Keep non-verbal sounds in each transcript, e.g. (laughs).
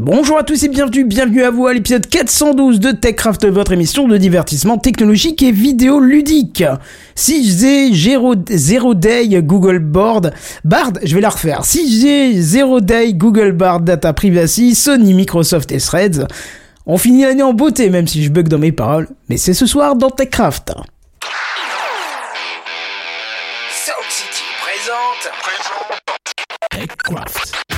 Bonjour à tous et bienvenue, bienvenue à vous à l'épisode 412 de TechCraft, votre émission de divertissement technologique et vidéo ludique. Si je faisais Zero, Day Google Board, Bard, je vais la refaire. Si j'ai Zero Day Google Bard Data Privacy, Sony, Microsoft et Threads, on finit l'année en beauté même si je bug dans mes paroles, mais c'est ce soir dans TechCraft. City présente. TechCraft.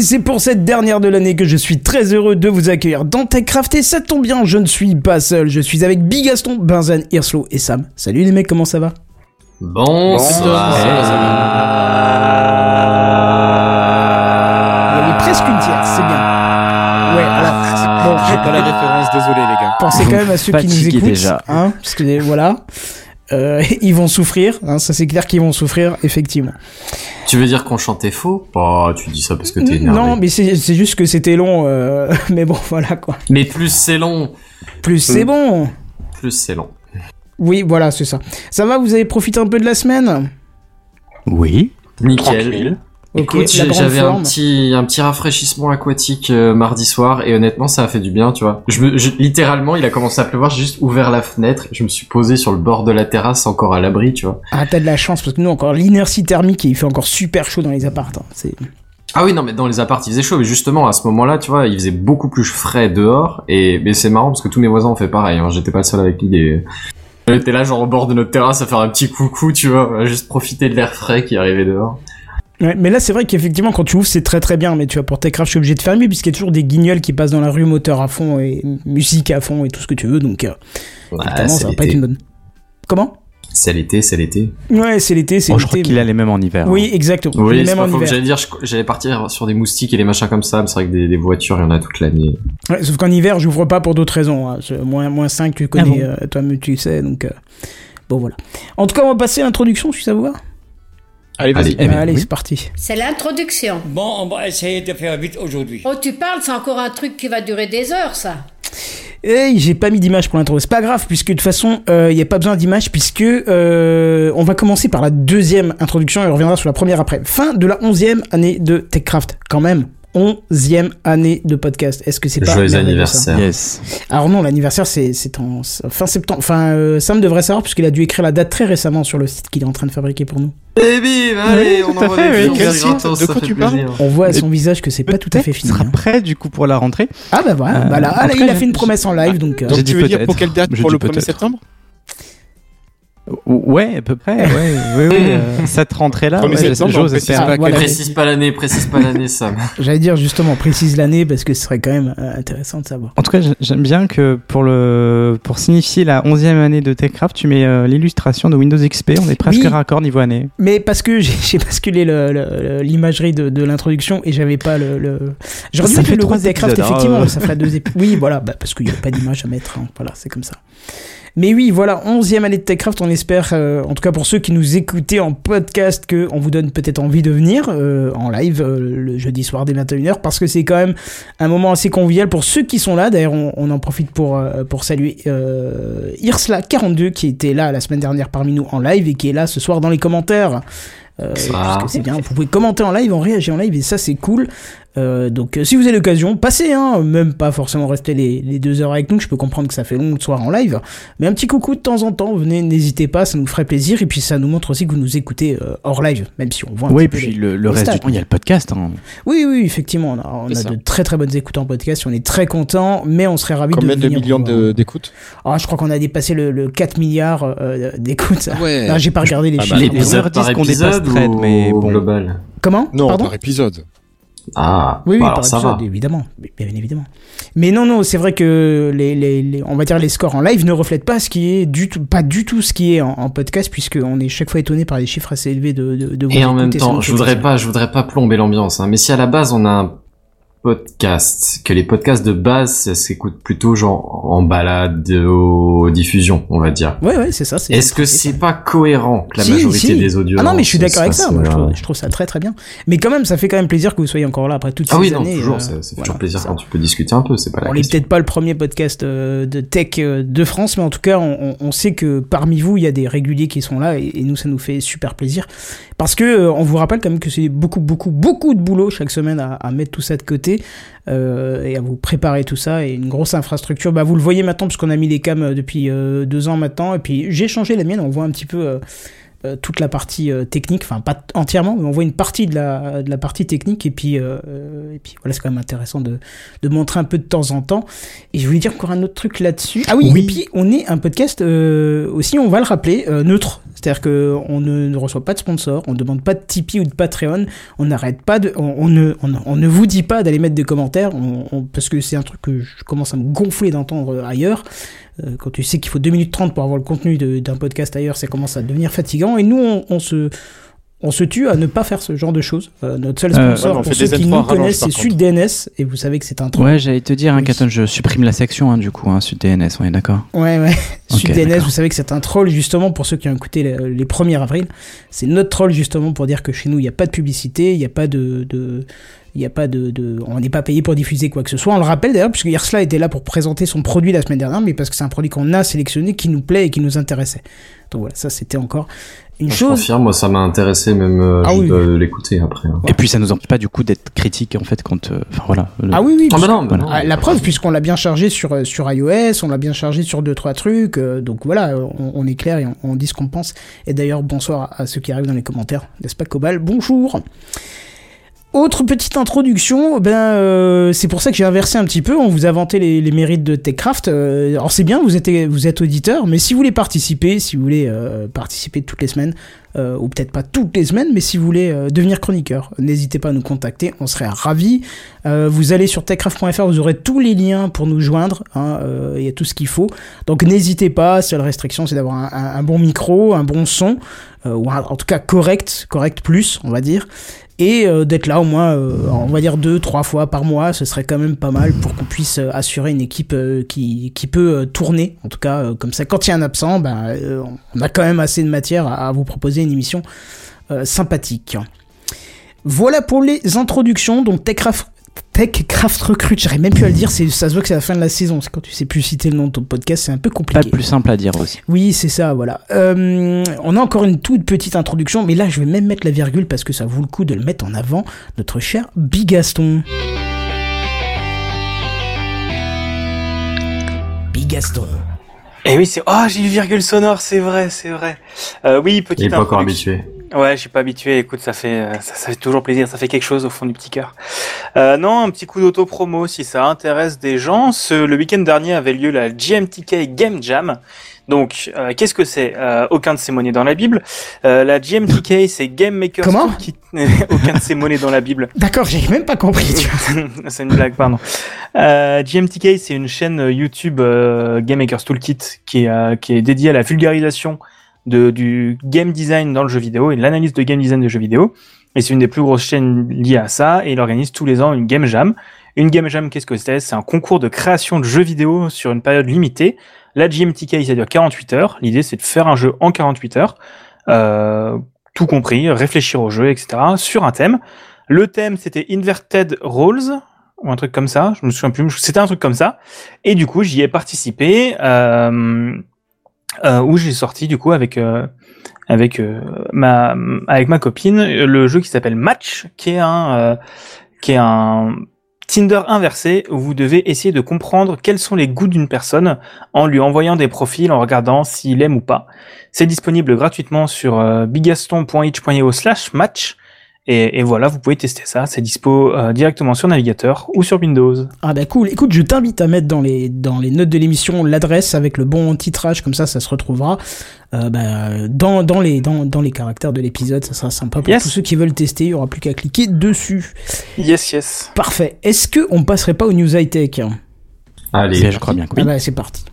Et c'est pour cette dernière de l'année que je suis très heureux de vous accueillir dans TechCraft et ça tombe bien, je ne suis pas seul, je suis avec Bigaston, Benzen, Hirslo et Sam. Salut les mecs, comment ça va? Bonsoir. Il y avait presque une tiers, c'est bien. Ouais, voilà. Bon, J'ai pas la référence, désolé les gars. pensez quand même à ceux qui nous écoutent, déjà. hein, parce que voilà, euh, (laughs) ils vont souffrir, hein, ça c'est clair qu'ils vont souffrir, effectivement. Tu veux dire qu'on chantait faux? Oh, tu dis ça parce que t'es énervé. Non, mais c'est juste que c'était long, euh, (laughs) mais bon, voilà quoi. Mais plus c'est long, Plus c'est bon. plus c'est long. Oui, voilà, c'est ça. Ça va, vous avez profité un peu de la semaine? Oui. Nickel. Ok, Écoute, j'avais un petit, un petit rafraîchissement aquatique euh, mardi soir et honnêtement ça a fait du bien, tu vois. Je me, je- littéralement, il a commencé à pleuvoir, j'ai juste ouvert la fenêtre, je me suis posé sur le bord de la terrasse encore à l'abri, tu vois. Ah, t'as de la chance, parce que nous, encore l'inertie thermique, et il fait encore super chaud dans les apparts. hein. C'est... Ah oui, non, mais dans les apparts, il faisait chaud, mais justement, à ce moment-là, tu vois, il faisait beaucoup plus frais dehors, et, mais c'est marrant parce que tous mes voisins ont fait pareil, hein. j'étais pas le seul avec l'idée. On était là, genre, au bord de notre terrasse à faire un petit coucou, tu vois, juste profiter de l'air frais qui arrivait dehors. Ouais, mais là, c'est vrai qu'effectivement, quand tu ouvres, c'est très très bien. Mais tu vois, pour Techcraft, je suis obligé de fermer, puisqu'il y a toujours des guignols qui passent dans la rue, moteur à fond, et musique à fond, et tout ce que tu veux. Donc, euh, évidemment, ça va pas être une bonne. Comment? C'est l'été, c'est l'été. Ouais, c'est l'été, c'est Bon, je crois l'été. qu'il a les mêmes en hiver. hein. Oui, exactement. Oui, Les c'est mêmes pas en hiver. J'allais dire, j'allais partir sur des moustiques et des machins comme ça, mais c'est vrai que des, des voitures, il y en a toute l'année. Ouais, sauf qu'en hiver, j'ouvre pas pour d'autres raisons. hein. Moins, moins 5, tu connais, Ah euh, toi, mais tu sais. Donc, euh, bon, voilà. En tout cas, on va passer à l'introduction, si ça vous va. Allez, vas-y. Allez. Eh bien, Allez, oui. c'est parti. C'est l'introduction. Bon, on va essayer de faire vite aujourd'hui. Oh, tu parles, c'est encore un truc qui va durer des heures, ça. Et j'ai pas mis d'image pour l'intro, c'est pas grave puisque de toute façon il n'y a pas besoin d'image puisque euh, on va commencer par la deuxième introduction et on reviendra sur la première après. Fin de la onzième année de TechCraft, quand même. Onzième année de podcast. Est-ce que c'est pas Joyeux anniversaire. Yes. Alors non, l'anniversaire c'est en fin septembre. Enfin, euh, Sam devrait savoir puisqu'il a dû écrire la date très récemment sur le site qu'il est en train de fabriquer pour nous. Et bim, allez, on tout à envoie fait, des oui. gratos, De quoi tu parles. On voit à Et son visage que c'est pas tout à fait fini. sera hein. prêt du coup pour la rentrée. Ah bah voilà, Euh, bah là, ah, après, il a fait une promesse en live donc. euh, Donc tu veux dire pour quelle date Pour le 1er peut-être. septembre Ouais, à peu près. Ouais, oui, oui. euh, (laughs) cette rentrée-là, 1er ouais, j'ose espérer. pas Ah, voilà. Précise pas l'année, précise pas l'année, Sam. (laughs) J'allais dire justement précise l'année parce que ce serait quand même euh, intéressant de savoir. En tout cas, j'ai- j'aime bien que pour le pour signifier la 11e année de TechCraft, tu mets euh, l'illustration de Windows XP. On est presque Oui. raccord niveau année. Mais parce que j'ai (laughs) basculé l'imagerie de, de l'introduction et j'avais pas le. le... J'aurais dû Ça mettre fait le de Techcraft, hein, effectivement, euh. ça ferait deux épisodes. Oui, voilà, bah, parce qu'il n'y a pas d'image à mettre. hein. Voilà, c'est comme ça. Mais oui, voilà, 11e année de Techcraft. On espère, euh, en tout cas pour ceux qui nous écoutaient en podcast, qu'on vous donne peut-être envie de venir euh, en live euh, le jeudi soir dès 21h parce que c'est quand même un moment assez convivial pour ceux qui sont là. D'ailleurs, on, on en profite pour, euh, pour saluer euh, Irsla42 qui était là la semaine dernière parmi nous en live et qui est là ce soir dans les commentaires. Euh, que c'est bien, vous pouvez commenter en live, on réagit en live et ça c'est cool. Euh, donc euh, si vous avez l'occasion, passez, hein, même pas forcément rester les, les deux heures avec nous, je peux comprendre que ça fait long le soir en live, mais un petit coucou de temps en temps, venez, n'hésitez pas, ça nous ferait plaisir, et puis ça nous montre aussi que vous nous écoutez euh, hors live, même si on voit un Oui, petit peu puis les- le, le les reste stats. du temps, il y a le podcast. hein. Oui, oui, effectivement, on a, on de très très bonnes écoutes en podcast, on est très contents, mais on serait ravis Combien de de venir millions vous voir. de- d'écoutes? Ah, je crois qu'on a dépassé le, le 4 milliards euh, d'écoutes. Ouais. Ah, j'ai pas regardé les Ah bah, chiffres. les- mais- les- disent qu'on dépasse mais bon. global? Comment? Non, Pardon? par épisode. Ah, Oui, oui, bah par ça va. évidemment, bien évidemment. Mais non, non, c'est vrai que les, les, les- on va dire les scores en live ne reflètent pas ce qui est du tout, pas du tout ce qui est en, en podcast, puisqu'on est chaque fois étonné par les chiffres assez élevés de, de, de Et en même temps, je voudrais pas, je voudrais pas plomber l'ambiance, hein, mais si à la base on a un podcast, que les podcasts de base, ça s'écoute plutôt genre en balade aux diffusions, on va dire. Ouais, ouais, c'est ça. Est-ce que c'est pas cohérent que la Si, majorité si. des audios Ah non, mais je suis d'accord avec ça. Moi, je, euh, trouve, je trouve ça très très bien. Mais quand même, ça fait quand même plaisir que vous soyez encore là après toutes Ah ces oui, non, années. toujours, euh, ça, ça fait voilà, toujours plaisir ça. quand tu peux discuter un peu, c'est pas la On n'est peut-être pas le premier podcast euh, de tech euh, de France, mais en tout cas, on, sait que parmi vous, il y a des réguliers qui sont là, et, et nous, ça nous fait super plaisir. Parce que euh, on vous rappelle quand même que c'est beaucoup, beaucoup, beaucoup de boulot chaque semaine à, à mettre tout ça de côté euh, et à vous préparer tout ça, et une grosse infrastructure. Bah, vous le voyez maintenant, parce qu'on a mis les cams euh, depuis euh, deux ans maintenant, et puis j'ai changé la mienne, on voit un petit peu... euh, toute la partie euh, technique, enfin pas entièrement, mais on voit une partie de la, de la partie technique et puis, euh, et puis voilà, c'est quand même intéressant de, de montrer un peu de temps en temps. Et je voulais dire encore un autre truc là-dessus. Ah oui, Oui. et puis on est un podcast aussi, on va le rappeler, neutre. C'est-à-dire que on ne, ne reçoit pas de sponsor, on ne demande pas de Tipeee ou de Patreon, on n'arrête pas de, on, on ne, on, on ne vous dit pas d'aller mettre des commentaires, on- parce que c'est un truc que je commence à me gonfler d'entendre ailleurs. Euh, quand tu sais qu'il faut 2 minutes 30 pour avoir le contenu d'un podcast ailleurs, ça commence à devenir fatigant. Et nous, on se, on se tue à ne pas faire ce genre de choses. Euh, notre seul Euh, sponsor, ouais, pour ceux qui M3 nous connaissent, c'est. SudDNS. Et vous savez que c'est un truc. Ouais, j'allais te dire, hein, Oui. qu'attends, je supprime la section, hein, du coup, hein, sur DNS, on est d'accord. Ouais, ouais. Ok, SudDNS, vous savez que c'est un troll, justement, pour ceux qui ont écouté les, les 1er avril. C'est notre troll, justement, pour dire que chez nous, il n'y a pas de publicité, il n'y a pas de. de il n'y a pas de, de- on n'est pas payé pour diffuser quoi que ce soit. On le rappelle d'ailleurs, puisque Yersla était là pour présenter son produit la semaine dernière, mais parce que c'est un produit qu'on a sélectionné, qui nous plaît et qui nous intéressait. Donc voilà, ça c'était encore une Je chose. confirme, moi ça m'a intéressé même euh, Ah oui. de l'écouter après. hein. Et puis, ça nous empêche pas, du coup, d'être critique, en fait, quand. euh, Enfin, voilà. le- Ah oui, oui. Ah bah non, bah non. Ah, la preuve, puisqu'on l'a bien chargé sur, euh, sur iOS, on l'a bien chargé sur deux trois trucs, euh, donc voilà, on, on est clair et on, on dit ce qu'on pense. Et d'ailleurs, bonsoir à, à ceux qui arrivent dans les commentaires, n'est-ce pas Cobal? Bonjour autre petite introduction, ben euh, c'est pour ça que j'ai inversé un petit peu. On vous a vanté les, mérites de TechCraft. Euh, alors c'est bien, vous êtes vous êtes auditeur, mais si vous voulez participer, si vous voulez euh, participer toutes les semaines, euh, ou peut-être pas toutes les semaines, mais si vous voulez devenir chroniqueur, n'hésitez pas à nous contacter, on serait ravis. Vous allez sur techcraft.fr, vous aurez tous les liens pour nous joindre, hein, il y a tout ce qu'il faut. Donc n'hésitez pas, seule restriction c'est d'avoir un, un- bon micro, un bon son, euh, ou en tout cas correct, correct plus, on va dire. Et euh, d'être là au moins, euh, on va dire deux, trois fois par mois, ce serait quand même pas mal pour qu'on puisse euh, assurer une équipe qui, qui peut tourner. En tout cas, comme ça, quand il y a un absent, ben, on a quand même assez de matière à, vous proposer une émission sympathique. Voilà pour les introductions. Donc TechCraft, TechCraft Recrute, j'arrive même plus à le dire, c'est, ça se voit que c'est la fin de la saison. C'est quand tu sais plus citer le nom de ton podcast, c'est un peu Pas compliqué. le plus simple à dire aussi. Oui, c'est ça, voilà. Euh, on a encore une toute petite introduction, mais là, je vais même mettre la virgule parce que ça vaut le coup de le mettre en avant. Notre cher Bigaston. Bigaston. Et oui, c'est. Oh, j'ai une virgule sonore, c'est vrai, c'est vrai. Euh, oui, Il est petite pas encore habitué. Ouais, je suis pas habitué. Écoute, ça fait, euh, ça, ça fait toujours plaisir. Ça fait quelque chose au fond du petit cœur. Euh, non, un petit coup d'auto-promo si ça intéresse des gens. Ce, le week-end dernier avait lieu la GMTK Game Jam. Donc, euh, qu'est-ce que c'est? Euh, Aucun de ces monnaies dans la Bible. Euh, la GMTK, c'est Game Maker Comment? (laughs) Aucun de ces monnaies dans la Bible. D'accord, j'ai même pas compris, (laughs) c'est une blague, pardon. Euh, GMTK, c'est une chaîne YouTube Game Maker's Toolkit qui est, euh, qui est dédiée à la vulgarisation de, du game design dans le jeu vidéo et de l'analyse de game design de jeux vidéo. Et c'est une des plus grosses chaînes liées à ça. Et il organise tous les ans une Game Jam. Une Game Jam, qu'est-ce que c'est? C'est un concours de création de jeux vidéo sur une période limitée. La GMTK, ça dure 48 heures. L'idée, c'est de faire un jeu en 48 heures. Euh, tout compris, réfléchir au jeu, etc. sur un thème. Le thème, c'était Inverted Roles, ou un truc comme ça. Je me souviens plus. C'était un truc comme ça. Et du coup, j'y ai participé, euh, euh, où j'ai sorti du coup avec euh, avec euh, ma avec ma copine le jeu qui s'appelle Match, qui est un euh, qui est un Tinder inversé où vous devez essayer de comprendre quels sont les goûts d'une personne en lui envoyant des profils, en regardant s'il aime ou pas. C'est disponible gratuitement sur bigaston.itch.io slash match. Et, et voilà, vous pouvez tester ça. C'est dispo euh, directement sur navigateur ou sur Windows. Ah bah cool. Écoute, je t'invite à mettre dans les dans les notes de l'émission l'adresse avec le bon titrage, comme ça, ça se retrouvera euh, bah, dans dans les dans dans les caractères de l'épisode. Ça sera sympa pour Yes. tous ceux qui veulent tester. Il y aura plus qu'à cliquer dessus. Yes, yes. Parfait. Est-ce que on passerait pas aux news high tech? Allez. Je crois bien que Ah oui. bah c'est parti.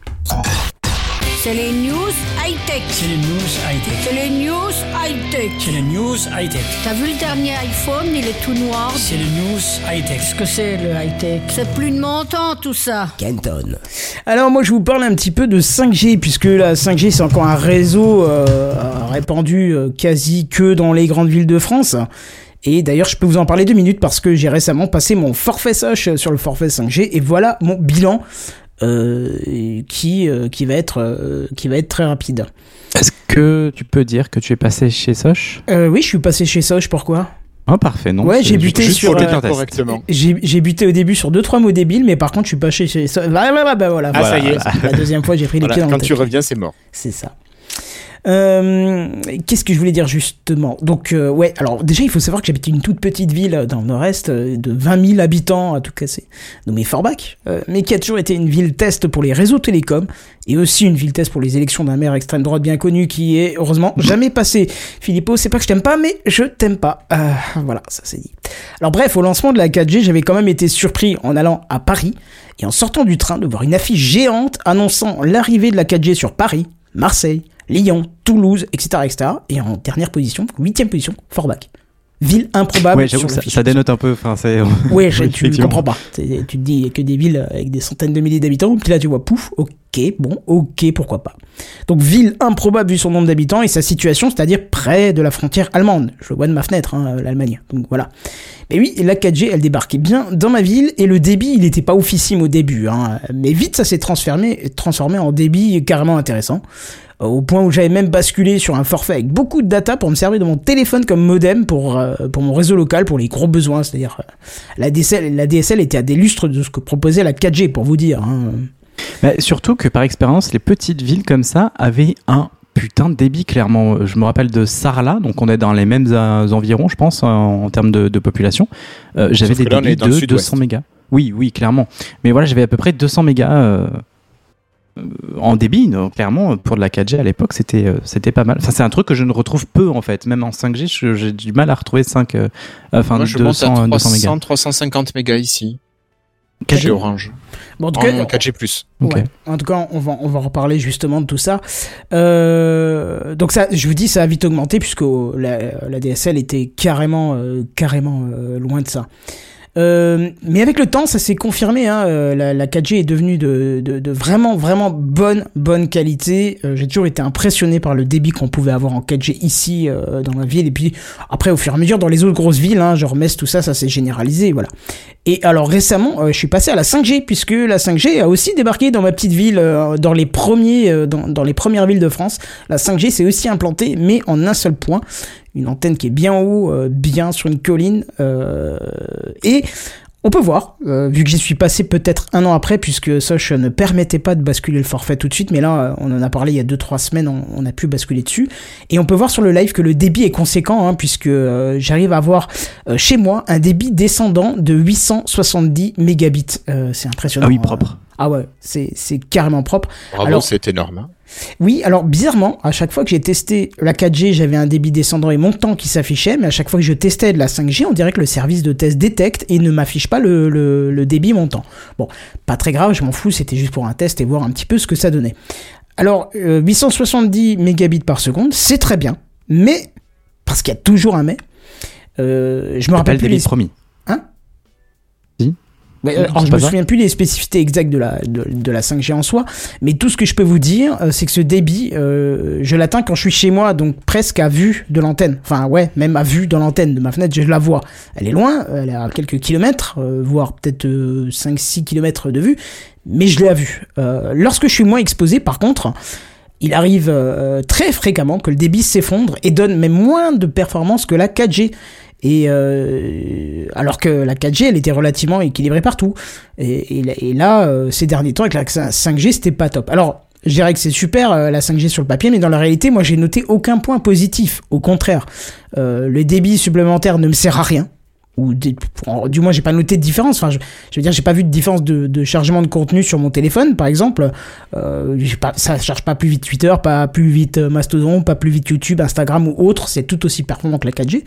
C'est les news high-tech. C'est les news high-tech. C'est les news high-tech. C'est les news high-tech. T'as vu le dernier iPhone, il est tout noir. C'est les news high-tech. Qu'est-ce que c'est le high-tech? C'est plus de mon temps tout ça. Kenton. Alors moi je vous parle un petit peu de 5G puisque la 5G c'est encore un réseau euh, répandu euh, quasi que dans les grandes villes de France. Et d'ailleurs je peux vous en parler deux minutes parce que j'ai récemment passé mon forfait Soch sur le forfait 5G et voilà mon bilan qui euh, qui va être euh, qui va être très rapide. Est-ce que tu peux dire que tu es passé chez Soch? Euh, oui je suis passé chez Soch pourquoi? Oh, parfait, non Ouais, j'ai buté juste sur, euh, correctement. J'ai j'ai buté au début sur deux trois mots débiles mais par contre je suis pas chez chez Soch. Bah, bah, bah, bah, voilà. Ah, ça y est. La deuxième fois j'ai pris les Voilà, pieds dans quand le tu reviens, c'est mort. C'est ça. Euh, Qu'est-ce que je voulais dire justement? Donc euh, ouais, alors déjà il faut savoir que j'habite une toute petite ville dans le nord-est euh, de 20 000 habitants à tout casser, nommée Forbach, euh, mais qui a toujours été une ville test pour les réseaux télécoms et aussi une ville test pour les élections d'un maire extrême droite bien connu qui est heureusement jamais passé. Philippot, c'est pas que je t'aime pas, mais je t'aime pas. Voilà, ça c'est dit. Alors bref, au lancement de la 4G, j'avais quand même été surpris en allant à Paris et en sortant du train de voir une affiche géante annonçant l'arrivée de la 4G sur Paris, Marseille, Lyon, Toulouse, etc., etc. Et en dernière position, huitième position, Forbach. Ville improbable Ouais, sur ça, ça dénote un peu. Enfin, c'est. (laughs) Ouais, je- tu ne (laughs) comprends pas. Tu te dis, que des villes avec des centaines de milliers d'habitants, puis là tu vois, pouf, ok, bon, ok, pourquoi pas. Donc ville improbable vu son nombre d'habitants et sa situation, c'est-à-dire près de la frontière allemande. Je le vois de ma fenêtre, hein, l'Allemagne. Donc voilà. Mais oui, la 4G, elle débarquait bien dans ma ville et le débit, il n'était pas oufissime au début. Hein, mais vite, ça s'est transformé, transformé en débit carrément intéressant. Euh, Au point où j'avais même basculé sur un forfait avec beaucoup de data pour me servir de mon téléphone comme modem pour, euh, pour mon réseau local, pour les gros besoins. C'est-à-dire, euh, la DSL, la DSL était à des lustres de ce que proposait la 4G, pour vous dire. Hein. Bah, surtout que par expérience, les petites villes comme ça avaient un putain de débit clairement. Je me rappelle de Sarlat, donc on est dans les mêmes euh, environs, je pense, en, en termes de, de population. Euh, j'avais des là, débits de sud-ouest. 200 mégas. Oui, oui, clairement. Mais voilà, j'avais à peu près 200 mégas en débit. Donc, clairement, pour de la 4G à l'époque, c'était euh, c'était pas mal. Enfin, c'est un truc que je ne retrouve peu en fait. Même en 5G, je- j'ai du mal à retrouver 5, euh, enfin Moi, je monte 200, à 200 mégas. 300, 350 mégas ici. 4G. Chez Orange. Bon, en tout En cas, 4G+. Ok. Ouais. En tout cas, on va, on va reparler justement de tout ça. Euh, donc ça, je vous dis, ça a vite augmenté puisque la, la DSL était carrément, euh, carrément euh, loin de ça. Euh, mais avec le temps, ça s'est confirmé. Hein, euh, la, la 4G est devenue de, vraiment, vraiment bonne, bonne qualité. Euh, J'ai toujours été impressionné par le débit qu'on pouvait avoir en 4G ici dans la ville. Et puis après, au fur et à mesure, dans les autres grosses villes, hein, genre Metz, tout ça, ça s'est généralisé. Voilà. Et alors récemment, je suis passé à la 5G puisque la 5G a aussi débarqué dans ma petite ville, dans les premiers, dans les premières villes de France. La 5G s'est aussi implantée, mais en un seul point, une antenne qui est bien haut, euh, bien sur une colline, euh, et on peut voir, euh, vu que j'y suis passé peut-être un an après, puisque Soch ne permettait pas de basculer le forfait tout de suite, mais là, on en a parlé il y a 2-3 semaines, on, on a pu basculer dessus. Et on peut voir sur le live que le débit est conséquent, hein, puisque euh, j'arrive à avoir euh, chez moi un débit descendant de 870 mégabits. C'est impressionnant. Ah oui, propre. Ah ouais, c'est c'est carrément propre. Bravo, Alors- c'est énorme. hein. Oui, alors bizarrement, à chaque fois que j'ai testé la 4G, j'avais un débit descendant et montant qui s'affichait, mais à chaque fois que je testais de la 5G, on dirait que le service de test détecte et ne m'affiche pas le, le- le débit montant. Bon, pas très grave, je m'en fous, c'était juste pour un test et voir un petit peu ce que ça donnait. Alors, euh, 870 mégabits par seconde, c'est très bien, mais, parce qu'il y a toujours un mais, euh, je me Pas rappelle le plus débit les... promis. Euh, alors, je me ça. souviens plus des spécificités exactes de la, de, de la 5G en soi, mais tout ce que je peux vous dire, euh, c'est que ce débit, euh, je l'atteins quand je suis chez moi, donc presque à vue de l'antenne. Enfin, ouais, même à vue de l'antenne de ma fenêtre, je la vois. Elle est loin, elle est à quelques kilomètres, euh, voire peut-être 5-6 kilomètres de vue, mais je l'ai à vue. Euh, lorsque je suis moins exposé, par contre, il arrive euh, très fréquemment que le débit s'effondre et donne même moins de performance que la 4G. Et euh, alors que la 4G, elle était relativement équilibrée partout. Et, là- euh, ces derniers temps, avec la 5G, c'était pas top. Alors, je dirais que c'est super euh, la 5G sur le papier, mais dans la réalité, moi, j'ai noté aucun point positif. Au contraire, le débit supplémentaire ne me sert à rien. Ou du moins, j'ai pas noté de différence. Enfin, je, je veux dire, j'ai pas vu de différence de, de chargement de contenu sur mon téléphone, par exemple. Euh, pas, ça charge pas plus vite Twitter, pas plus vite euh, Mastodon, pas plus vite YouTube, Instagram ou autre. C'est tout aussi performant que la 4G.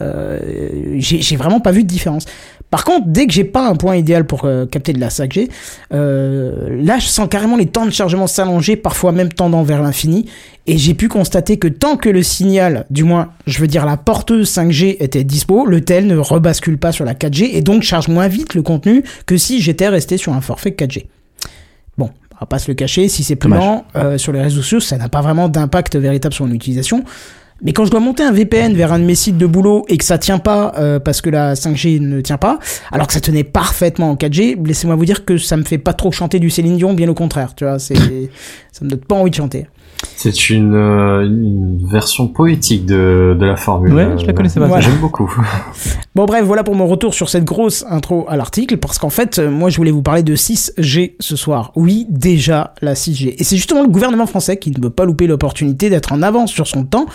Euh, j'ai j'ai vraiment pas vu de différence. Par contre, dès que j'ai pas un point idéal pour euh, capter de la 5G, euh, là je sens carrément les temps de chargement s'allonger, parfois même tendant vers l'infini. Et j'ai pu constater que tant que le signal, du moins, je veux dire la porteuse 5G était dispo, le tel ne rebascule pas sur la 4G et donc charge moins vite le contenu que si j'étais resté sur un forfait 4G. Bon, on va pas se le cacher, si c'est plus lent euh, sur les réseaux sociaux, ça n'a pas vraiment d'impact véritable sur mon utilisation. Mais quand je dois monter un VPN vers un de mes sites de boulot et que ça tient pas euh, parce que la 5G ne tient pas, alors que ça tenait parfaitement en 4G, laissez-moi vous dire que ça me fait pas trop chanter du Céline Dion, bien au contraire, tu vois, c'est ça me donne pas envie de chanter. C'est une, euh, une version poétique de, de la formule. Ouais, je la connaissais pas. J'aime beaucoup. (laughs) Bon bref, voilà pour mon retour sur cette grosse intro à l'article, parce qu'en fait, euh, moi je voulais vous parler de 6G ce soir. Oui, déjà la 6G. Et c'est justement le gouvernement français qui ne veut pas louper l'opportunité d'être en avance sur son temps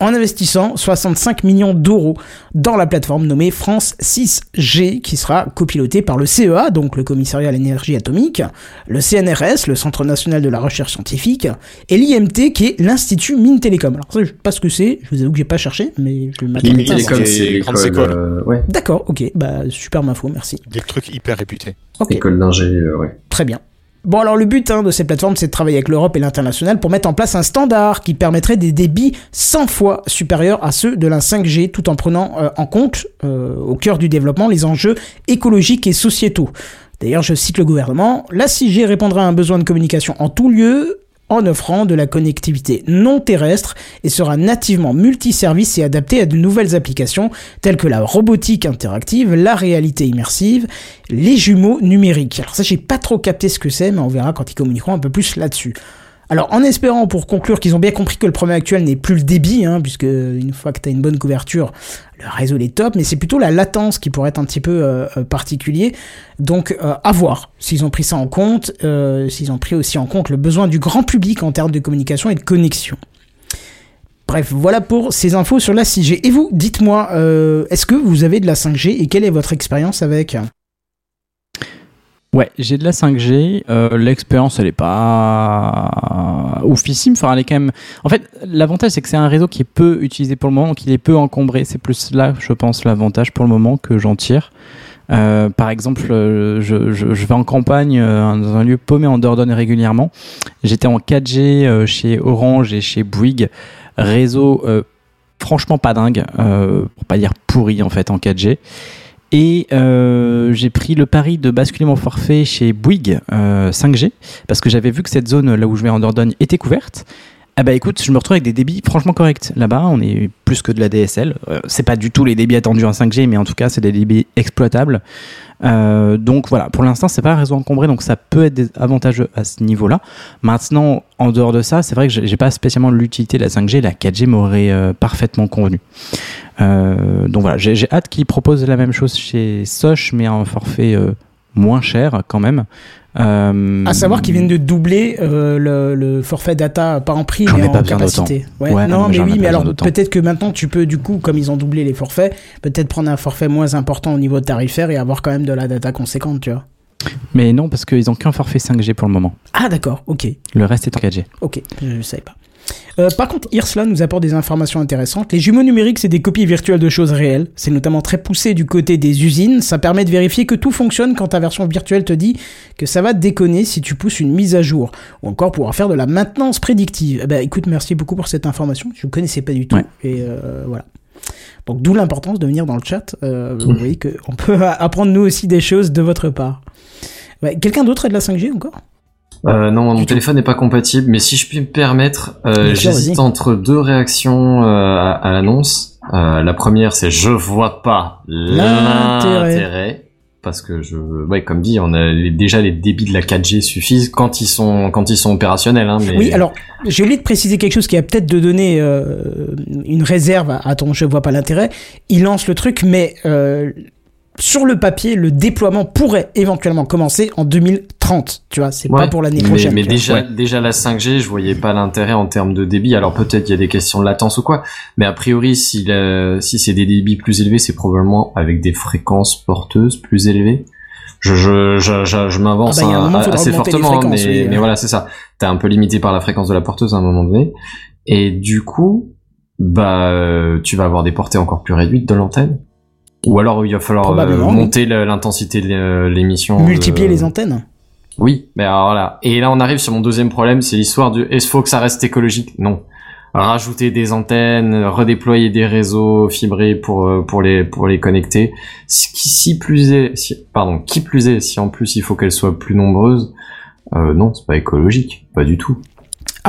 en investissant 65 millions d'euros dans la plateforme nommée France 6G, qui sera copilotée par le CEA, donc le Commissariat à l'énergie atomique, le CNRS, le Centre national de la recherche scientifique, et l'IMT, qui est l'Institut Mines Télécom. Alors ça, je sais pas ce que c'est, je vous avoue que j'ai pas cherché, mais je m'attendais ça. Télécom, c'est les grandes écoles. euh, ouais, D'accord, ok, bah super info, merci. Des trucs hyper réputés. École d'ingé, euh, ouais. très bien. Bon alors le but hein, de cette plateforme c'est de travailler avec l'Europe et l'international pour mettre en place un standard qui permettrait des débits 100 fois supérieurs à ceux de la 5G tout en prenant euh, en compte euh, au cœur du développement les enjeux écologiques et sociétaux. D'ailleurs je cite le gouvernement, la 6G répondra à un besoin de communication en tout lieu en offrant de la connectivité non terrestre et sera nativement multiservice et adaptée à de nouvelles applications telles que la robotique interactive, la réalité immersive, les jumeaux numériques. Alors ça, j'ai pas trop capté ce que c'est, mais on verra quand ils communiqueront un peu plus là-dessus. Alors, en espérant pour conclure qu'ils ont bien compris que le problème actuel n'est plus le débit, hein, puisque une fois que tu as une bonne couverture, le réseau est top, mais c'est plutôt la latence qui pourrait être un petit peu euh, euh, particulier. Donc, euh, à voir s'ils ont pris ça en compte, euh, s'ils ont pris aussi en compte le besoin du grand public en termes de communication et de connexion. Bref, voilà pour ces infos sur la 6G. Et vous, dites-moi, est-ce que vous avez de la 5G et quelle est votre expérience avec? Ouais, j'ai de la 5G. euh, L'expérience, elle est pas oufissime. Enfin, elle est quand même. En fait, l'avantage, c'est que c'est un réseau qui est peu utilisé pour le moment, qu'il est peu encombré. C'est plus là, je pense, l'avantage pour le moment que j'en tire. Euh, par exemple, euh, je, je, vais en campagne dans un lieu paumé en Dordogne régulièrement. J'étais en 4G euh, chez Orange et chez Bouygues. Réseau franchement pas dingue, pour pas dire pourri en fait en 4G. Et euh, j'ai pris le pari de basculer mon forfait chez Bouygues euh, 5G parce que j'avais vu que cette zone là où je vais en Dordogne était couverte. Ah bah écoute, je me retrouve avec des débits franchement corrects. Là-bas, on est plus que de la DSL. Euh, c'est pas du tout les débits attendus en 5G, mais en tout cas, c'est des débits exploitables. Euh, donc voilà, pour l'instant, c'est pas un réseau encombré, donc ça peut être avantageux à ce niveau-là. Maintenant, en dehors de ça, c'est vrai que j'ai pas spécialement l'utilité de la 5G. La 4G m'aurait euh, parfaitement convenu. Euh, donc voilà, j'ai hâte qu'ils proposent la même chose chez Soch, mais à un forfait euh, moins cher quand même. Euh, À savoir qu'ils viennent de doubler euh, le, le forfait data, pas en prix, mais ai en besoin capacité. Ouais, Ouais, non, non, mais mais oui, mais alors peut-être que maintenant tu peux, du coup, comme ils ont doublé les forfaits, peut-être prendre un forfait moins important au niveau tarifaire et avoir quand même de la data conséquente, tu vois. Mais non, parce qu'ils ont qu'un forfait 5G pour le moment. Ah, d'accord, ok, Le reste est en 4G. ok, je ne savais pas. Euh, par contre, Irsla nous apporte des informations intéressantes. Les jumeaux numériques, c'est des copies virtuelles de choses réelles. C'est notamment très poussé du côté des usines. Ça permet de vérifier que tout fonctionne quand ta version virtuelle te dit que ça va déconner si tu pousses une mise à jour. Ou encore pouvoir faire de la maintenance prédictive. Eh ben, écoute, merci beaucoup pour cette information. Je ne connaissais pas du tout. Ouais. Et euh, voilà. Donc d'où l'importance de venir dans le chat. Euh, vous voyez qu'on (laughs) peut apprendre nous aussi des choses de votre part. Quelqu'un d'autre a de la 5G encore? Euh, non, mon téléphone n'est pas compatible, mais si je puis me permettre, euh, j'hésite entre deux réactions euh, à, à l'annonce. Euh, la première, c'est je vois pas L'intérêt. parce que je, ouais, comme dit, on a les- déjà les débits de la 4G suffisent quand ils sont quand ils sont opérationnels. Hein, mais... Oui, alors j'ai oublié de préciser quelque chose qui a peut-être de donner euh, une réserve à, à ton je vois pas l'intérêt. Il lance le truc, mais euh, sur le papier, le déploiement pourrait éventuellement commencer en 2030. Tu vois, c'est Ouais, pas pour l'année mais- prochaine. Mais, déjà, Ouais. déjà la 5G, je voyais pas l'intérêt en termes de débit. Alors peut-être il y a des questions de latence ou quoi, mais a priori, si la- si c'est des débits plus élevés, c'est probablement avec des fréquences porteuses plus élevées. Je je je je, je m'avance Ah bah, faudra assez fortement, mais, oui. mais voilà, c'est ça. T'es un peu limité par la fréquence de la porteuse à un moment donné, et du coup, bah tu vas avoir des portées encore plus réduites de l'antenne. Ou alors il va falloir euh, monter l'intensité de l'é- l'émission. Multiplier de- les antennes. oui, mais alors voilà. Et là, on arrive sur mon deuxième problème, c'est l'histoire de est-ce faut que ça reste écologique? Non. Rajouter des antennes, redéployer des réseaux fibrés pour euh, pour les pour les connecter. Si, si plus est, si, pardon, qui plus est, si en plus il faut qu'elles soient plus nombreuses, euh, non, c'est pas écologique, pas du tout.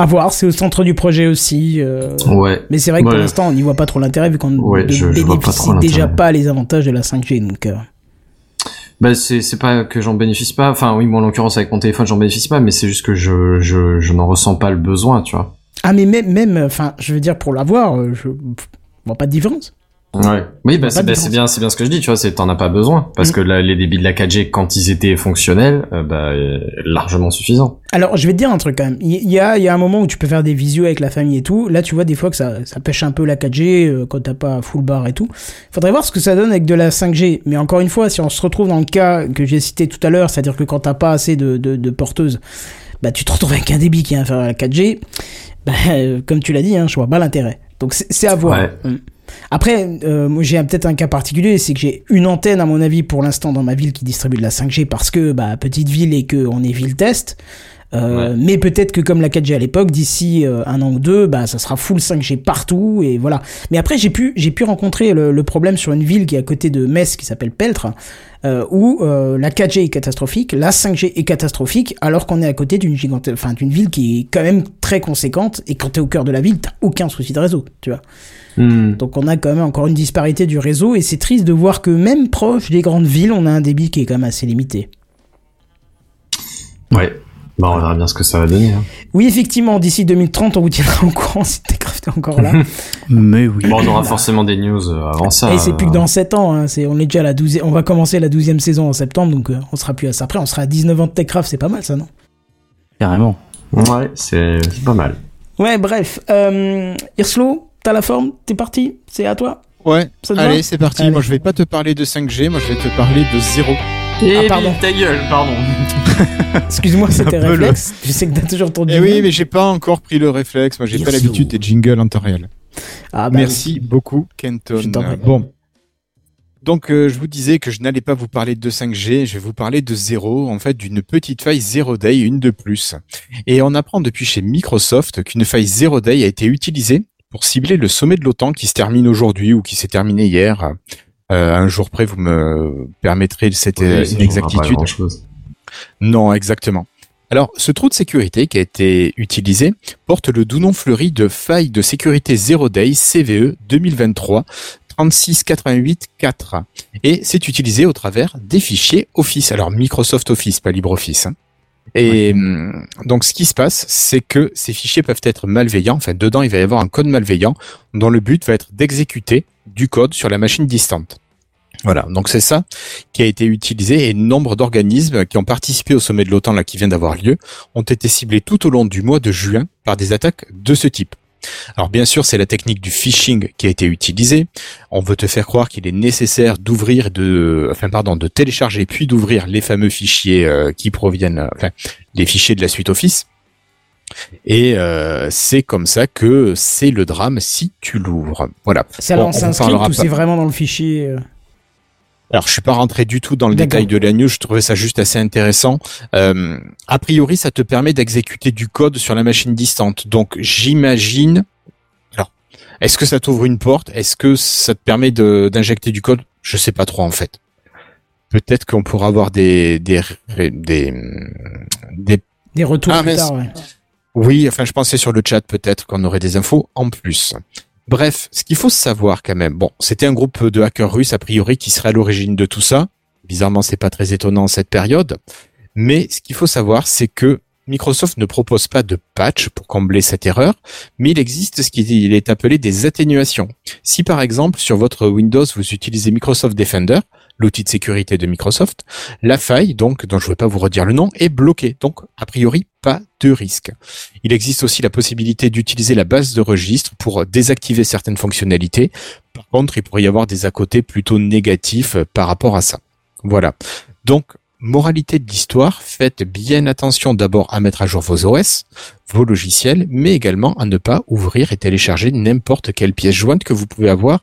À voir, c'est au centre du projet aussi. euh, Ouais. Mais c'est vrai que pour l'instant, on n'y voit pas trop l'intérêt vu qu'on Ouais, ne je- je vois pas bénéficie déjà pas les avantages de la 5G. Donc, euh, Bah c'est pas que j'en bénéficie pas. Enfin oui, moi en l'occurrence avec mon téléphone j'en bénéficie pas, mais c'est juste que je je je n'en ressens pas le besoin, tu vois. Ah, mais même, même, enfin, je veux dire, pour l'avoir, euh, je pff, vois pas de différence. Ouais. Oui, bah c'est bah, c'est bien, c'est bien ce que je dis, tu vois, c'est t'en as pas besoin parce Mm. que là, les débits de la 4G quand ils étaient fonctionnels, euh, bah euh, largement suffisants. Alors, je vais te dire un truc quand même. Il y a, il y a un moment où tu peux faire des visios avec la famille et tout. Là, tu vois des fois que ça, ça pêche un peu la 4G euh, quand t'as pas full bar et tout. Faudrait voir ce que ça donne avec de la 5G. Mais encore une fois, si on se retrouve dans le cas que j'ai cité tout à l'heure, c'est-à-dire que quand t'as pas assez de, de, de porteuses, bah tu te retrouves avec un débit qui est inférieur à la 4G. Bah, euh, comme tu l'as dit, hein, je vois pas l'intérêt. Donc c'est à voir. Ouais. Mm. Après, euh, moi j'ai peut-être un cas particulier, c'est que j'ai une antenne à mon avis pour l'instant dans ma ville qui distribue de la 5G parce que bah petite ville et que on est ville test. Euh, Mais peut-être que comme la 4G à l'époque, d'ici euh, un an ou deux, bah ça sera full 5G partout et voilà. Mais après j'ai pu j'ai pu rencontrer le, le problème sur une ville qui est à côté de Metz qui s'appelle Peltre, euh, où euh, la 4G est catastrophique, la 5G est catastrophique, alors qu'on est à côté d'une gigante, enfin d'une ville qui est quand même très conséquente et quand t'es au cœur de la ville, t'as aucun souci de réseau, tu vois. Hmm. Donc on a quand même encore une disparité du réseau et c'est triste de voir que même proche des grandes villes, on a un débit qui est quand même assez limité. Ouais. Bah on verra bien ce que ça va donner. hein. Oui, effectivement, d'ici 2030, on vous tiendra au courant (laughs) si Techcraft est encore là. (laughs) Mais oui. Bon, on aura forcément des news euh, avant ça. et c'est plus que dans 7 ans, hein, c'est, on est déjà à la 12 on va commencer la 12e saison en septembre, donc euh, on sera plus à ça. Après, on sera à 19 ans de Techcraft, c'est pas mal ça, non? Carrément. Ouais, c'est pas mal. Ouais, bref. Euh, Irslo, t'as la forme, t'es parti, c'est à toi? Ouais, Ça te allez, c'est parti. Allez. Moi, je vais pas te parler de 5G, moi, je vais te parler de 0. Ah, pardon. ta gueule, pardon. (laughs) Excuse-moi, c'était Un peu le- réflexe. Tu sais que t'as toujours ton Eh jingle. oui, mais j'ai pas encore pris le réflexe. Moi, j'ai pas l'habitude des jingles en temps réel. Ah, bah, Merci beaucoup, Kenton. Je prie. Bon. Donc, euh, je vous disais que je n'allais pas vous parler de 5G, je vais vous parler de zéro, en fait, d'une petite faille Zero Day, une de plus. Et on apprend depuis chez Microsoft qu'une faille Zero Day a été utilisée pour cibler le sommet de l'OTAN qui se termine aujourd'hui ou qui s'est terminé hier. Euh, un jour près, vous me permettrez cette euh, Oui, inexactitude. Non, exactement. Alors, ce trou de sécurité qui a été utilisé porte le doux nom fleuri de faille de sécurité Zero Day CVE 2023 3688-4 et c'est utilisé au travers des fichiers Office. Alors Microsoft Office, pas LibreOffice. hein. Et hum, donc ce qui se passe, c'est que ces fichiers peuvent être malveillants. Enfin, dedans, il va y avoir un code malveillant dont le but va être d'exécuter du code sur la machine distante. Voilà, donc c'est ça qui a été utilisé et nombre d'organismes qui ont participé au sommet de l'OTAN là qui vient d'avoir lieu ont été ciblés tout au long du mois de juin par des attaques de ce type. Alors bien sûr, c'est la technique du phishing qui a été utilisée. On veut te faire croire qu'il est nécessaire d'ouvrir, de, enfin pardon, de télécharger puis d'ouvrir les fameux fichiers euh, qui proviennent, euh, enfin les fichiers de la suite Office. Et euh, c'est comme ça que c'est le drame si tu l'ouvres. Voilà. Ça Bon, lance on un vous script parlera ou c'est vraiment dans le fichier euh, Alors, je suis pas rentré du tout dans le détail de la news. Je trouvais ça juste assez intéressant. Euh, a priori, ça te permet d'exécuter du code sur la machine distante. Donc, j'imagine. Alors, est-ce que ça t'ouvre une porte? Est-ce que ça te permet d'injecter du code? Je sais pas trop en fait. Peut-être qu'on pourra avoir des des des, des Des retours Ah, plus tard, ouais. Oui, enfin, je pensais sur le chat peut-être qu'on aurait des infos en plus. Bref, ce qu'il faut savoir quand même, bon, c'était un groupe de hackers russes a priori qui serait à l'origine de tout ça. Bizarrement, c'est pas très étonnant cette période. Mais ce qu'il faut savoir, c'est que Microsoft ne propose pas de patch pour combler cette erreur, mais il existe ce qui il est appelé des atténuations. Si par exemple sur votre Windows vous utilisez Microsoft Defender, l'outil de sécurité de Microsoft, la faille, donc dont je ne vais pas vous redire le nom, est bloquée. Donc a priori pas de risque. Il existe aussi la possibilité d'utiliser la base de registre pour désactiver certaines fonctionnalités. Par contre, il pourrait y avoir des à côté plutôt négatifs euh, par rapport à ça. Voilà. Donc moralité de l'histoire, faites bien attention d'abord à mettre à jour vos OS, vos logiciels, mais également à ne pas ouvrir et télécharger n'importe quelle pièce jointe que vous pouvez avoir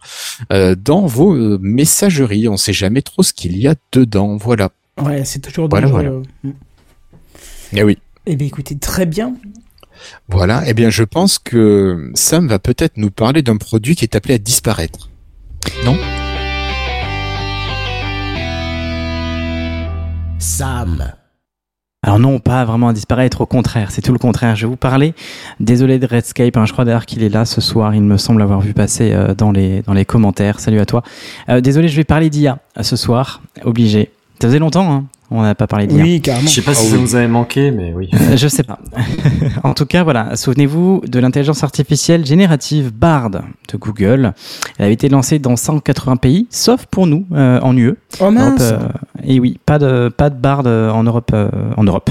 euh, dans vos euh, messageries. On ne sait jamais trop ce qu'il y a dedans. Voilà. Ouais, c'est toujours Voilà, dangereux. Eh oui. Eh bien, écoutez, très bien. Voilà. Eh bien, je pense que Sam va peut-être nous parler d'un produit qui est appelé à disparaître. Non? Sam. Alors non, pas vraiment à disparaître, au contraire, c'est tout le contraire. Je vais vous parler, désolé de Redscape, hein, je crois d'ailleurs qu'il est là ce soir, il me semble avoir vu passer euh, dans, les, commentaires. Salut à toi. Euh, désolé, je vais parler d'IA ce soir, obligé. Ça faisait longtemps, hein, on n'a pas parlé d'IA. Oui, carrément. Je sais pas si Ah ça oui. vous avait manqué, mais oui. Euh, Je sais pas. (laughs) en tout cas, voilà. Souvenez-vous de l'intelligence artificielle générative Bard de Google. Elle avait été lancée dans 180 pays, sauf pour nous euh, en UE. Oh mince. Europe, euh, et oui, pas de pas de Bard euh, en Europe. euh, en Europe.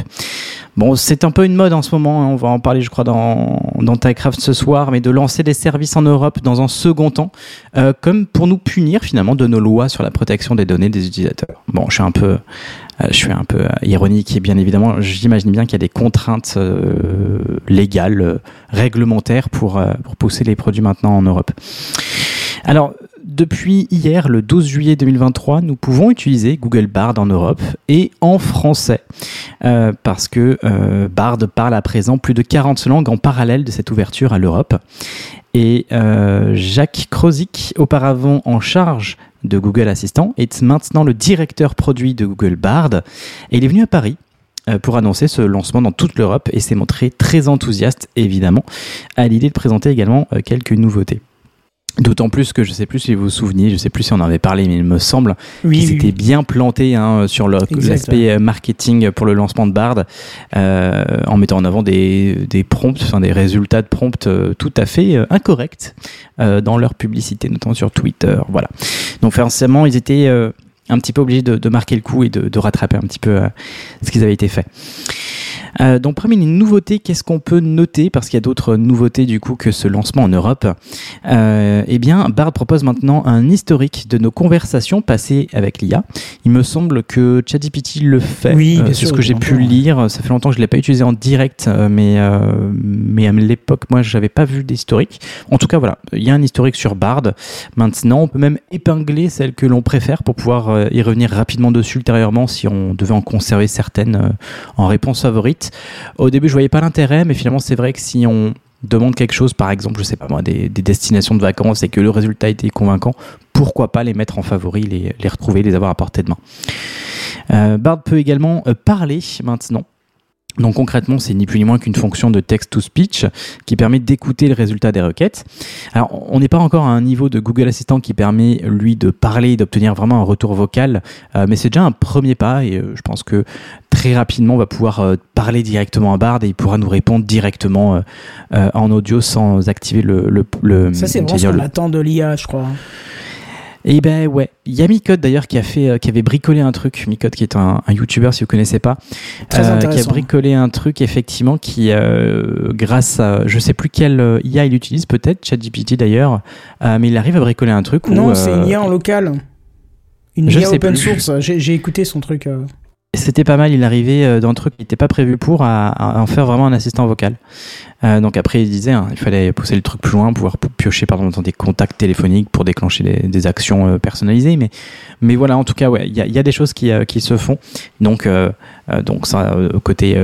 Bon, c'est un peu une mode en ce moment. hein, on va en parler, je crois, dans dans TechCraft ce soir, mais de lancer des services en Europe dans un second temps, euh, comme pour nous punir finalement de nos lois sur la protection des données des utilisateurs. Bon, je suis un peu euh, je suis un peu euh, ironique et bien évidemment, j'imagine bien qu'il y a des contraintes euh, légales, euh, réglementaires pour, pour pousser les produits maintenant en Europe. Alors, depuis hier, le 12 juillet 2023, nous pouvons utiliser Google Bard en Europe et en français euh, parce que euh, Bard parle à présent plus de 40 langues en parallèle de cette ouverture à l'Europe. Et euh, Jacques Krozik, auparavant en charge de Google Assistant, est maintenant le directeur produit de Google Bard. Et il est venu à Paris pour annoncer ce lancement dans toute l'Europe et s'est montré très enthousiaste, évidemment, à l'idée de présenter également quelques nouveautés. D'autant plus que je sais plus si vous vous souvenez, je sais plus si on en avait parlé, mais il me semble oui, qu'ils oui, étaient oui. bien plantés hein, sur l'aspect euh, marketing pour le lancement de Bard, euh, en mettant en avant des, des prompts, enfin des résultats de prompts euh, tout à fait incorrects euh, dans leur publicité, notamment sur Twitter. Voilà. Donc forcément, ils étaient euh, un petit peu obligés de, de marquer le coup et de, de rattraper un petit peu euh, ce qu'ils avaient été fait. Euh, donc parmi les nouveautés, qu'est-ce qu'on peut noter? Parce qu'il y a d'autres nouveautés du coup que ce lancement en Europe. Euh, eh bien, Bard propose maintenant un historique de nos conversations passées avec l'IA. Il me semble que ChatGPT le fait. Oui, Euh, c'est ce que j'ai pu lire. Ça fait longtemps que je l'ai pas utilisé en direct, mais mais à l'époque, moi, j'avais pas vu d'historique. En tout cas, voilà, il y a un historique sur Bard. Maintenant, on peut même épingler celles que l'on préfère pour pouvoir y revenir rapidement dessus ultérieurement si on devait en conserver certaines euh, en réponse favorite. Au début, je voyais pas l'intérêt, mais finalement, c'est vrai que si on demande quelque chose, par exemple, je sais pas moi, des, des destinations de vacances et que le résultat était convaincant, pourquoi pas les mettre en favori, les, les retrouver, les avoir à portée de main. Euh, Bard peut également euh, parler maintenant. Donc concrètement, c'est ni plus ni moins qu'une fonction de text-to-speech qui permet d'écouter le résultat des requêtes. Alors, on n'est pas encore à un niveau de Google Assistant qui permet, lui, de parler et d'obtenir vraiment un retour vocal, euh, mais c'est déjà un premier pas et euh, je pense que très rapidement, on va pouvoir euh, parler directement à Bard et il pourra nous répondre directement euh, euh, en audio sans activer le... le, le Ça, c'est vraiment ce qu'on le- attend de l'IA, je crois. Et ben ouais, il y a Micode d'ailleurs qui a fait, euh, qui avait bricolé un truc. Micode qui est un, un YouTuber si vous connaissez pas, Très euh, qui a bricolé un truc effectivement qui, euh, grâce à, je sais plus quel euh, IA il utilise peut-être, ChatGPT d'ailleurs, euh, mais il arrive à bricoler un truc. où, Non, c'est une IA en local. Une je IA open plus. source. J'ai j'ai écouté son truc. C'était pas mal, il arrivait euh, dans un truc qui n'était pas prévu pour à, à en faire vraiment un assistant vocal. Euh, donc après, il disait, hein, il fallait pousser le truc plus loin, pouvoir piocher pardon, dans des contacts téléphoniques pour déclencher des, actions euh, personnalisées. Mais, mais voilà, en tout cas, ouais, il y y a des choses qui, euh, qui se font. Donc, euh, euh, donc ça, côté,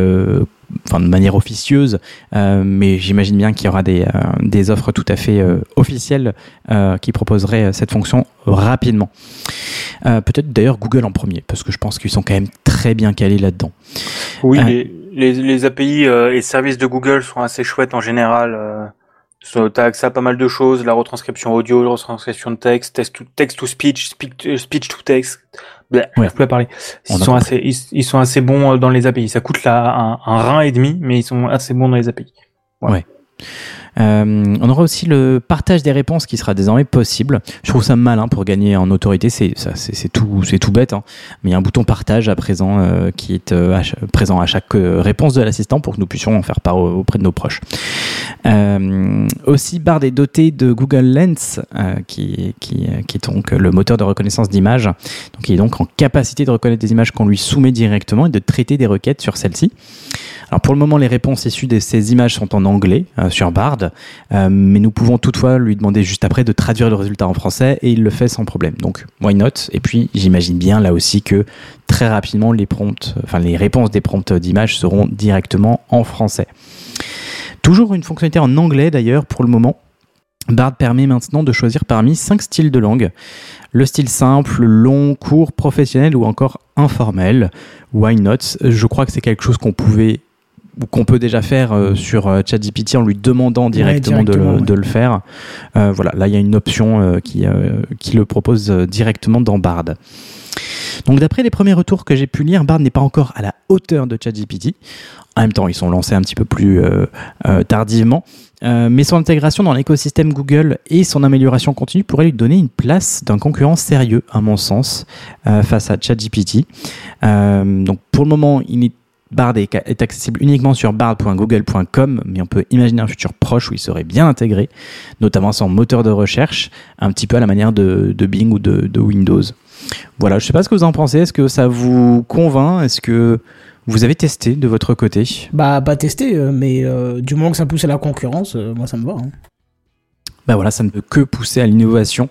enfin de manière officieuse, euh, mais j'imagine bien qu'il y aura des, euh, des offres tout à fait euh, officielles qui proposeraient cette fonction rapidement. Peut-être d'ailleurs Google en premier, parce que je pense qu'ils sont quand même très bien calés là-dedans. Oui, les, les, les API et services de Google sont assez chouettes en général. So, T'as accès à pas mal de choses, la retranscription audio, la retranscription de texte, text to, text to speech, speech to text, Ouais. Je peux pas parler. On Ils sont assez, ils, ils sont assez bons euh, dans les API. Ça coûte là un, un rein et demi, mais ils sont assez bons dans les API. Euh, on aura aussi le partage des réponses qui sera désormais possible. Je trouve ça malin pour gagner en autorité. C'est tout, bête. hein. Mais il y a un bouton partage à présent euh, qui est euh, présent à chaque réponse de l'assistant pour que nous puissions en faire part au- auprès de nos proches. Aussi, Bard est doté de Google Lens, qui, qui, est donc le moteur de reconnaissance d'images. Donc, il est donc en capacité de reconnaître des images qu'on lui soumet directement et de traiter des requêtes sur celles-ci. Alors pour le moment, les réponses issues de ces images sont en anglais sur Bard, euh, mais nous pouvons toutefois lui demander juste après de traduire le résultat en français et il le fait sans problème. Donc why not? Et puis j'imagine bien là aussi que très rapidement les enfin les réponses des prompts d'images seront directement en français. Toujours une fonctionnalité en anglais d'ailleurs pour le moment. Bard permet maintenant de choisir parmi cinq styles de langue. Le style simple, long, court, professionnel ou encore informel. Why not? Je crois que c'est quelque chose qu'on pouvait ou qu'on peut déjà faire euh, sur euh, ChatGPT en lui demandant directement, de, directement, le, ouais. de le faire. Euh, voilà, là il y a une option qui, qui le propose directement dans Bard. Donc d'après les premiers retours que j'ai pu lire, Bard n'est pas encore à la hauteur de ChatGPT. En même temps, ils sont lancés un petit peu plus tardivement. Mais son intégration dans l'écosystème Google et son amélioration continue pourraient lui donner une place d'un concurrent sérieux, à mon sens, face à ChatGPT. Donc pour le moment, il est Bard est, accessible uniquement sur bard.google.com, mais on peut imaginer un futur proche où il serait bien intégré, notamment son moteur de recherche, un petit peu à la manière de, Bing ou de, Windows. Voilà, je sais pas ce que vous en pensez. Est-ce que ça vous convainc? Est-ce que vous avez testé de votre côté? Bah, pas testé, euh, mais euh, du moment que ça pousse à la concurrence, euh, moi ça me va. hein. Bah voilà, ça ne peut que pousser à l'innovation.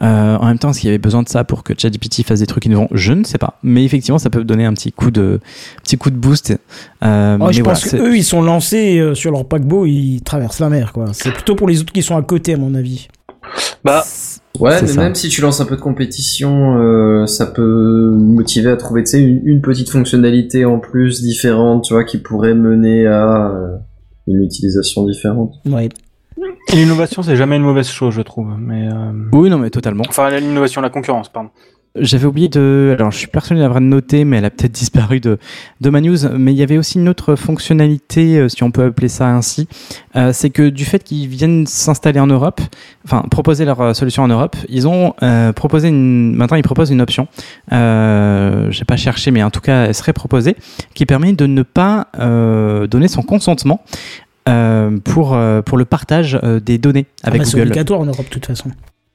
Euh, en même temps, est-ce qu'il y avait besoin de ça pour que ChatGPT fasse des trucs innovants? Je ne sais pas, mais effectivement, ça peut donner un petit coup de petit coup de boost. Euh, Oh, mais je voilà, pense qu'eux, ils sont lancés euh, sur leur paquebot, ils traversent la mer, quoi. C'est plutôt pour les autres qui sont à côté, à mon avis. Bah, Ouais, mais ça. même si tu lances un peu de compétition, euh, ça peut motiver à trouver, tu sais, une, une petite fonctionnalité en plus différente, tu vois, qui pourrait mener à euh, une utilisation différente. Ouais. L'innovation, c'est jamais une mauvaise chose, je trouve. Mais euh, Oui, non, mais totalement. enfin, l'innovation, la concurrence, pardon. J'avais oublié de. Alors, je suis persuadé d'avoir noté, mais elle a peut-être (laughs) disparu de, de ma news. Mais il y avait aussi une autre fonctionnalité, euh, si on peut appeler ça ainsi. Euh, c'est que du fait qu'ils viennent s'installer en Europe, enfin, proposer leur solution en Europe, ils ont euh, proposé une. Maintenant, ils proposent une option. Euh, J'ai pas cherché, mais en tout cas, elle serait proposée, qui permet de ne pas euh, donner son consentement. Euh, pour, euh, pour le partage euh, des données Ah avec bah, c'est Google. obligatoire en Europe, de toute façon.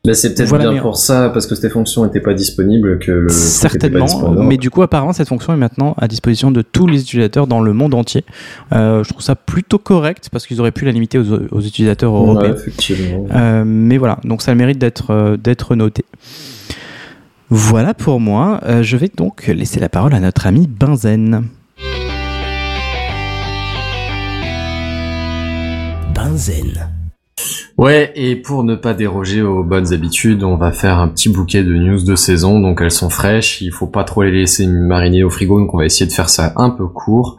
Bah, c'est peut-être Voilà, bien mais- pour ça, parce que ces fonctions n'étaient pas disponibles, que le Certainement, disponible en mais du coup, apparemment, cette fonction est maintenant à disposition de tous les utilisateurs dans le monde entier. Euh, je trouve ça plutôt correct parce qu'ils auraient pu la limiter aux, aux utilisateurs Ouais, européens. effectivement. Euh, mais voilà, donc ça mérite d'être euh, d'être noté. Voilà pour moi. Euh, je vais donc laisser la parole à notre ami Benzen. Ouais, et pour ne pas déroger aux bonnes habitudes, on va faire un petit bouquet de news de saison, donc elles sont fraîches, il faut pas trop les laisser mariner au frigo, donc on va essayer de faire ça un peu court.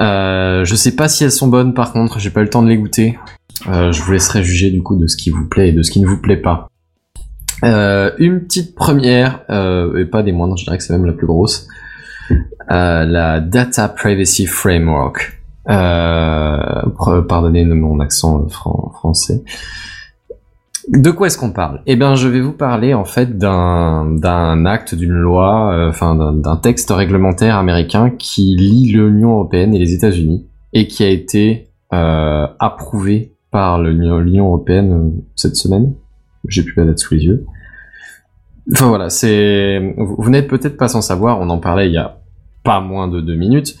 Euh, je sais pas si elles sont bonnes par contre, j'ai pas le temps de les goûter. Euh, je vous laisserai juger du coup de ce qui vous plaît et de ce qui ne vous plaît pas. Euh, une petite première, et pas des moindres, je dirais que c'est même la plus grosse. La Data Privacy Framework. Euh, pardonnez mon accent fran- français. De quoi est-ce qu'on parle? Eh bien, je vais vous parler en fait d'un acte, d'une loi, euh, d'un- texte réglementaire américain qui lie l'Union européenne et les États-Unis et qui a été euh, approuvé par l'Union européenne euh, cette semaine. J'ai plus la date sous les yeux. Enfin voilà, c'est vous n'êtes peut-être pas sans savoir, on en parlait il y a pas moins de deux minutes,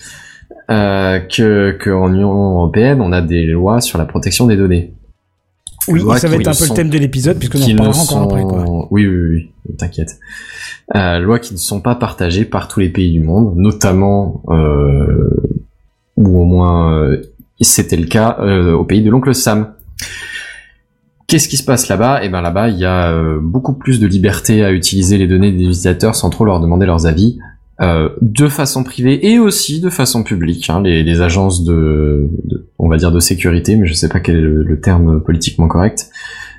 euh, que qu'en Union européenne, on a des lois sur la protection des données. Oui, ça va être un peu le thème de l'épisode, puisque nous en ne parlerons sont... encore après, quoi. Oui, oui, oui, oui, t'inquiète. Euh, lois qui ne sont pas partagées par tous les pays du monde, notamment, euh, ou au moins euh, c'était le cas au pays de l'oncle Sam. Qu'est-ce qui se passe là-bas? Eh ben là-bas, il y a beaucoup plus de liberté à utiliser les données des utilisateurs sans trop leur demander leurs avis, euh, de façon privée et aussi de façon publique. hein. les, les agences de, de- on va dire de sécurité, mais je sais pas quel est le, le terme politiquement correct,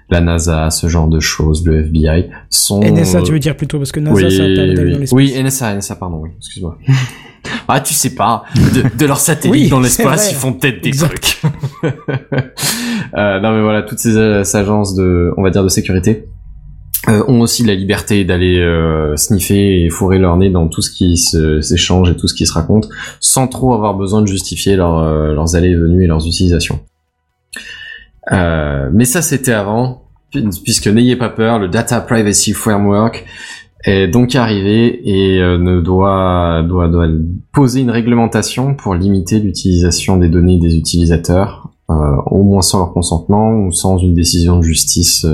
la NASA, ce genre de choses, le FBI, sont... NSA, euh, tu veux dire plutôt, parce que NASA, oui, ça oui. l'espace. oui, NSA, NSA, pardon, oui, excuse-moi. (laughs) ah, tu sais pas, de, de leurs satellites Oui, dans l'espace, ils font peut-être des Exact. trucs. (laughs) Euh, non, mais voilà, toutes ces, euh, ces agences de, on va dire, de sécurité euh, ont aussi la liberté d'aller euh, sniffer et fourrer leur nez dans tout ce qui s'échange et tout ce qui se raconte, sans trop avoir besoin de justifier euh, leurs allées et venues et leurs utilisations. Euh, mais ça, c'était avant, pu- puisque n'ayez pas peur, le Data Privacy Framework est donc arrivé et euh, ne doit, doit, doit poser une réglementation pour limiter l'utilisation des données des utilisateurs, euh, au moins sans leur consentement ou sans une décision de justice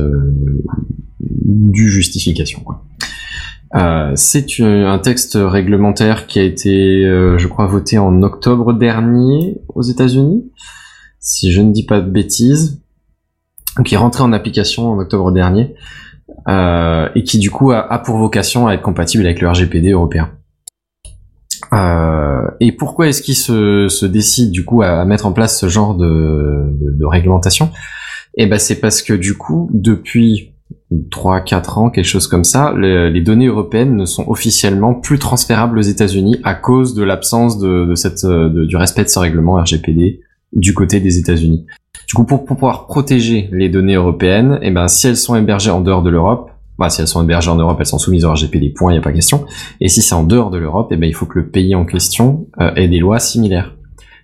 du justification. Quoi. Euh, c'est un texte réglementaire qui a été, euh, je crois, voté en octobre dernier aux États-Unis, si je ne dis pas de bêtises, qui est rentré en application en octobre dernier euh, et qui du coup a, pour vocation à être compatible avec le RGPD européen. Et pourquoi est-ce qu'il se, décide du coup à, mettre en place ce genre de, de, de réglementation? Eh ben c'est parce que du coup depuis 3-4 ans, quelque chose comme ça, le- les données européennes ne sont officiellement plus transférables aux États-Unis à cause de l'absence de, cette, euh, du respect de ce règlement RGPD du côté des États-Unis. Du coup, pour, pour pouvoir protéger les données européennes, eh ben, si elles sont hébergées en dehors de l'Europe, bah, si elles sont hébergées en Europe, elles sont soumises au RGPD, point, il n'y a pas question. Et si c'est en dehors de l'Europe, eh ben, il faut que le pays en question euh, ait des lois similaires.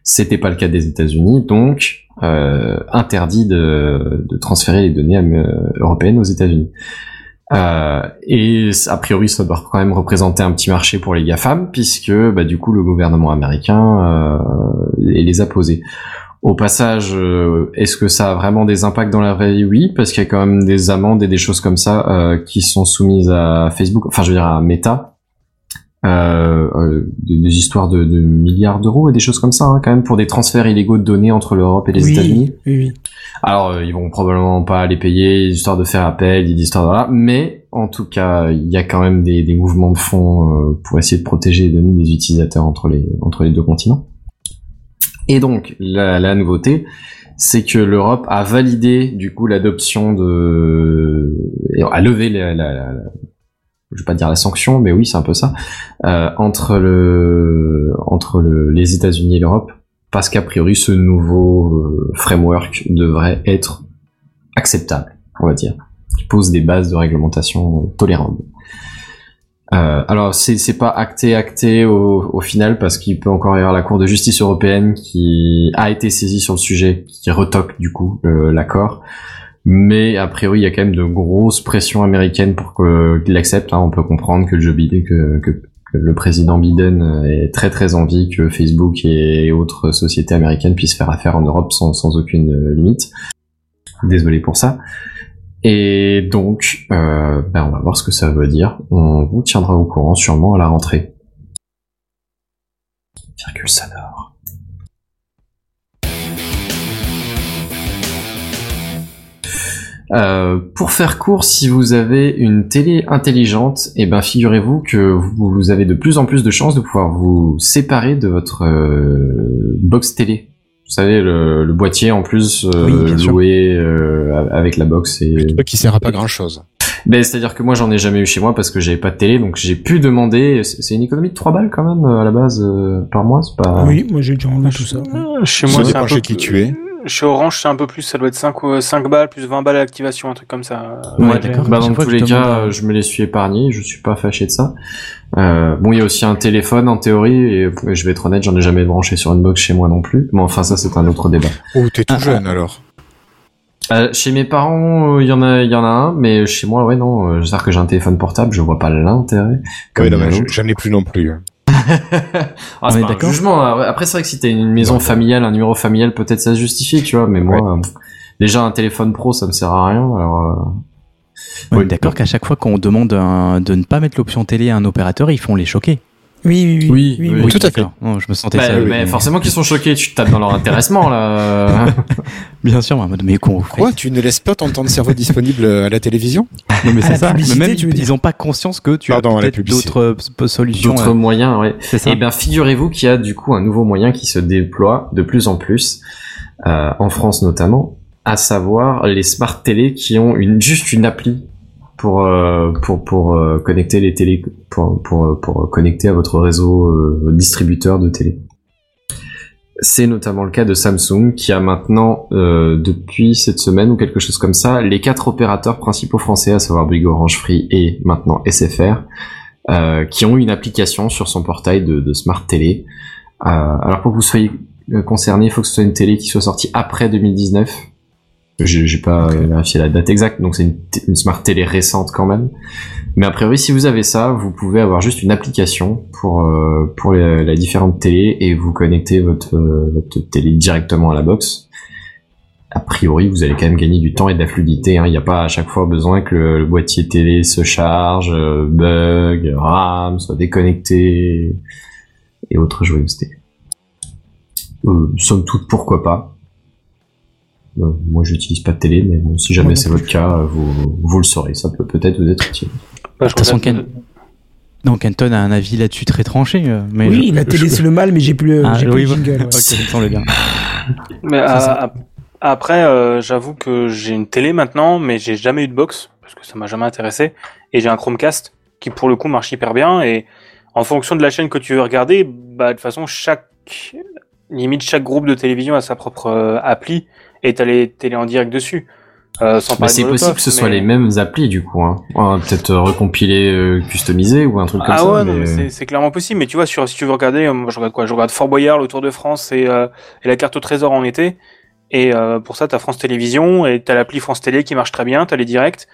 C'était pas le cas des États-Unis, donc euh, interdit de, transférer les données euh, européennes aux États-Unis. Euh, et a priori, ça doit quand même représenter un petit marché pour les GAFAM, puisque bah, du coup, le gouvernement américain euh, les a posés. Au passage, est-ce que ça a vraiment des impacts dans la vraie vie? Oui, parce qu'il y a quand même des amendes et des choses comme ça qui sont soumises à Facebook, enfin je veux dire à Meta, des, des histoires de, de milliards d'euros et des choses comme ça, hein, quand même pour des transferts illégaux de données entre l'Europe et les oui, États-Unis. oui, oui. Alors, euh, ils vont probablement pas les payer, histoire de faire appel, d'histoire de là, mais en tout cas, il y a quand même des, des mouvements de fond euh, pour essayer de protéger les données des utilisateurs entre les entre les deux continents. Et donc, la, la nouveauté, c'est que l'Europe a validé du coup l'adoption de, a levé la- la- je vais pas dire la sanction, mais oui, c'est un peu ça, euh, entre le entre le, les États-Unis et l'Europe parce qu'a priori ce nouveau euh, framework devrait être acceptable, on va dire, qui pose des bases de réglementation tolérables. Euh, alors c'est c'est pas acté acté au, au final parce qu'il peut encore y avoir la Cour de justice européenne qui a été saisie sur le sujet, qui retoque du coup euh, l'accord. Mais a priori il y a quand même de grosses pressions américaines pour qu'il l'accepte. hein. On peut comprendre que Joe Biden, que, que le président Biden est très très envie que Facebook et autres sociétés américaines puissent faire affaire en Europe sans, sans aucune euh, limite. Désolé pour ça. Et donc, euh, ben on va voir ce que ça veut dire. On vous tiendra au courant sûrement à la rentrée. Virgule sonore. Euh, pour faire court, si vous avez une télé intelligente, et ben figurez-vous que vous, vous avez de plus en plus de chances de pouvoir vous séparer de votre euh, box télé. Vous savez, le, le boîtier en plus euh, Oui, loué euh, avec la box et Le truc qui sert à pas grand chose. ben, c'est-à-dire que moi j'en ai jamais eu chez moi parce que j'avais pas de télé, donc j'ai pu demander. C'est une économie de 3 balles quand même euh, à la base euh, par mois, c'est pas. Oui, moi j'ai déjà enlevé tout ça. Chez Ça moi, c'est dépend un peu chez qui tu es. Chez Orange, c'est un peu plus, ça doit être 5, ou 5 balles, plus 20 balles à l'activation, un truc comme ça. Ouais, Ouais, d'accord. Bah, dans tous les cas, demande, euh, je me les suis épargnés, je suis pas fâché de ça. Euh, bon, il y a aussi un téléphone en théorie, et euh, je vais être honnête, j'en ai jamais branché sur une box chez moi non plus. Mais enfin, ça c'est un autre débat. Oh, t'es tout Ah, jeune alors. Euh, chez mes parents, euh, il y en a, il y en a un, mais chez moi, ouais, non. euh, C'est-à-dire que j'ai un téléphone portable, je vois pas l'intérêt. Oui, non, mais j'en ai plus non plus. Ah, c'est pas un jugement. hein. Après, c'est vrai que si t'as une maison familiale, un numéro familial, peut-être ça se justifie, tu vois. Mais moi, euh, déjà un téléphone pro, ça me sert à rien. Alors, euh, On est Oui. d'accord qu'à chaque fois qu'on demande un- de ne pas mettre l'option télé à un opérateur, ils font les choquer. Oui, oui, Oui, oui. oui, oui. tout à fait. je me sentais bah, seul. mais forcément qu'ils sont choqués. Tu te tapes dans leur intéressement là. (laughs) Bien sûr, en mode, mais con, Quoi Tu ne laisses pas ton temps de cerveau disponible à la télévision (laughs) Non, mais c'est ça. Même, ils ont pas conscience que tu as peut-être d'autres euh, solutions. D'autres euh, moyens, ouais. C'est ça. Eh bien, figurez-vous qu'il y a du coup un nouveau moyen qui se déploie de plus en plus, euh, en France notamment, à savoir les smart télé qui ont une juste une appli pour euh, pour pour euh, connecter les télés pour pour pour connecter à votre réseau euh, distributeur de télé. C'est notamment le cas de Samsung qui a maintenant euh, depuis cette semaine ou quelque chose comme ça les quatre opérateurs principaux français, à savoir Bouygues, Orange, Free et maintenant SFR, euh, qui ont une application sur son portail de, smart télé. Euh, alors pour que vous soyez euh, concerné, il faut que ce soit une télé qui soit sortie après 2019. J'ai pas vérifié la date exacte, donc c'est une, smart télé récente quand même. Mais a priori, si vous avez ça, vous pouvez avoir juste une application pour euh, pour les, les différentes télés et vous connectez votre, euh, votre télé directement à la box. A priori, vous allez quand même gagner du temps et de la fluidité. hein. Il n'y a pas à chaque fois besoin que le, le boîtier télé se charge, euh, bug, RAM, soit déconnecté et autres joyeusetés. Euh, somme toute, pourquoi pas. Euh, moi, j'utilise pas de télé, mais bon, si jamais c'est votre cas, vous, vous le saurez. Ça peut peut-être vous être utile. Bah, De toute façon, Ken- Non, Kenton a un avis là-dessus très tranché. euh, Mais oui, je- la télé je- c'est le mal, mais j'ai plus le, Ah, j'ai plus oui, le jingle. ouais. (laughs) Mais après, euh, j'avoue que j'ai une télé maintenant, mais j'ai jamais eu de box parce que ça m'a jamais intéressé. Et j'ai un Chromecast qui, pour le coup, marche hyper bien. Et en fonction de la chaîne que tu veux regarder, bah de toute façon, chaque limite chaque groupe de télévision a sa propre euh, appli et t'as les télés en direct dessus. Euh, sans parler c'est possible Molotov, que ce soit mais- les mêmes applis du coup. Hein. Peut-être euh, recompiler, euh, customiser ou un truc comme ah ça. ouais, non, mais- mais c'est- clairement possible. Mais tu vois, sur, si tu veux regarder, euh, moi je regarde quoi? Je regarde Fort Boyard, le Tour de France et, euh, et la carte au trésor en été. Et euh, pour ça, t'as France Télévisions et t'as l'appli France Télé qui marche très bien. T'as les directs.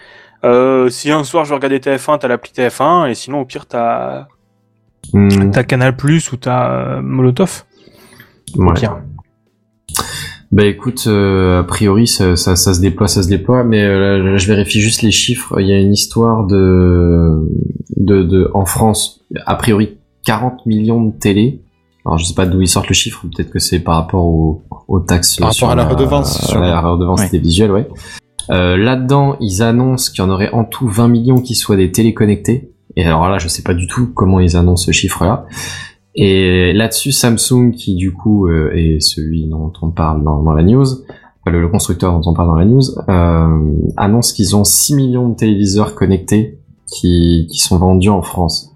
Euh, si un soir je veux regarder TF1, t'as l'appli TF1 et sinon au pire t'as Hmm, t'as Canal Plus ou t'as euh, Molotov. Au ouais. pire. Bah écoute, euh, a priori ça, ça, ça se déploie, ça se déploie, mais euh, là, je vérifie juste les chiffres. Il y a une histoire de, de, de en France, a priori 40 millions de télé. Alors je sais pas d'où ils sortent le chiffre, peut-être que c'est par rapport aux, aux taxes Par sur rapport à la redevance, sûrement. la redevance Ouais. télévisuelle, ouais. Euh, Là-dedans, ils annoncent qu'il y en aurait en tout 20 millions qui soient des télés connectées. Et alors là, je sais pas du tout comment ils annoncent ce chiffre-là. Et là-dessus, Samsung, qui du coup euh, est celui dont on parle dans, dans la news, enfin, le, le constructeur dont on parle dans la news, euh, annonce qu'ils ont 6 millions de téléviseurs connectés qui, qui sont vendus en France.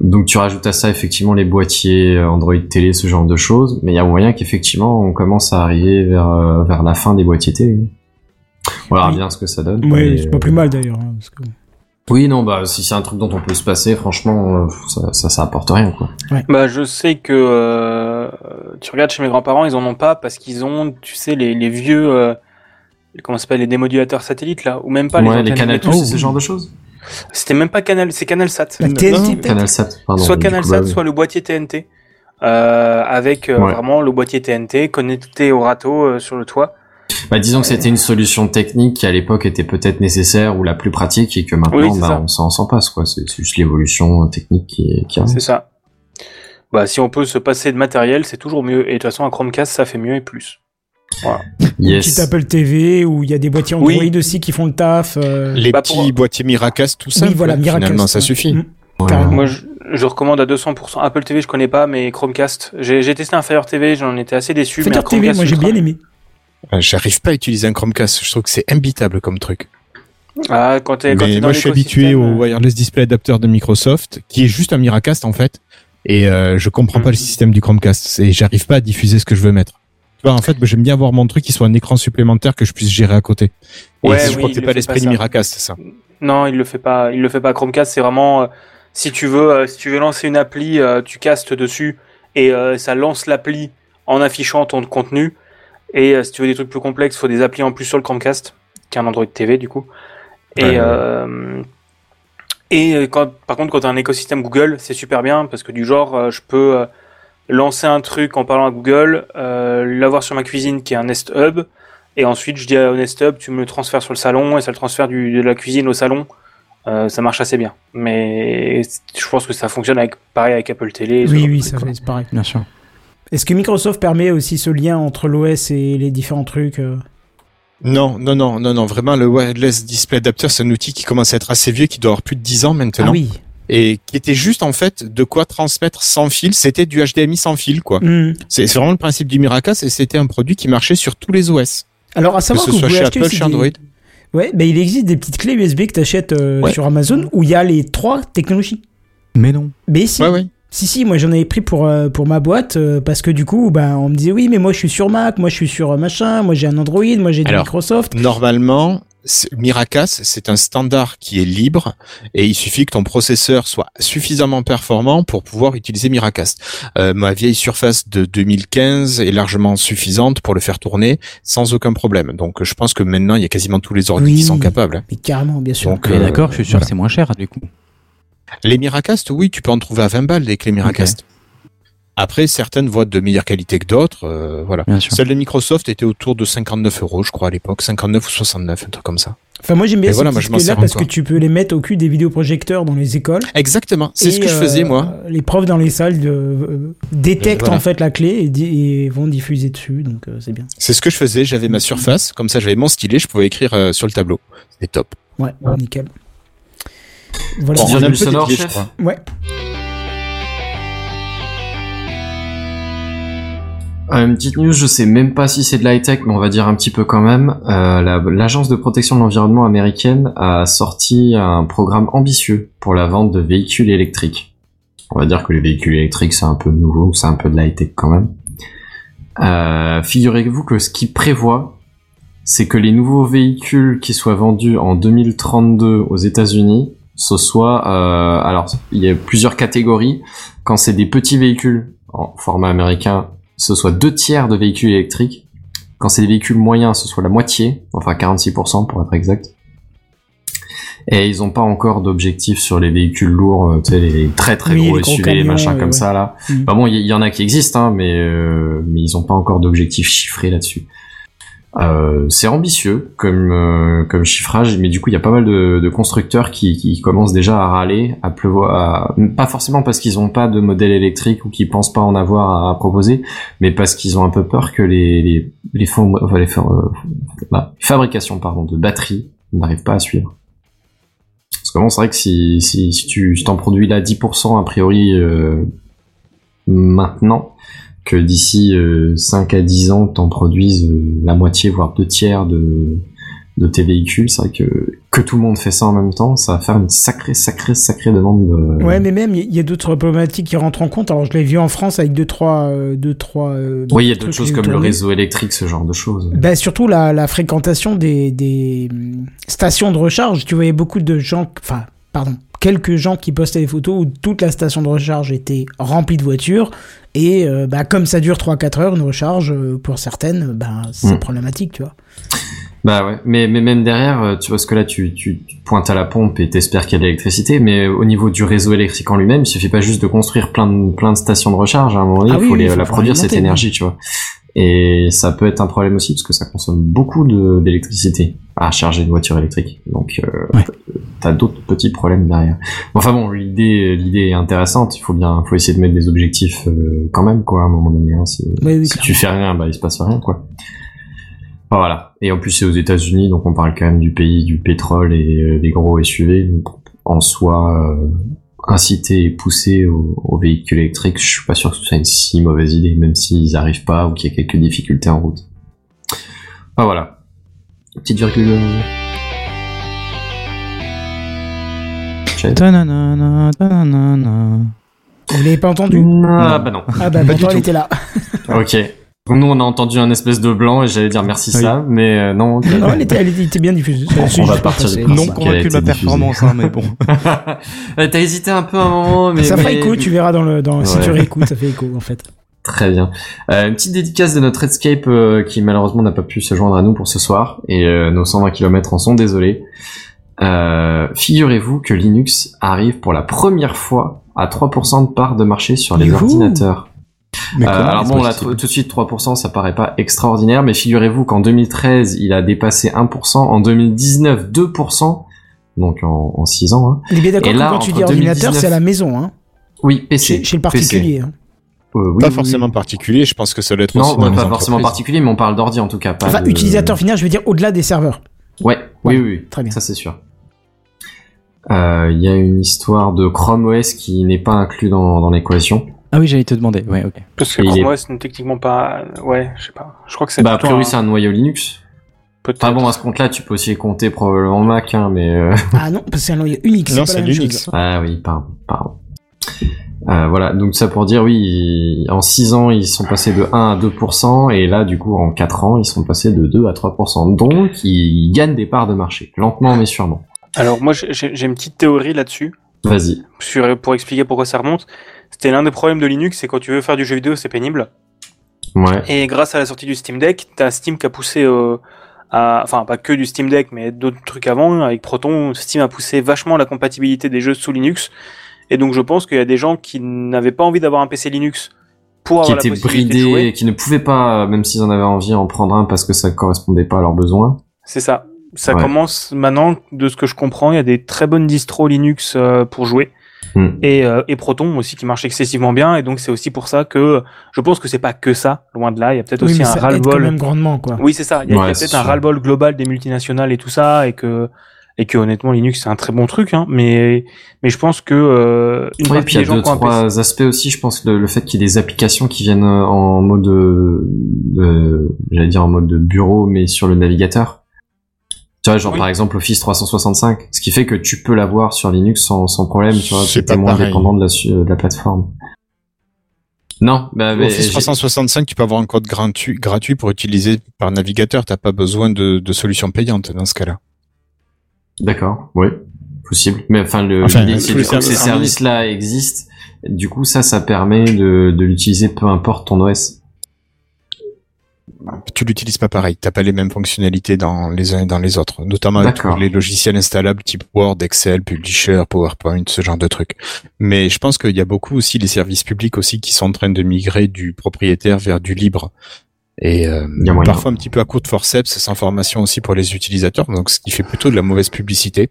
Donc tu rajoutes à ça effectivement les boîtiers euh, Android télé, ce genre de choses, mais il y a moyen qu'effectivement on commence à arriver vers, vers la fin des boîtiers télé. On verra Oui. bien ce que ça donne. Ouais, mais- c'est pas plus mal d'ailleurs. hein, parce que- Oui, non, bah si c'est un truc dont on peut se passer, franchement, euh, ça, ça, ça apporte rien, quoi. Bah je sais que euh, tu regardes chez mes grands-parents, ils en ont pas parce qu'ils ont, tu sais, les, les vieux euh, comment ça s'appelle les démodulateurs satellites là, ou même pas ouais, les, les Bluetooth. c'est ce genre de choses. C'était même pas Canal, c'est Canal Sat. La TNT non, Canal Sat, pardon. soit Canal Sat, bah, soit le boîtier TNT, euh, avec euh, Ouais. vraiment le boîtier TNT connecté au râteau euh, sur le toit. Bah, disons que c'était une solution technique qui à l'époque était peut-être nécessaire ou la plus pratique et que maintenant Oui, bah, on s'en s'en passe quoi. C'est c'est juste l'évolution technique qui, qui arrive. C'est ça. Bah si on peut se passer de matériel, c'est toujours mieux. Et de toute façon, un Chromecast, ça fait mieux et plus. Une petite Yes. Apple TV où il y a des boîtiers Android Oui. aussi qui font le taf. euh, Les Bah, petits pour- boîtiers Miracast, tout ça. Oui, voilà. Miracast, Finalement, ça ouais. suffit. Mm. Ouais. carrément. Moi, je, je recommande à 200%. Apple TV, je connais pas, mais Chromecast. J'ai j'ai testé un Fire TV, j'en étais assez déçu. mais un Fire TV, Chromecast moi j'ai bien aimé. Euh, J'arrive pas à utiliser un Chromecast. Je trouve que c'est imbitable comme truc. Ah, quand t'es quand Mais dans moi, je suis habitué au euh, wireless display adapter de Microsoft, qui est juste un Miracast en fait. Et euh, je comprends Mm. pas le système du Chromecast. Et j'arrive pas à diffuser ce que je veux mettre. Tu vois, en fait, j'aime bien avoir mon truc qui soit un écran supplémentaire que je puisse gérer à côté. Et Ouais, je oui, crois que c'est pas l'esprit du. Miracast, ça. Non, il le fait pas. Il le fait pas. Chromecast, c'est vraiment euh, si tu veux, euh, si tu veux lancer une appli, euh, tu castes dessus et euh, ça lance l'appli en affichant ton contenu. Et euh, si tu veux des trucs plus complexes, il faut des applis en plus sur le Chromecast, qui est un Android TV du coup. Et Ouais, ouais. euh, et euh, quand, par contre, quand tu as un écosystème Google, c'est super bien parce que du genre, euh, je peux euh, lancer un truc en parlant à Google, euh, l'avoir sur ma cuisine qui est un Nest Hub, et ensuite je dis au Nest Hub, tu me le transfères sur le salon et ça le transfère du, de la cuisine au salon. Euh, ça marche assez bien. Mais je pense que ça fonctionne avec, pareil avec Apple Télé. Oui, oui, ça fait c'est pareil. Bien sûr. Est-ce que Microsoft permet aussi ce lien entre l'OS et les différents trucs euh? Non, non, non, non, non. Vraiment, le wireless display adapter, c'est un outil qui commence à être assez vieux, qui doit avoir plus de 10 ans maintenant. Ah oui. Et qui était juste, en fait, de quoi transmettre sans fil. C'était du HDMI sans fil, quoi. Hmm. C'est vraiment le principe du Miracast et c'était un produit qui marchait sur tous les OS. Alors, à Que savoir ce que, vous soit chez Apple, chez des- Android. Ouais, bah, il existe des petites clés USB que tu achètes Ouais. sur Amazon où il y a les trois technologies. Mais non. Mais si, Ouais, ouais. Si, si, moi j'en avais pris pour, euh, pour ma boîte euh, parce que du coup, ben, on me disait oui, mais moi je suis sur Mac, moi je suis sur euh, machin, moi j'ai un Android, moi j'ai du Alors, Microsoft. Normalement, Miracast, c'est un standard qui est libre et il suffit que ton processeur soit suffisamment performant pour pouvoir utiliser Miracast. Euh, ma vieille surface de 2015 est largement suffisante pour le faire tourner sans aucun problème. Donc, je pense que maintenant, il y a quasiment tous les ordi Oui. qui sont capables. hein. Mais carrément, bien sûr. Donc, euh, d'accord, je suis sûr voilà. que c'est moins cher du coup. Les Miracast, oui, tu peux en trouver à 20 balles des clés Miracast. Après, certaines être de meilleure qualité que d'autres. euh, voilà. Celle de Microsoft était autour de 59 euros, je crois, à l'époque. 59 ou 69, un truc comme ça. Enfin, moi j'aime bien Et ces voilà, moi, je sers parce encore. que tu peux les mettre au cul des vidéoprojecteurs dans les écoles. Exactement, c'est ce que je euh, faisais, moi. Les profs dans les salles de, euh, détectent voilà. en fait la clé et, di- et vont diffuser dessus, donc euh, c'est bien. C'est ce que je faisais, j'avais ma surface, comme ça j'avais mon stylet, je pouvais écrire euh, sur le tableau. C'était top. Ouais, nickel. Voilà. On a un sonore, chef. Ouais. Euh, Une petite news, je sais même pas si c'est de l'high-tech, mais on va dire un petit peu quand même. Euh, la- L'agence de protection de l'environnement américaine a sorti un programme ambitieux pour la vente de véhicules électriques. On va dire que les véhicules électriques c'est un peu nouveau, c'est un peu de l'high-tech quand même. Euh, Figurez-vous que ce qu'ils prévoit, c'est que les nouveaux véhicules qui soient vendus en 2032 aux États-Unis, ce soit, euh, alors il y a plusieurs catégories. Quand c'est des petits véhicules en format américain, ce soit deux tiers de véhicules électriques. Quand c'est des véhicules moyens, ce soit la moitié, enfin 46% pour être exact. Et ils ont pas encore d'objectif sur les véhicules lourds, euh, tu sais, les très très Oui, gros les SUV, les machins comme ouais. ça là. Mhm. Bah bon, il y, y en a qui existent, hein, mais euh, mais ils ont pas encore d'objectif chiffré là-dessus. Euh, c'est ambitieux comme euh, comme chiffrage, mais du coup il y a pas mal de, de constructeurs qui, qui commencent déjà à râler, à pleuvoir, à- pas forcément parce qu'ils ont pas de modèle électrique ou qu'ils pensent pas en avoir à, proposer, mais parce qu'ils ont un peu peur que les les les, fonds, enfin, les, euh, la fabrication pardon de batteries n'arrivent pas à suivre. Parce que bon, c'est vrai que si si, si tu si t'en produis là 10% a priori euh, maintenant que d'ici euh, 5 à 10 ans, t'en produises euh, la moitié, voire deux tiers de, de tes véhicules. C'est vrai que, que tout le monde fait ça en même temps, ça va faire une sacrée, sacrée, sacrée demande de... Ouais, mais même, il y a d'autres problématiques qui rentrent en compte. Alors, je l'ai vu en France avec deux, trois, euh, deux, trois. euh, Oui, il y a d'autres choses comme le réseau électrique, ce genre de choses. Ben, surtout la, la fréquentation des, des stations de recharge. Tu voyais beaucoup de gens, enfin, pardon, quelques gens qui postaient des photos où toute la station de recharge était remplie de voitures. Et euh, bah, comme ça dure 3-4 heures, une recharge, euh, pour certaines, ben, c'est Mm. problématique, tu vois. Bah ouais, mais, mais même derrière, euh, tu vois, ce que là, tu, tu, tu pointes à la pompe et t'espères qu'il y a de l'électricité, mais au niveau du réseau électrique en lui-même, il suffit pas juste de construire plein de, plein de stations de recharge, à un moment donné, Ah il oui, faut la produire, cette énergie, tu vois. Et ça peut être un problème aussi, parce que ça consomme beaucoup d'électricité à charger une voiture électrique. Donc, euh, Ouais. T'as d'autres petits problèmes derrière. Enfin bon, l'idée, l'idée est intéressante, il faut bien, faut essayer de mettre des objectifs euh, quand même, quoi, à un moment donné. hein, si, Oui, oui, si tu fais rien, bah il se passe rien, quoi. Enfin, voilà. Et en plus, c'est aux États-Unis, donc on parle quand même du pays du pétrole et euh, des gros SUV. Donc, En soi, euh, inciter et pousser aux, aux véhicules électriques, je suis pas sûr que ce soit une si mauvaise idée, même s'ils arrivent pas ou qu'il y a quelques difficultés en route. Enfin voilà. Petite virgule. Ta-na-na-na, ta-na-na-na. Vous l'avez pas entendu Ah bah non. Ah bah pourtant, elle tout. était là. (laughs) Ok. Nous on a entendu un espèce de blanc et j'allais dire merci Oui. ça, mais euh, non. Non, elle était, elle était, bien diffusée. On C'est va partir du Non convaincu de ma performance, hein, mais bon. (laughs) T'as hésité un peu un moment, mais Ça mais- écho, tu verras dans le, dans, si Ouais. tu réécoutes, ça fait écho, en fait. Très bien. Euh, une petite dédicace de notre Redscape euh, qui malheureusement n'a pas pu se joindre à nous pour ce soir et euh, nos 120 km en sont désolés. Euh, Figurez-vous que Linux arrive pour la première fois à 3% de part de marché sur les Youhou ordinateurs. Mais Euh, comment alors bon, là, tout de suite 3%, ça paraît pas extraordinaire, mais figurez-vous qu'en 2013, il a dépassé 1%, en 2019 2%, donc en, en 6 ans. Hein. Il est bien d'accord Et que là, quand tu dis ordinateur, 2019 c'est à la maison, hein. Oui, PC. Chez, chez le particulier. hein. Euh, oui, Pas oui, forcément oui. particulier, je pense que ça doit être Non, aussi ouais, pas forcément particulier, mais on parle d'ordi en tout cas. Pas Enfin, de- utilisateur final, je veux dire au-delà des serveurs. Ouais, oui, oui, oui. Très bien. Ça c'est sûr. Euh, Il y a une histoire de Chrome OS qui n'est pas inclus dans, dans l'équation. Ah oui, j'allais te demander. Ouais, ok. Parce que Et Chrome OS n'est techniquement pas. Ouais, je sais pas. Je crois que c'est Bah, a priori, un- c'est un noyau Linux. Peut-être. Enfin bon, à ce compte-là, tu peux aussi compter probablement Mac, hein, mais... euh, (laughs) Ah non, parce qu'il y a Unix, Non, c'est c'est chose. Ah oui, pardon, pardon. Euh, voilà, donc ça pour dire, oui, en 6 ans, ils sont passés de 1 à 2%, et là, du coup, en 4 ans, ils sont passés de 2 à 3%. Donc, ils gagnent des parts de marché, lentement mais sûrement. Alors moi, j'ai une petite théorie là-dessus. Vas-y. sur, pour expliquer pourquoi ça remonte. C'était l'un des problèmes de Linux, c'est quand tu veux faire du jeu vidéo, c'est pénible. Ouais. Et grâce à la sortie du Steam Deck, t'as Steam qui a poussé, euh, à, enfin pas que du Steam Deck, mais d'autres trucs avant. Avec Proton, Steam a poussé vachement la compatibilité des jeux sous Linux. Et donc je pense qu'il y a des gens qui n'avaient pas envie d'avoir un PC Linux pour Qui avoir la étaient possibilité de jouer. bridés, qui ne pouvaient pas, même s'ils en avaient envie, en prendre un parce que ça correspondait pas à leurs besoins. C'est ça. Ça Ouais. commence maintenant, de ce que je comprends, il y a des très bonnes distros Linux euh, pour jouer. Hmm. Et, euh, et Proton aussi qui marche excessivement bien. Et donc c'est aussi pour ça que je pense que c'est pas que ça, loin de là. Il y a peut-être Oui, aussi mais un ça aide quand ras-le-bol. même grandement, quoi. Oui, c'est ça. Il y a, peut-être un ras-le-bol global des multinationales et tout ça, et que et que honnêtement Linux c'est un très bon truc, hein. Mais mais je pense que euh, une puis il y a des gens deux, qui ont un PC trois aspects aussi. Je pense que le, le fait qu'il y ait des applications qui viennent euh, en mode, euh, de, j'allais dire en mode de bureau, mais sur le navigateur. Tu vois, genre Oui. par exemple Office 365, ce qui fait que tu peux l'avoir sur Linux sans, sans problème, tu vois, C'est moins pareil. dépendant de la, de la plateforme. Non, bah, mais Office j'ai- 365, tu peux avoir un code gratuit, gratuit pour utiliser par navigateur. T'as pas besoin de, de solution payante dans ce cas-là. D'accord, oui, possible. Mais enfin, le, Enfin, du coup que ces services-là existent. Du coup, ça, ça permet de, de l'utiliser peu importe ton OS. Tu l'utilises pas pareil. T'as pas les mêmes fonctionnalités dans les uns et dans les autres. Notamment tous les logiciels installables type Word, Excel, Publisher, PowerPoint, ce genre de trucs. Mais je pense qu'il y a beaucoup aussi les services publics aussi qui sont en train de migrer du propriétaire vers du libre. Et euh, parfois un petit peu à coup de forceps, sans formation aussi pour les utilisateurs, donc ce qui fait plutôt de la mauvaise publicité.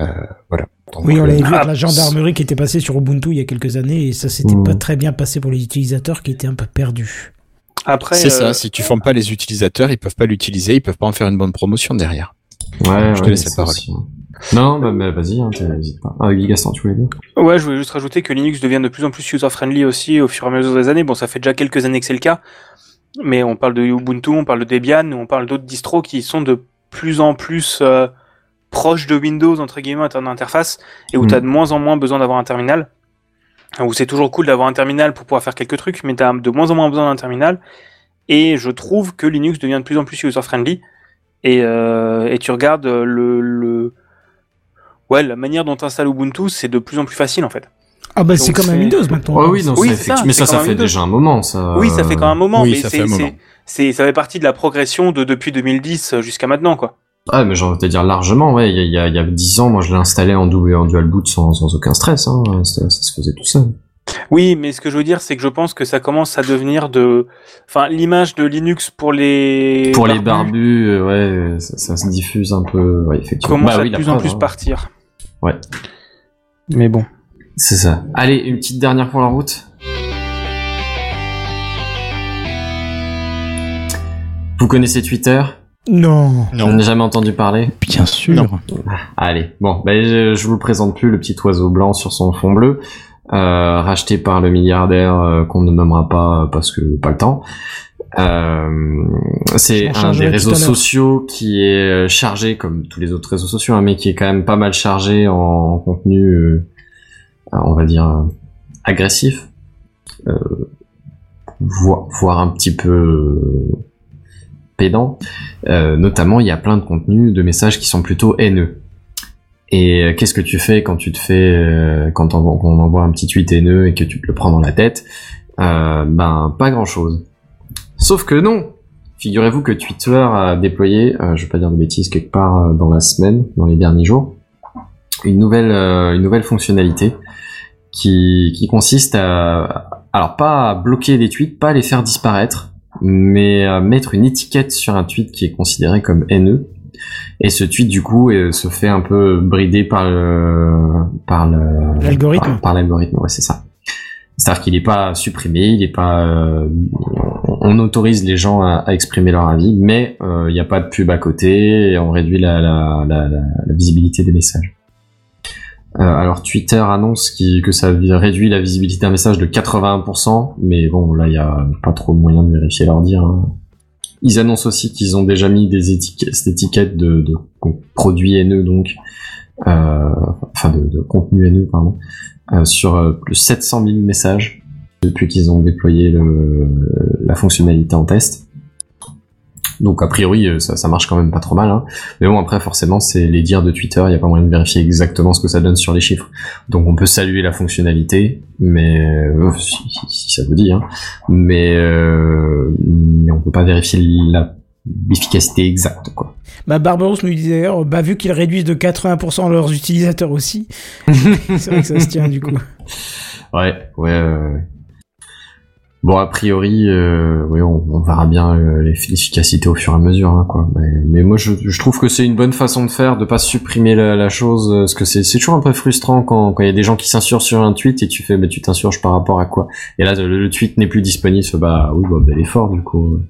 Euh, voilà. Donc, Oui, on euh, l'avait vu avec ah, la gendarmerie qui était passée sur Ubuntu il y a quelques années et ça s'était Mm. pas très bien passé pour les utilisateurs qui étaient un peu perdus. Après, C'est euh, ça, si tu formes pas les utilisateurs, ils peuvent pas l'utiliser, ils peuvent pas en faire une bonne promotion derrière. Ouais, Je te ouais, laisse la parole. aussi- Non, bah, bah, vas-y, hein, n'hésite pas. Ah, Gaston, tu voulais dire Ouais, je voulais juste rajouter que Linux devient de plus en plus user-friendly aussi au fur et à mesure des années. Bon, ça fait déjà quelques années que c'est le cas, mais on parle de Ubuntu, on parle de Debian, on parle d'autres distros qui sont de plus en plus euh, proches de Windows, entre guillemets, en termes d'interface, et où Mm. tu as de moins en moins besoin d'avoir un terminal. Où c'est toujours cool d'avoir un terminal pour pouvoir faire quelques trucs, mais tu as de moins en moins besoin d'un terminal. Et je trouve que Linux devient de plus en plus user-friendly. Et, euh, et tu regardes le, le... Ouais, la manière dont tu installes Ubuntu, c'est de plus en plus facile en fait. Ah bah c'est comme un Windows maintenant. Ouais, oui, non, Oui, ça, c'est ça, effectivement- mais ça, ça fait Windows. déjà un moment, ça. Oui, ça fait quand même un moment, oui, mais ça fait un moment. c'est, c'est, ça fait partie de la progression de depuis 2010 jusqu'à maintenant, quoi. Ah, mais j'ai envie de te dire largement, ouais, il y a, il y a, il y a 10 ans, moi, je l'ai installé en double en dual boot sans, sans aucun stress, hein, ça, ça se faisait tout seul. Oui, mais ce que je veux dire, c'est que je pense que ça commence à devenir de, enfin, l'image de Linux pour les Pour les barbus, euh, ouais, ça, ça se diffuse un peu, ouais, effectivement. commence Bah à oui, de plus en preuve, plus hein. partir. Ouais. Mais bon. C'est ça. Allez, une petite dernière pour la route. Vous connaissez Twitter? Non. On n'a jamais entendu parler Bien sûr. Non. Allez, bon, ben je, je vous le présente plus, le petit oiseau blanc sur son fond bleu, euh, racheté par le milliardaire euh, qu'on ne nommera pas parce que pas le temps. Euh, c'est J'en un des réseaux sociaux qui est chargé, comme tous les autres réseaux sociaux, hein, mais qui est quand même pas mal chargé en contenu, euh, on va dire, agressif, euh, voire, voire un petit peu euh, notamment, il y a plein de contenus, de messages qui sont plutôt haineux. Et euh, qu'est-ce que tu fais quand tu te fais, euh, quand on, envoie un petit tweet haineux et que tu te le prends dans la tête? Ben, pas grand-chose. Sauf que non. Figurez-vous que Twitter a déployé, je vais pas dire de bêtises, quelque part dans la semaine, dans les derniers jours, une nouvelle, une nouvelle fonctionnalité qui, qui consiste à, alors pas bloquer les tweets, pas les faire disparaître, mais à mettre une étiquette sur un tweet qui est considéré comme haineux. Et ce tweet, du coup, euh, se fait un peu brider par le, par le, L'algorithme. par, par l'algorithme, ouais, c'est ça. C'est-à-dire qu'il n'est pas supprimé, il n'est pas, euh, on, autorise les gens à, à exprimer leur avis, mais euh, il n'y a pas de pub à côté et on réduit la, la, la, la visibilité des messages. Euh, alors Twitter annonce que ça réduit la visibilité d'un message de 81%, mais bon là il y a pas trop moyen de vérifier leur dire. hein. Ils annoncent aussi qu'ils ont déjà mis des étiquettes, cette étiquette de, de produits haineux donc, euh, enfin de, de contenu haineux pardon, euh, sur euh, plus 700 000 messages depuis qu'ils ont déployé la fonctionnalité en test. Donc a priori euh, ça, ça marche quand même pas trop mal. Hein. Mais bon après forcément c'est les dires de Twitter, il n'y a pas moyen de vérifier exactement ce que ça donne sur les chiffres. Donc on peut saluer la fonctionnalité, mais euh, si, si- si ça vous dit, hein. mais, euh, mais on peut pas vérifier la l'efficacité exacte quoi. Bah, Barbaros nous disait d'ailleurs, bah, vu qu'ils réduisent de 80% leurs utilisateurs aussi, (laughs) c'est vrai que ça se tient du coup. Ouais, ouais. ouais. Bon, a priori, euh, oui, on, on verra bien euh, l'eff- l'efficacité au fur et à mesure, hein, quoi. Mais, mais moi, je, je trouve que c'est une bonne façon de faire, de pas supprimer la, la chose, euh, parce que c'est c'est toujours un peu frustrant quand quand il y a des gens qui s'insurgent sur un tweet et tu fais, mais tu t'insurges par rapport à quoi? Et là, le, le tweet n'est plus disponible, bah oui, bah, bel effort du coup.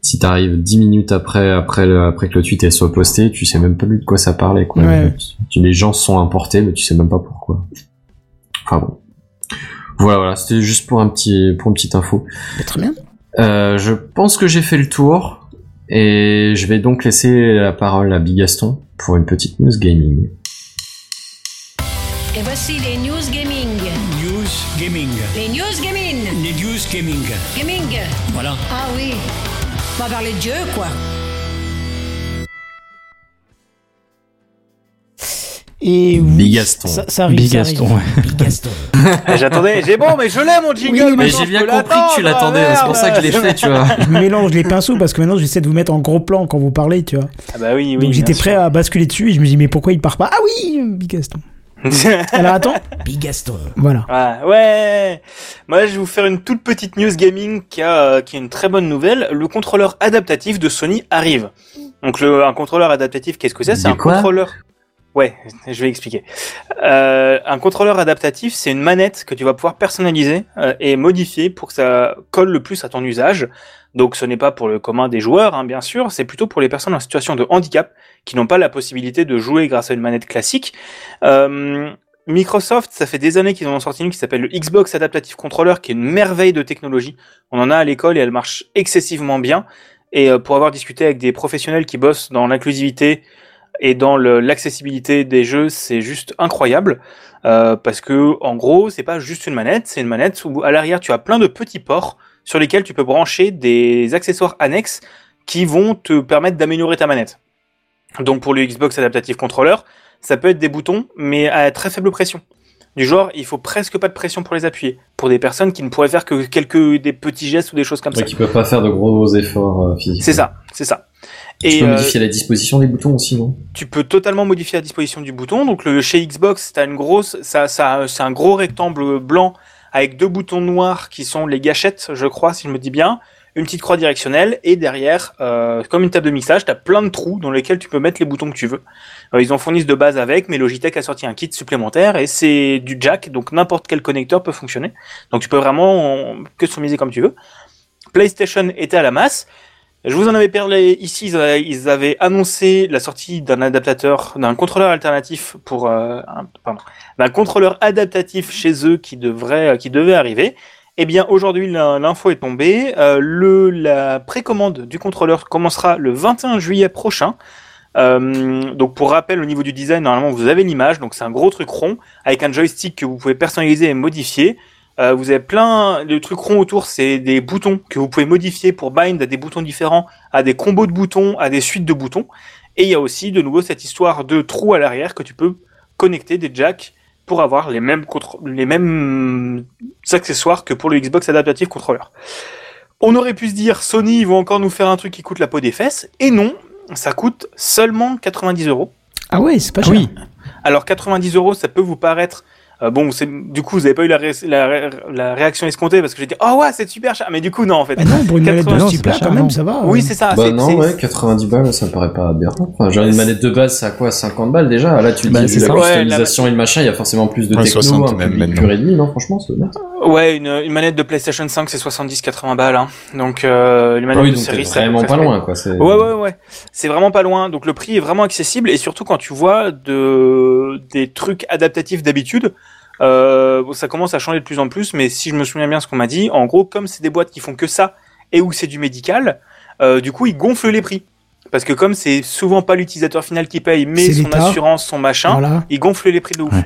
Si t'arrives 10 minutes après après le, après que le tweet soit posté, tu sais même pas plus de quoi ça parlait, quoi. Ouais. Les gens sont importés, mais tu sais même pas pourquoi. Enfin bon. Voilà, voilà, c'était juste pour un petit, pour une petite info. Très bien. Euh, je pense que j'ai fait le tour et je vais donc laisser la parole à Bigaston pour une petite news gaming. Et voici les news gaming. News Gaming. Les news gaming. Les news gaming. Gaming. Voilà. Ah oui. On va parler de Dieu, quoi. Et oui, Bigaston. Ça, ça arrive, Bigaston. Bigaston. (laughs) J'attendais, j'ai bon, mais je l'ai mon jingle. Oui, mais j'ai bien compris que tu l'attendais, c'est pour ça que je l'ai fait, tu vois. (laughs) Je mélange les pinceaux parce que maintenant j'essaie de vous mettre en gros plan quand vous parlez, tu vois. Ah bah oui, oui. Donc j'étais prêt à basculer dessus et je me dis mais pourquoi il part pas? Ah oui, Bigaston. (laughs) Alors attends, Bigaston. voilà. Ah, ouais. Moi, je vais vous faire une toute petite news gaming qui a, euh, qui est une très bonne nouvelle. Le contrôleur adaptatif de Sony arrive. Donc, le, un contrôleur adaptatif, qu'est-ce que c'est? C'est un contrôleur. Ouais, je vais expliquer. Euh, un contrôleur adaptatif, c'est une manette que tu vas pouvoir personnaliser euh, et modifier pour que ça colle le plus à ton usage. Donc, ce n'est pas pour le commun des joueurs, hein, bien sûr. C'est plutôt pour les personnes en situation de handicap qui n'ont pas la possibilité de jouer grâce à une manette classique. Euh, Microsoft, ça fait des années qu'ils en ont sorti une qui s'appelle le Xbox Adaptative Controller, qui est une merveille de technologie. On en a à l'école et elle marche excessivement bien. Et euh, pour avoir discuté avec des professionnels qui bossent dans l'inclusivité et dans l'accessibilité des jeux, c'est juste incroyable. Euh, parce que en gros, c'est pas juste une manette, c'est une manette où à l'arrière tu as plein de petits ports sur lesquels tu peux brancher des accessoires annexes qui vont te permettre d'améliorer ta manette. Donc pour le Xbox Adaptative Controller, ça peut être des boutons, mais à très faible pression. Du genre, il faut presque pas de pression pour les appuyer. Pour des personnes qui ne pourraient faire que quelques des petits gestes ou des choses comme Ouais, ça. qui peuvent pas faire de gros efforts euh, physiques. C'est ça, c'est ça. Tu peux euh, modifier la disposition des boutons aussi, non? Tu peux totalement modifier la disposition du bouton. Donc le chez Xbox, t'as une grosse, ça, ça, c'est un gros rectangle blanc avec deux boutons noirs qui sont les gâchettes, je crois, si je me dis bien. Une petite croix directionnelle et derrière, euh, comme une table de mixage, t'as plein de trous dans lesquels tu peux mettre les boutons que tu veux. Euh, ils en fournissent de base avec, mais Logitech a sorti un kit supplémentaire et c'est du jack, donc n'importe quel connecteur peut fonctionner. Donc tu peux vraiment customiser comme tu veux. PlayStation était à la masse. Je vous en avais parlé ici, ils avaient- annoncé la sortie d'un adaptateur, d'un contrôleur alternatif pour, euh, pardon, d'un contrôleur adaptatif chez eux qui devrait, qui devait arriver. Eh bien, aujourd'hui, l'in- l'info est tombée. Euh, le, la précommande du contrôleur commencera le 21 juillet prochain. Euh, donc, pour rappel, au niveau du design, normalement, vous avez l'image. Donc, c'est un gros truc rond avec un joystick que vous pouvez personnaliser et modifier. Euh, vous avez plein de trucs ronds autour, c'est des boutons que vous pouvez modifier pour bind à des boutons différents, à des combos de boutons, à des suites de boutons. Et il y a aussi de nouveau cette histoire de trous à l'arrière que tu peux connecter des jacks pour avoir les mêmes, les mêmes accessoires que pour le Xbox Adaptative Controller. On aurait pu se dire Sony ils vont encore nous faire un truc qui coûte la peau des fesses, et non, ça coûte seulement 90 euros. Ah ouais, c'est pas cher. Oui. Alors 90 euros, ça peut vous paraître euh, bon, c'est du coup vous avez pas eu la, ré- la, ré- la réaction escomptée parce que j'ai dit oh ouais c'est super cher, mais du coup non en fait. Bah non, pour une manette de 80, ce c'est type-là, pas quand même, non. ça va. Oui euh. c'est ça. Bah c'est- non, c'est- ouais, 90 balles, ça me paraît pas aberrant. Enfin, genre une manette de base, c'est à quoi 50 balles déjà? Là, tu Bah, dis, c'est la ça. Ouais, customisation et le machin, il y a forcément plus de techno, 60 un même pur et demi, non Franchement, c'est. Ouais, une, une manette de PlayStation 5 c'est 70-80 balles. Hein. Donc euh, les Ah manettes oui, de série ça vraiment pas loin, quoi. c'est- Ouais, ouais, ouais. C'est vraiment pas loin. Donc le prix est vraiment accessible et surtout quand tu vois de des trucs adaptatifs d'habitude, bon, ça commence à changer de plus en plus. Mais si je me souviens bien ce qu'on m'a dit, en gros, comme c'est des boîtes qui font que ça et où c'est du médical, euh, du coup, ils gonflent les prix. Parce que comme c'est souvent pas l'utilisateur final qui paye, mais son assurance, son machin, Voilà. ils gonflent les prix de ouf. Ouais.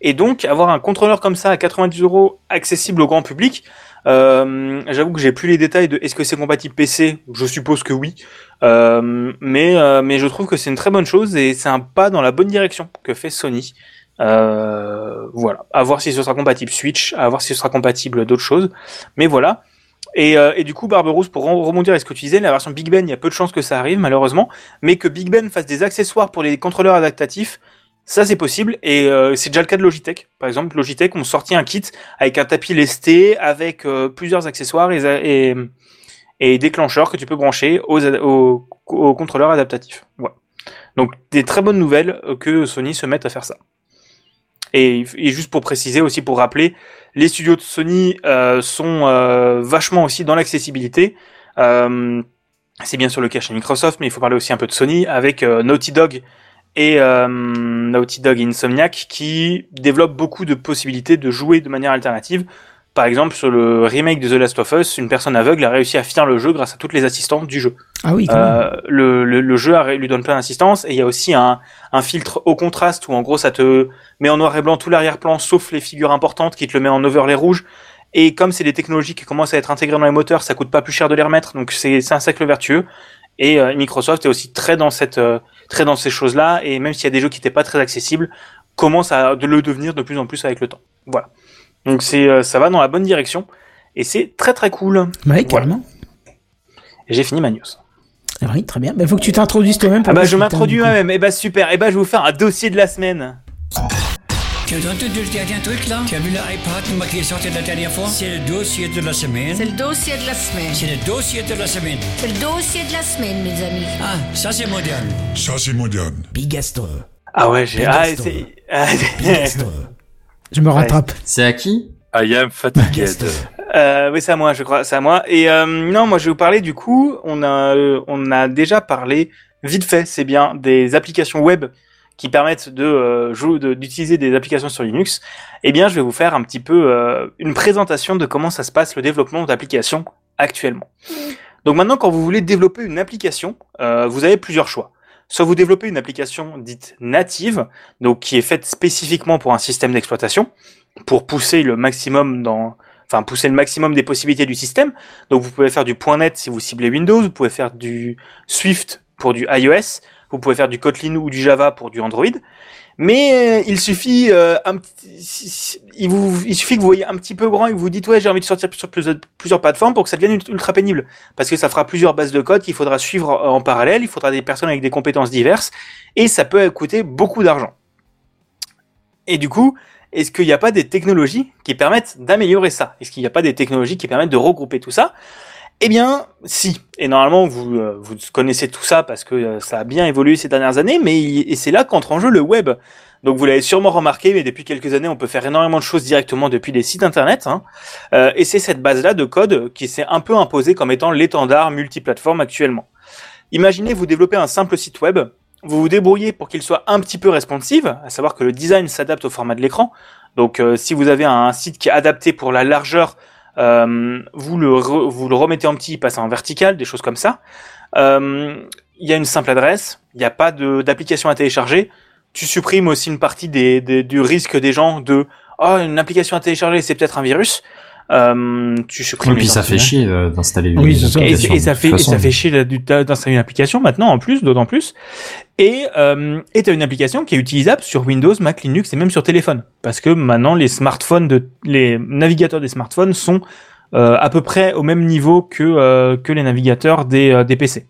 Et donc, avoir un contrôleur comme ça à 90 euros accessible au grand public, euh, j'avoue que j'ai plus les détails de est-ce que c'est compatible PC, je suppose que oui. Euh, mais, euh, mais je trouve que c'est une très bonne chose et c'est un pas dans la bonne direction que fait Sony. Euh, voilà, à voir si ce sera compatible Switch, à voir si ce sera compatible d'autres choses. Mais voilà. Et, euh, du coup, Barberousse, pour re- rebondir à ce que tu disais, la version Big Ben, il y a peu de chances que ça arrive, malheureusement, mais que Big Ben fasse des accessoires pour les contrôleurs adaptatifs, ça c'est possible, et euh, c'est déjà le cas de Logitech. Par exemple, Logitech ont sorti un kit avec un tapis lesté, avec plusieurs accessoires et, déclencheurs que tu peux brancher aux, aux, contrôleurs adaptatifs. Donc des très bonnes nouvelles que Sony se mette à faire ça. Et, juste pour préciser aussi, pour rappeler, les studios de Sony euh, sont euh, vachement aussi dans l'accessibilité. Euh, c'est bien sûr le cas chez Microsoft, mais il faut parler aussi un peu de Sony avec Naughty Dog et Naughty Dog Insomniac qui développent beaucoup de possibilités de jouer de manière alternative. Par exemple, sur le remake de The Last of Us, une personne aveugle a réussi à finir le jeu grâce à toutes les assistantes du jeu. Ah oui. Euh, le, le, le jeu lui donne plein d'assistance et il y a aussi un, un filtre au contraste où en gros ça te met en noir et blanc tout l'arrière-plan sauf les figures importantes qui te le met en overlay rouge. Et comme c'est des technologies qui commencent à être intégrées dans les moteurs, ça coûte pas plus cher de les remettre, donc c'est c'est un cercle vertueux. Et euh, Microsoft est aussi très dans cette euh, très dans ces choses-là et même s'il y a des jeux qui n'étaient pas très accessibles, commence à le devenir de plus en plus avec le temps. Voilà. Donc c'est euh, ça va dans la bonne direction et c'est très très cool. Ouais, carrément. J'ai fini ma news. Ah Oui, très bien. Il faut que tu t'introduises toi-même. Ah bah je m'introduis moi-même. Eh bah super. Eh bah je vais vous faire un dossier de la semaine. Tu as entendu le dernier truc là Tu as vu l'iPad qui est sorti la dernière fois? C'est le dossier de la semaine. C'est le dossier de la semaine. C'est le dossier de la semaine. C'est le dossier de la semaine, mes amis. Ah, ça c'est moderne. Ça, c'est moderne. Bigaston. Ah ouais, j'ai. Ah, c'est. ah, Je me rattrape. C'est à qui? I am fatigued. Euh, oui, c'est à moi, je crois, c'est à moi. Et euh, non, moi, je vais vous parler du coup. On a, euh, on a déjà parlé vite fait, c'est bien, des applications web qui permettent de euh, de- d'utiliser des applications sur Linux. Eh bien, je vais vous faire un petit peu euh, une présentation de comment ça se passe le développement d'applications actuellement. Donc maintenant, quand vous voulez développer une application, euh, vous avez plusieurs choix. Soit vous développez une application dite native, donc qui est faite spécifiquement pour un système d'exploitation, pour pousser le maximum dans, enfin pousser le maximum des possibilités du système. Donc vous pouvez faire du .NET si vous ciblez Windows, vous pouvez faire du Swift pour du iOS, vous pouvez faire du Kotlin ou du Java pour du Android. Mais euh, il suffit, euh, il, vous, il suffit que vous voyez un petit peu grand et que vous dites ouais j'ai envie de sortir sur plusieurs, plusieurs plateformes pour que ça devienne ultra pénible parce que ça fera plusieurs bases de code qu'il faudra suivre en parallèle, il faudra des personnes avec des compétences diverses et ça peut coûter beaucoup d'argent. Et du coup, est-ce qu'il n'y a pas des technologies qui permettent d'améliorer ça? Est-ce qu'il n'y a pas des technologies qui permettent de regrouper tout ça? Eh bien, si. Et normalement, vous, euh, connaissez tout ça parce que euh, ça a bien évolué ces dernières années, mais et c'est là qu'entre en jeu le web. Donc vous l'avez sûrement remarqué, mais depuis quelques années, on peut faire énormément de choses directement depuis des sites internet. hein. Euh, et c'est cette base-là de code qui s'est un peu imposée comme étant l'étendard multiplateforme actuellement. Imaginez, vous développez un simple site web, vous vous débrouillez pour qu'il soit un petit peu responsive, à savoir que le design s'adapte au format de l'écran. Donc euh, si vous avez un site qui est adapté pour la largeur, euh, vous, le remettez en petit, il passe en vertical, des choses comme ça. Euh, Il y a une simple adresse, il n'y a pas d'application à télécharger. Tu supprimes aussi une partie du risque des gens de oh une application à télécharger c'est peut-être un virus. Euh, tu supprimes Et puis ça fait chier euh, d'installer Oui, une. Et, application, et ça fait toute et ça façon. fait chier d'installer une application maintenant en plus d'autant plus et euh, et t'as une application qui est utilisable sur Windows, Mac, Linux et même sur téléphone parce que maintenant les smartphones de les navigateurs des smartphones sont euh, à peu près au même niveau que euh, que les navigateurs des euh, des PC.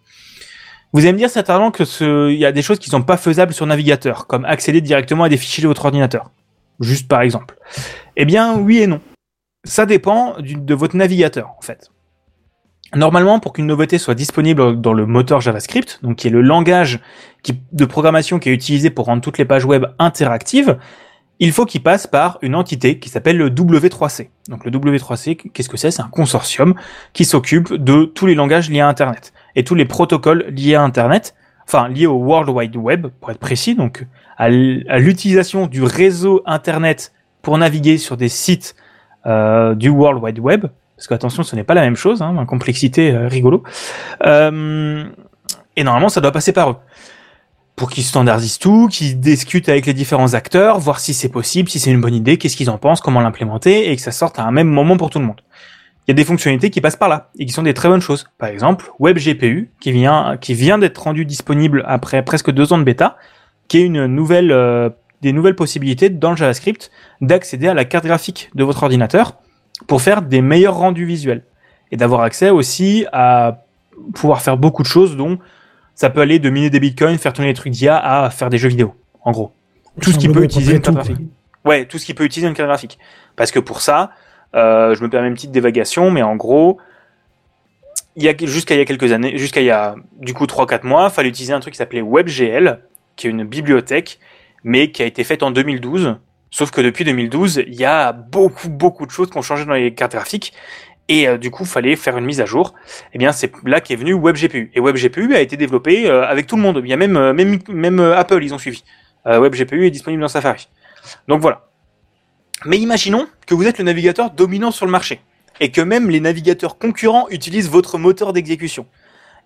Vous allez me dire certainement que ce il y a des choses qui sont pas faisables sur navigateur comme accéder directement à des fichiers de votre ordinateur. Juste par exemple. Eh bien oui et non. Ça dépend de votre navigateur en fait. Normalement, pour qu'une nouveauté soit disponible dans le moteur JavaScript, donc qui est le langage de programmation qui est utilisé pour rendre toutes les pages web interactives, il faut qu'il passe par une entité qui s'appelle le W3C. Donc le W3C, qu'est-ce que c'est? C'est un consortium qui s'occupe de tous les langages liés à Internet et tous les protocoles liés à Internet, enfin liés au World Wide Web pour être précis, donc à l'utilisation du réseau Internet pour naviguer sur des sites euh, du World Wide Web, parce que attention, ce n'est pas la même chose, hein, complexité euh, rigolo. Euh, et normalement, ça doit passer par eux. Pour qu'ils standardisent tout, qu'ils discutent avec les différents acteurs, voir si c'est possible, si c'est une bonne idée, qu'est-ce qu'ils en pensent, comment l'implémenter, et que ça sorte à un même moment pour tout le monde. Il y a des fonctionnalités qui passent par là, et qui sont des très bonnes choses. Par exemple, WebGPU, qui vient, qui vient d'être rendu disponible après presque deux ans de bêta, qui est une nouvelle, euh, des nouvelles possibilités dans le JavaScript d'accéder à la carte graphique de votre ordinateur pour faire des meilleurs rendus visuels et d'avoir accès aussi à pouvoir faire beaucoup de choses dont ça peut aller de miner des bitcoins, faire tourner des trucs d'IA à faire des jeux vidéo, en gros. Tout ce qui peut utiliser une carte tout, graphique. Ouais, tout ce qui peut utiliser une carte graphique. Parce que pour ça, euh, je me permets une petite dévagation, mais en gros, il y a jusqu'à il y a quelques années, jusqu'à il y a du coup 3-4 mois, fallait utiliser un truc qui s'appelait WebGL, qui est une bibliothèque, mais qui a été faite en 2012. Sauf que depuis 2012, il y a beaucoup beaucoup de choses qui ont changé dans les cartes graphiques. Et euh, du coup, fallait faire une mise à jour. Et bien, c'est là qu'est venu WebGPU. Et WebGPU a été développé euh, avec tout le monde. Il y a même euh, même même euh, Apple, ils ont suivi. WebGPU est disponible dans Safari. Donc voilà. Mais imaginons que vous êtes le navigateur dominant sur le marché et que même les navigateurs concurrents utilisent votre moteur d'exécution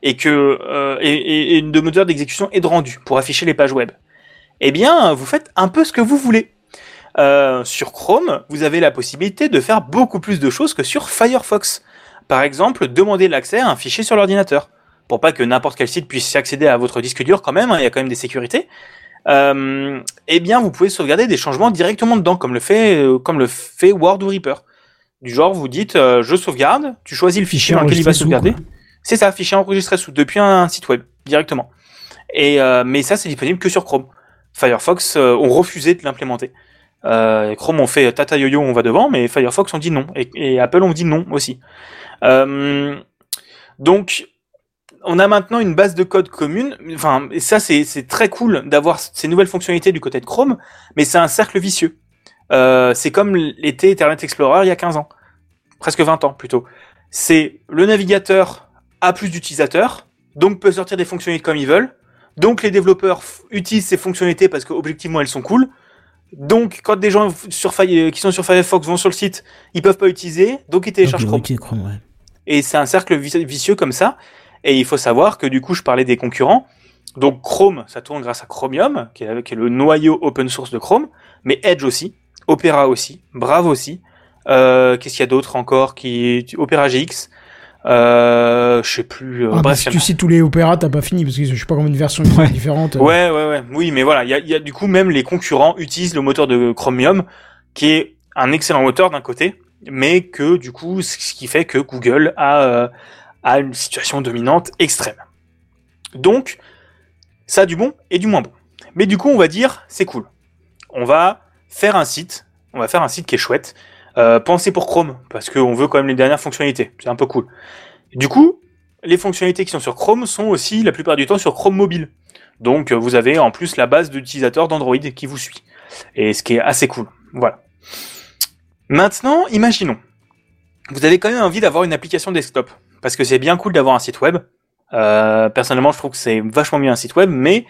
et que et, et, et de moteur d'exécution et de rendu pour afficher les pages web. Eh bien, vous faites un peu ce que vous voulez. Euh, sur Chrome, vous avez la possibilité de faire beaucoup plus de choses que sur Firefox. Par exemple, demander l'accès à un fichier sur l'ordinateur pour pas que n'importe quel site puisse accéder à votre disque dur quand même. hein, il y a quand même des sécurités. Euh, eh bien, vous pouvez sauvegarder des changements directement dedans, comme le fait, euh, comme le fait Word ou Reaper. Du genre, vous dites, euh, je sauvegarde, tu choisis le fichier dans lequel il va sauvegarder. C'est ça, fichier enregistré sous depuis un site web directement. Et euh, mais ça, c'est disponible que sur Chrome. Firefox euh, ont refusé de l'implémenter. Euh, Chrome ont fait tata yo-yo, on va devant, mais Firefox ont dit non et, Apple ont dit non aussi. Euh, donc on a maintenant une base de code commune. Enfin, et ça c'est c'est très cool d'avoir ces nouvelles fonctionnalités du côté de Chrome, mais c'est un cercle vicieux. Euh, c'est comme l'était Internet Explorer il y a 15 ans, presque 20 ans plutôt. C'est le navigateur a plus d'utilisateurs, donc peut sortir des fonctionnalités comme ils veulent. Donc les développeurs utilisent ces fonctionnalités parce qu'objectivement elles sont cool. Donc quand des gens sur euh, qui sont sur Firefox vont sur le site, ils peuvent pas utiliser, donc ils téléchargent Donc, Chrome. ok, Chrome, ouais. Et c'est un cercle vici- vicieux comme ça. Et il faut savoir que du coup, je parlais des concurrents. Donc Chrome, ça tourne grâce à Chromium, qui est, qui est le noyau open source de Chrome, mais Edge aussi, Opera aussi, Brave aussi. Euh, Qu'est-ce qu'il y a d'autre encore qui Opera GX. Euh, je sais plus. euh, Ah, bah, bref, si tu cites tous les opéras, t'as pas fini, parce que je sais pas combien de versions Ouais. différentes. Ouais, ouais, ouais. Oui, mais voilà, il y a, y a du coup même les concurrents utilisent le moteur de Chromium, qui est un excellent moteur d'un côté, mais que du coup, ce qui fait que Google a, euh, a une situation dominante extrême. Donc, ça a du bon et du moins bon. Mais du coup, on va dire, c'est cool. On va faire un site, on va faire un site qui est chouette. Euh, pensez pour Chrome, parce qu'on veut quand même les dernières fonctionnalités. C'est un peu cool. Du coup, les fonctionnalités qui sont sur Chrome sont aussi la plupart du temps sur Chrome mobile. Donc euh, vous avez en plus la base d'utilisateurs d'Android qui vous suit. Et ce qui est assez cool. Voilà. Maintenant, imaginons. Vous avez quand même envie d'avoir une application desktop. Parce que c'est bien cool d'avoir un site web. Euh, personnellement, je trouve que c'est vachement mieux un site web, mais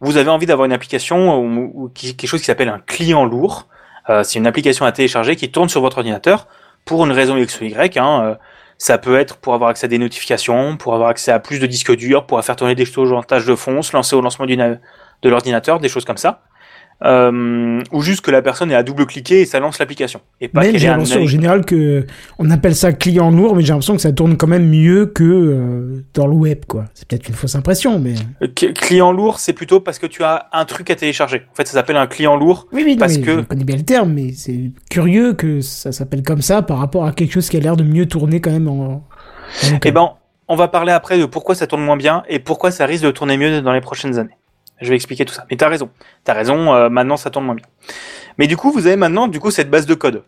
vous avez envie d'avoir une application ou, quelque chose qui s'appelle un client lourd. Euh, c'est une application à télécharger qui tourne sur votre ordinateur pour une raison X ou Y. Hein, euh, ça peut être pour avoir accès à des notifications, pour avoir accès à plus de disques durs, pour faire tourner des choses en tâche de fond, se lancer au lancement de l'ordinateur, des choses comme ça. Euh, ou juste que la personne est à double-cliquer et ça lance l'application. Et pas Même j'ai l'impression en général que on appelle ça client lourd, mais j'ai l'impression que ça tourne quand même mieux que euh, dans le web, quoi. C'est peut-être une fausse impression, mais. Euh, cl- Client lourd, c'est plutôt parce que tu as un truc à télécharger. En fait, ça s'appelle un client lourd. Oui, oui, Parce que- je connais bien le terme, mais c'est curieux que ça s'appelle comme ça par rapport à quelque chose qui a l'air de mieux tourner quand même en. Eh ben, on va parler après de pourquoi ça tourne moins bien et pourquoi ça risque de tourner mieux dans les prochaines années. Je vais expliquer tout ça. Mais t'as raison. T'as raison, euh, maintenant ça tourne moins bien. Mais du coup, vous avez maintenant du coup cette base de code.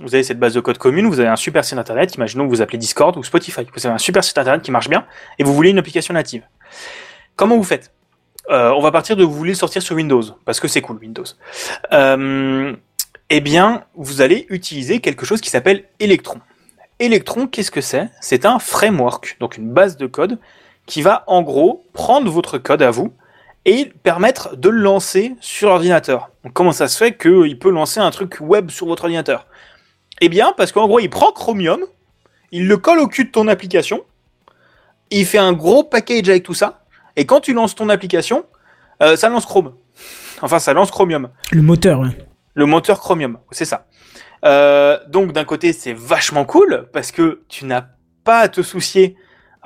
Vous avez cette base de code commune, vous avez un super site internet, imaginons que vous appelez Discord ou Spotify. Vous avez un super site internet qui marche bien et vous voulez une application native. Comment vous faites? Euh, On va partir de vous voulez sortir sur Windows parce que c'est cool Windows. Euh, eh bien, vous allez utiliser quelque chose qui s'appelle Electron. Electron, qu'est-ce que c'est? C'est un framework, donc une base de code qui va en gros prendre votre code à vous et permettre de le lancer sur l'ordinateur. Donc comment ça se fait qu'il peut lancer un truc web sur votre ordinateur? Eh bien, parce qu'en gros, il prend Chromium, il le colle au cul de ton application, il fait un gros package avec tout ça, et quand tu lances ton application, euh, ça lance Chrome. Enfin, ça lance Chromium. Le moteur, ouais. Le moteur Chromium, c'est ça. Euh, donc d'un côté, c'est vachement cool parce que tu n'as pas à te soucier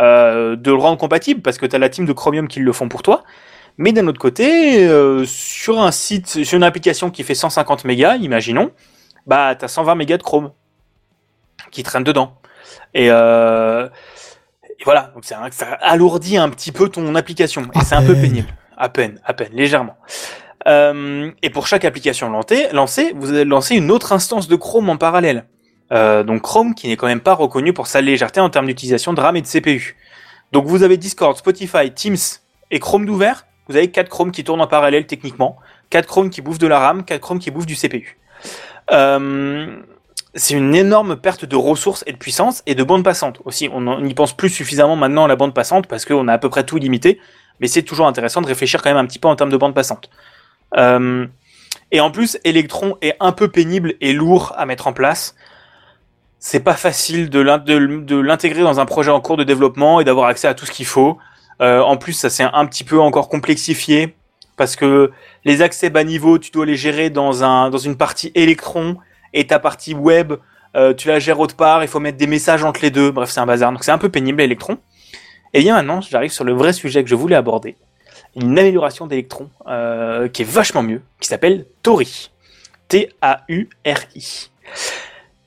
euh, de le rendre compatible parce que tu as la team de Chromium qui le font pour toi. Mais d'un autre côté, euh, sur un site, sur une application qui fait 150 mégas, imaginons, bah t'as 120 mégas de Chrome qui traînent dedans. Et, euh, et voilà, donc un- ça alourdit un petit peu ton application et c'est un peu pénible, à peine, à peine, légèrement. Euh, et pour chaque application lancée, lancée, vous allez lancer une autre instance de Chrome en parallèle. Euh, donc Chrome qui n'est quand même pas reconnu pour sa légèreté en termes d'utilisation de RAM et de CPU. Donc vous avez Discord, Spotify, Teams et Chrome d'ouvert. Vous avez quatre Chrome qui tournent en parallèle techniquement, quatre Chrome qui bouffent de la RAM, quatre Chrome qui bouffent du CPU. Euh, c'est une énorme perte de ressources et de puissance et de bande passante aussi. On n'y pense plus suffisamment maintenant à la bande passante parce qu'on a à peu près tout limité, mais c'est toujours intéressant de réfléchir quand même un petit peu en termes de bande passante. Euh, et en plus, Electron est un peu pénible et lourd à mettre en place. C'est pas facile de l'in- de- de l'intégrer dans un projet en cours de développement et d'avoir accès à tout ce qu'il faut. Euh, en plus, ça s'est un petit peu encore complexifié parce que les accès bas niveau, tu dois les gérer dans un dans une partie Electron et ta partie web, euh, tu la gères autre part. Il faut mettre des messages entre les deux. Bref, c'est un bazar. Donc c'est un peu pénible Electron. Et bien maintenant, j'arrive sur le vrai sujet que je voulais aborder une amélioration d'Electron euh, qui est vachement mieux, qui s'appelle Tori. T-A-U-R-I.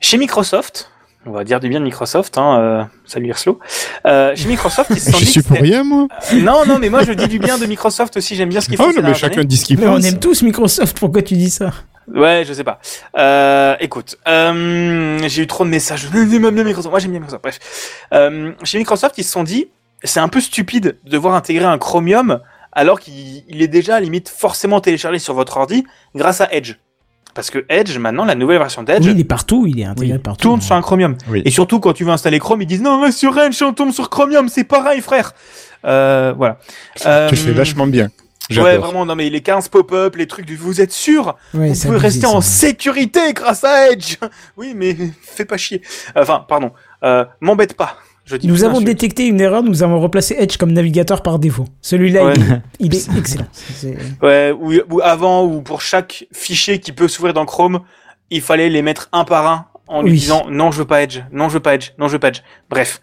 Chez Microsoft, on va dire du bien de Microsoft, hein, euh, salut Irslo. Euh, chez Microsoft, ils se (laughs) sont J'y dit suis que pour rien, moi. Euh, non, non, mais moi je dis du bien de Microsoft aussi, j'aime bien ce qu'ils font. Oh, non, mais chacun dit ce qu'il Mais on pense. aime tous Microsoft, pourquoi tu dis ça? Ouais, je sais pas. Euh, écoute, euh, j'ai eu trop de messages. J'aime bien Microsoft. Moi, j'aime bien Microsoft. Bref, euh, chez Microsoft, ils se sont dit, c'est un peu stupide de devoir intégrer un Chromium alors qu'il il est déjà à la limite forcément téléchargé sur votre ordi grâce à Edge. Parce que Edge, maintenant, la nouvelle version d'Edge Oui, il est partout, il est intégré partout. tourne sur un Chromium. Oui. Et surtout, quand tu veux installer Chrome, ils disent non, reste sur Edge, on tombe sur Chromium, c'est pareil, frère. Euh, voilà. Tu le fais Euh, vachement bien. Ouais, vraiment, non, mais les 15 pop-up, les trucs, du- vous êtes sûr Ouais, vous pouvez rester en sécurité grâce à Edge. (laughs) Oui, mais (laughs) fais pas chier. Enfin, pardon. Euh, M'embête pas. Je dis Nous avons détecté une erreur, nous avons replacé Edge comme navigateur par défaut. Celui-là, Ouais. il, est- il est (laughs) excellent. Ouais, ou, ou avant, ou pour chaque fichier qui peut s'ouvrir dans Chrome, il fallait les mettre un par un en lui Oui. disant non, je veux pas Edge, non, je veux pas Edge, non, je veux pas Edge. Bref.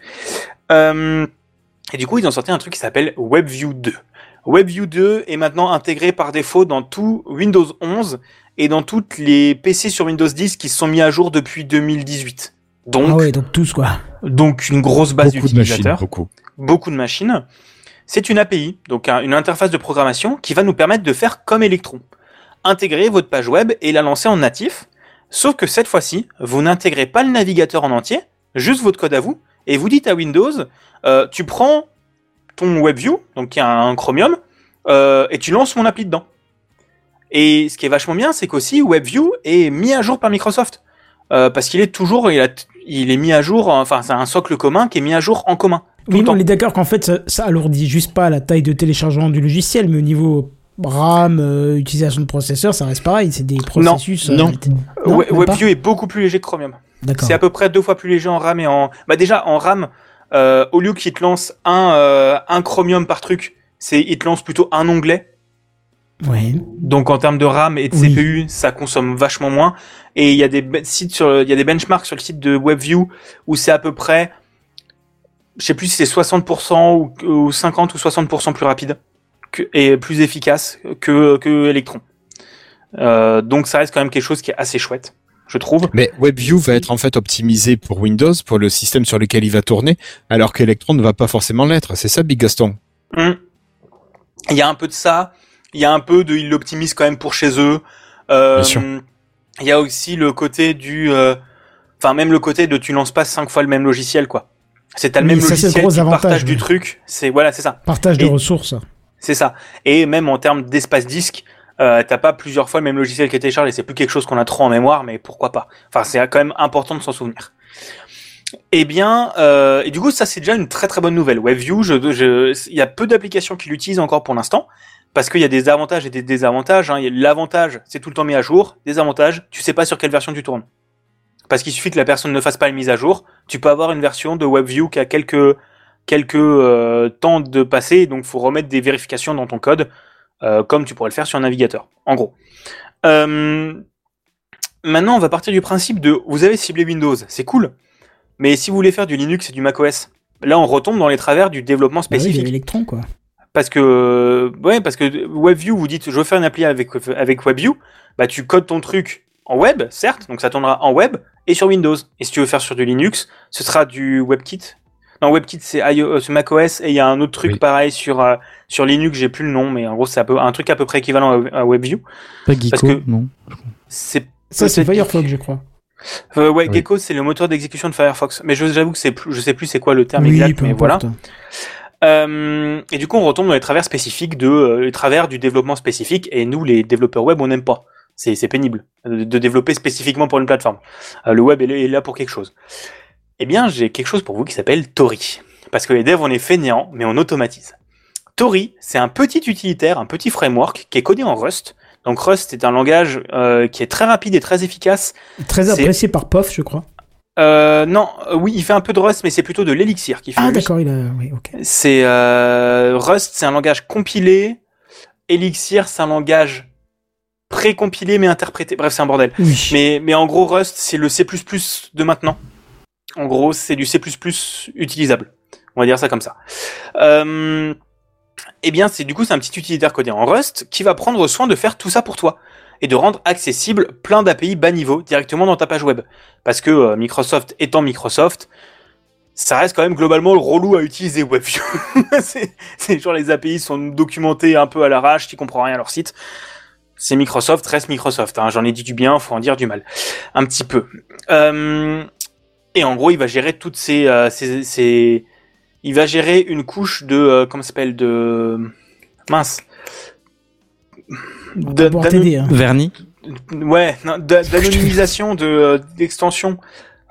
Euh, et du coup, ils ont sorti un truc qui s'appelle WebView 2. WebView 2 est maintenant intégré par défaut dans tout Windows 11 et dans toutes les PC sur Windows 10 qui se sont mis à jour depuis 2018. Donc, Ah ouais, donc tous quoi. donc une grosse base Beaucoup de machines, d'utilisateurs beaucoup. beaucoup de machines. C'est une API, donc un- une interface de programmation qui va nous permettre de faire comme Electron. Intégrer votre page web et la lancer en natif, sauf que cette fois-ci, vous n'intégrez pas le navigateur en entier, juste votre code à vous, et vous dites à Windows, euh, tu prends ton WebView, donc qui est un Chromium, euh, et tu lances mon appli dedans. Et ce qui est vachement bien, c'est qu'aussi WebView est mis à jour par Microsoft. Euh, parce qu'il est toujours, il, a il est mis à jour, enfin c'est un socle commun qui est mis à jour en commun. Oui, on est d'accord qu'en fait, ça, ça alourdit juste pas la taille de téléchargement du logiciel, mais au niveau RAM, euh, utilisation de processeur, ça reste pareil. C'est des processus. euh, Non. WebView est beaucoup plus léger que Chromium. D'accord. C'est à peu près deux fois plus léger en RAM et en. Bah déjà en RAM, euh, au lieu qu'il te lance un euh, un Chromium par truc, c'est il te lance plutôt un onglet. Ouais. Donc en termes de RAM et de Oui. CPU, ça consomme vachement moins. Et il y a des sites sur, il y a des benchmarks sur le site de WebView où c'est à peu près, je sais plus si c'est 60% ou, ou 50 ou 60% plus rapide que, et plus efficace que que Electron. Euh, donc ça reste quand même quelque chose qui est assez chouette, je trouve. Mais WebView va être en fait optimisé pour Windows, pour le système sur lequel il va tourner, alors qu'Electron ne va pas forcément l'être. C'est ça, Big Gaston? Hum. Il y a un peu de ça. Il y a un peu de, ils l'optimisent quand même pour chez eux. Euh. Il y a aussi le côté du, euh, enfin même le côté de tu lances pas cinq fois le même logiciel quoi. C'est t'as le Oui, même ça, c'est le logiciel, gros tu avantage, partages du truc. C'est voilà, c'est ça, Partage de Et- ressources. c'est ça. Et même en termes d'espace disque, euh, t'as pas plusieurs fois le même logiciel qui est téléchargé. C'est plus quelque chose qu'on a trop en mémoire, mais pourquoi pas. Enfin, c'est quand même important de s'en souvenir. Eh bien, euh, et du coup, ça c'est déjà une très très bonne nouvelle. WebView, je, je, il y a peu d'applications qui l'utilisent encore pour l'instant, parce qu'il y a des avantages et des désavantages. Hein. Il L'avantage, c'est tout le temps mis à jour. Désavantage, tu sais pas sur quelle version tu tournes. parce qu'il suffit que la personne ne fasse pas une mise à jour, tu peux avoir une version de WebView qui a quelques quelques euh, temps de passer, donc faut remettre des vérifications dans ton code, euh, comme tu pourrais le faire sur un navigateur, en gros. Euh, maintenant, on va partir du principe de, vous avez ciblé Windows, c'est cool, mais si vous voulez faire du Linux et du macOS, là on retombe dans les travers du développement Bah oui, il y a spécifique. Electron, quoi. Parce que, ouais, parce que WebView, vous dites, je veux faire une appli avec, avec WebView, bah, tu codes ton truc en web, certes, donc ça tournera en web et sur Windows. Et si tu veux faire sur du Linux, ce sera du WebKit. Non, WebKit, c'est euh, macOS et il y a un autre truc Oui. pareil sur, euh, sur Linux, j'ai plus le nom, mais en gros, c'est un, peu, un truc à peu près équivalent à, à WebView. Pas Geeko, Parce que- non. C'est Ça, c'est Firefox, je crois. Euh, ouais, Oui. Gecko, c'est le moteur d'exécution de Firefox. Mais je- j'avoue que c'est plus, je sais plus c'est quoi le terme Oui, exact, peu mais voilà. Euh, et du coup, on retombe dans les travers spécifiques de euh, les travers du développement spécifique. Et nous, les développeurs web, on n'aime pas. C'est c'est pénible de, de développer spécifiquement pour une plateforme. Euh, le web est là- est là pour quelque chose. Eh bien, j'ai quelque chose pour vous qui s'appelle Tori. Parce que les devs, on est fainéants, mais on automatise. Tori, c'est un petit utilitaire, un petit framework qui est codé en Rust. Donc Rust est un langage euh, qui est très rapide et très efficace. Très apprécié par POF, je crois. Euh, non, euh, oui, il fait un peu de Rust, mais c'est plutôt de l'Elixir qui fait. Ah, d'accord, il a. Oui, ok. C'est euh, Rust, c'est un langage compilé. Elixir, c'est un langage pré-compilé mais interprété. Bref, c'est un bordel. Oui. Mais, mais en gros, Rust, c'est le C++ de maintenant. En gros, c'est du C++ utilisable. On va dire ça comme ça. Euh, eh bien, c'est du coup, c'est un petit utilitaire codé en Rust qui va prendre soin de faire tout ça pour toi et de rendre accessible plein d'API bas niveau directement dans ta page web. Parce que euh, Microsoft étant Microsoft, ça reste quand même globalement le relou à utiliser WebView. (laughs) c'est genre les API sont documentées un peu à l'arrache, tu comprends rien à leur site. C'est Microsoft, reste Microsoft. Hein. J'en ai dit du bien, faut en dire du mal. Un petit peu. Euh, et en gros, il va gérer toutes ces, euh, ces, ces- Il va gérer une couche de... euh, comment s'appelle De... Mince. De- t'aider. Hein. Verni Ouais, non, d'a- d'anonymisation de euh, d'extension.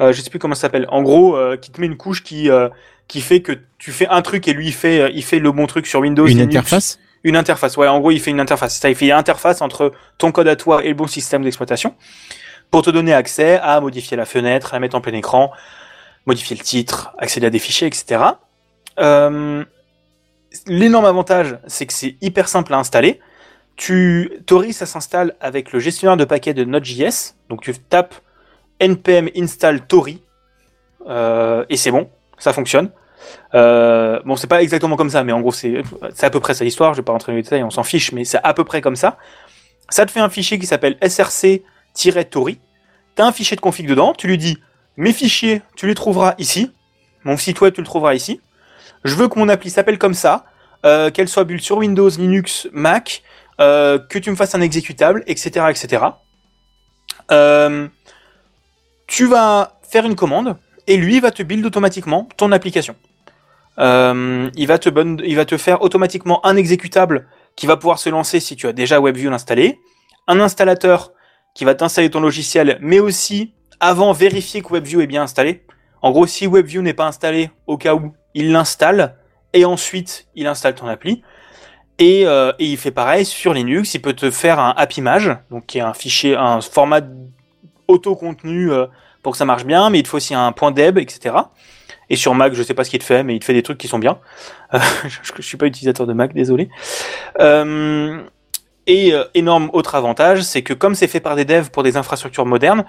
Euh, je sais plus comment ça s'appelle. En gros, euh, qui te met une couche qui euh, qui fait que tu fais un truc et lui il fait euh, il fait le bon truc sur Windows. Une Linux. interface Une interface. Ouais, en gros, il fait une interface. Ça, il fait une interface entre ton code à toi et le bon système d'exploitation pour te donner accès à modifier la fenêtre, à la mettre en plein écran, modifier le titre, accéder à des fichiers, etc. Euh, L'énorme avantage, c'est que c'est hyper simple à installer. Tu, Tori, ça s'installe avec le gestionnaire de paquets de Node.js. Donc tu tapes npm install Tori euh, et c'est bon, ça fonctionne. Euh, bon, c'est pas exactement comme ça, mais en gros, c'est à peu près ça l'histoire. Je vais pas rentrer dans les détails, on s'en fiche, mais c'est à peu près comme ça. Ça te fait un fichier qui s'appelle src-tori. T'as un fichier de config dedans. Tu lui dis mes fichiers, tu les trouveras ici. Mon site web, tu le trouveras ici. Je veux que mon appli s'appelle comme ça, euh, qu'elle soit build sur Windows, Linux, Mac, euh, que tu me fasses un exécutable, etc., etc. Euh, tu vas faire une commande et lui va te build automatiquement ton application. Euh, il, va te il va te faire automatiquement un exécutable qui va pouvoir se lancer si tu as déjà WebView installé, un installateur qui va t'installer ton logiciel, mais aussi avant vérifier que WebView est bien installé. En gros, si WebView n'est pas installé, au cas où, il l'installe et ensuite il installe ton appli. Et, euh, et il fait pareil sur Linux. Il peut te faire un AppImage, donc qui est un fichier, un format auto-contenu euh, pour que ça marche bien, mais il te faut aussi un point .deb, etc. Et sur Mac, je sais pas ce qu'il te fait, mais il te fait des trucs qui sont bien. (laughs) Euh, je, je suis pas utilisateur de Mac, désolé. Et énorme autre avantage, c'est que comme c'est fait par des devs pour des infrastructures modernes,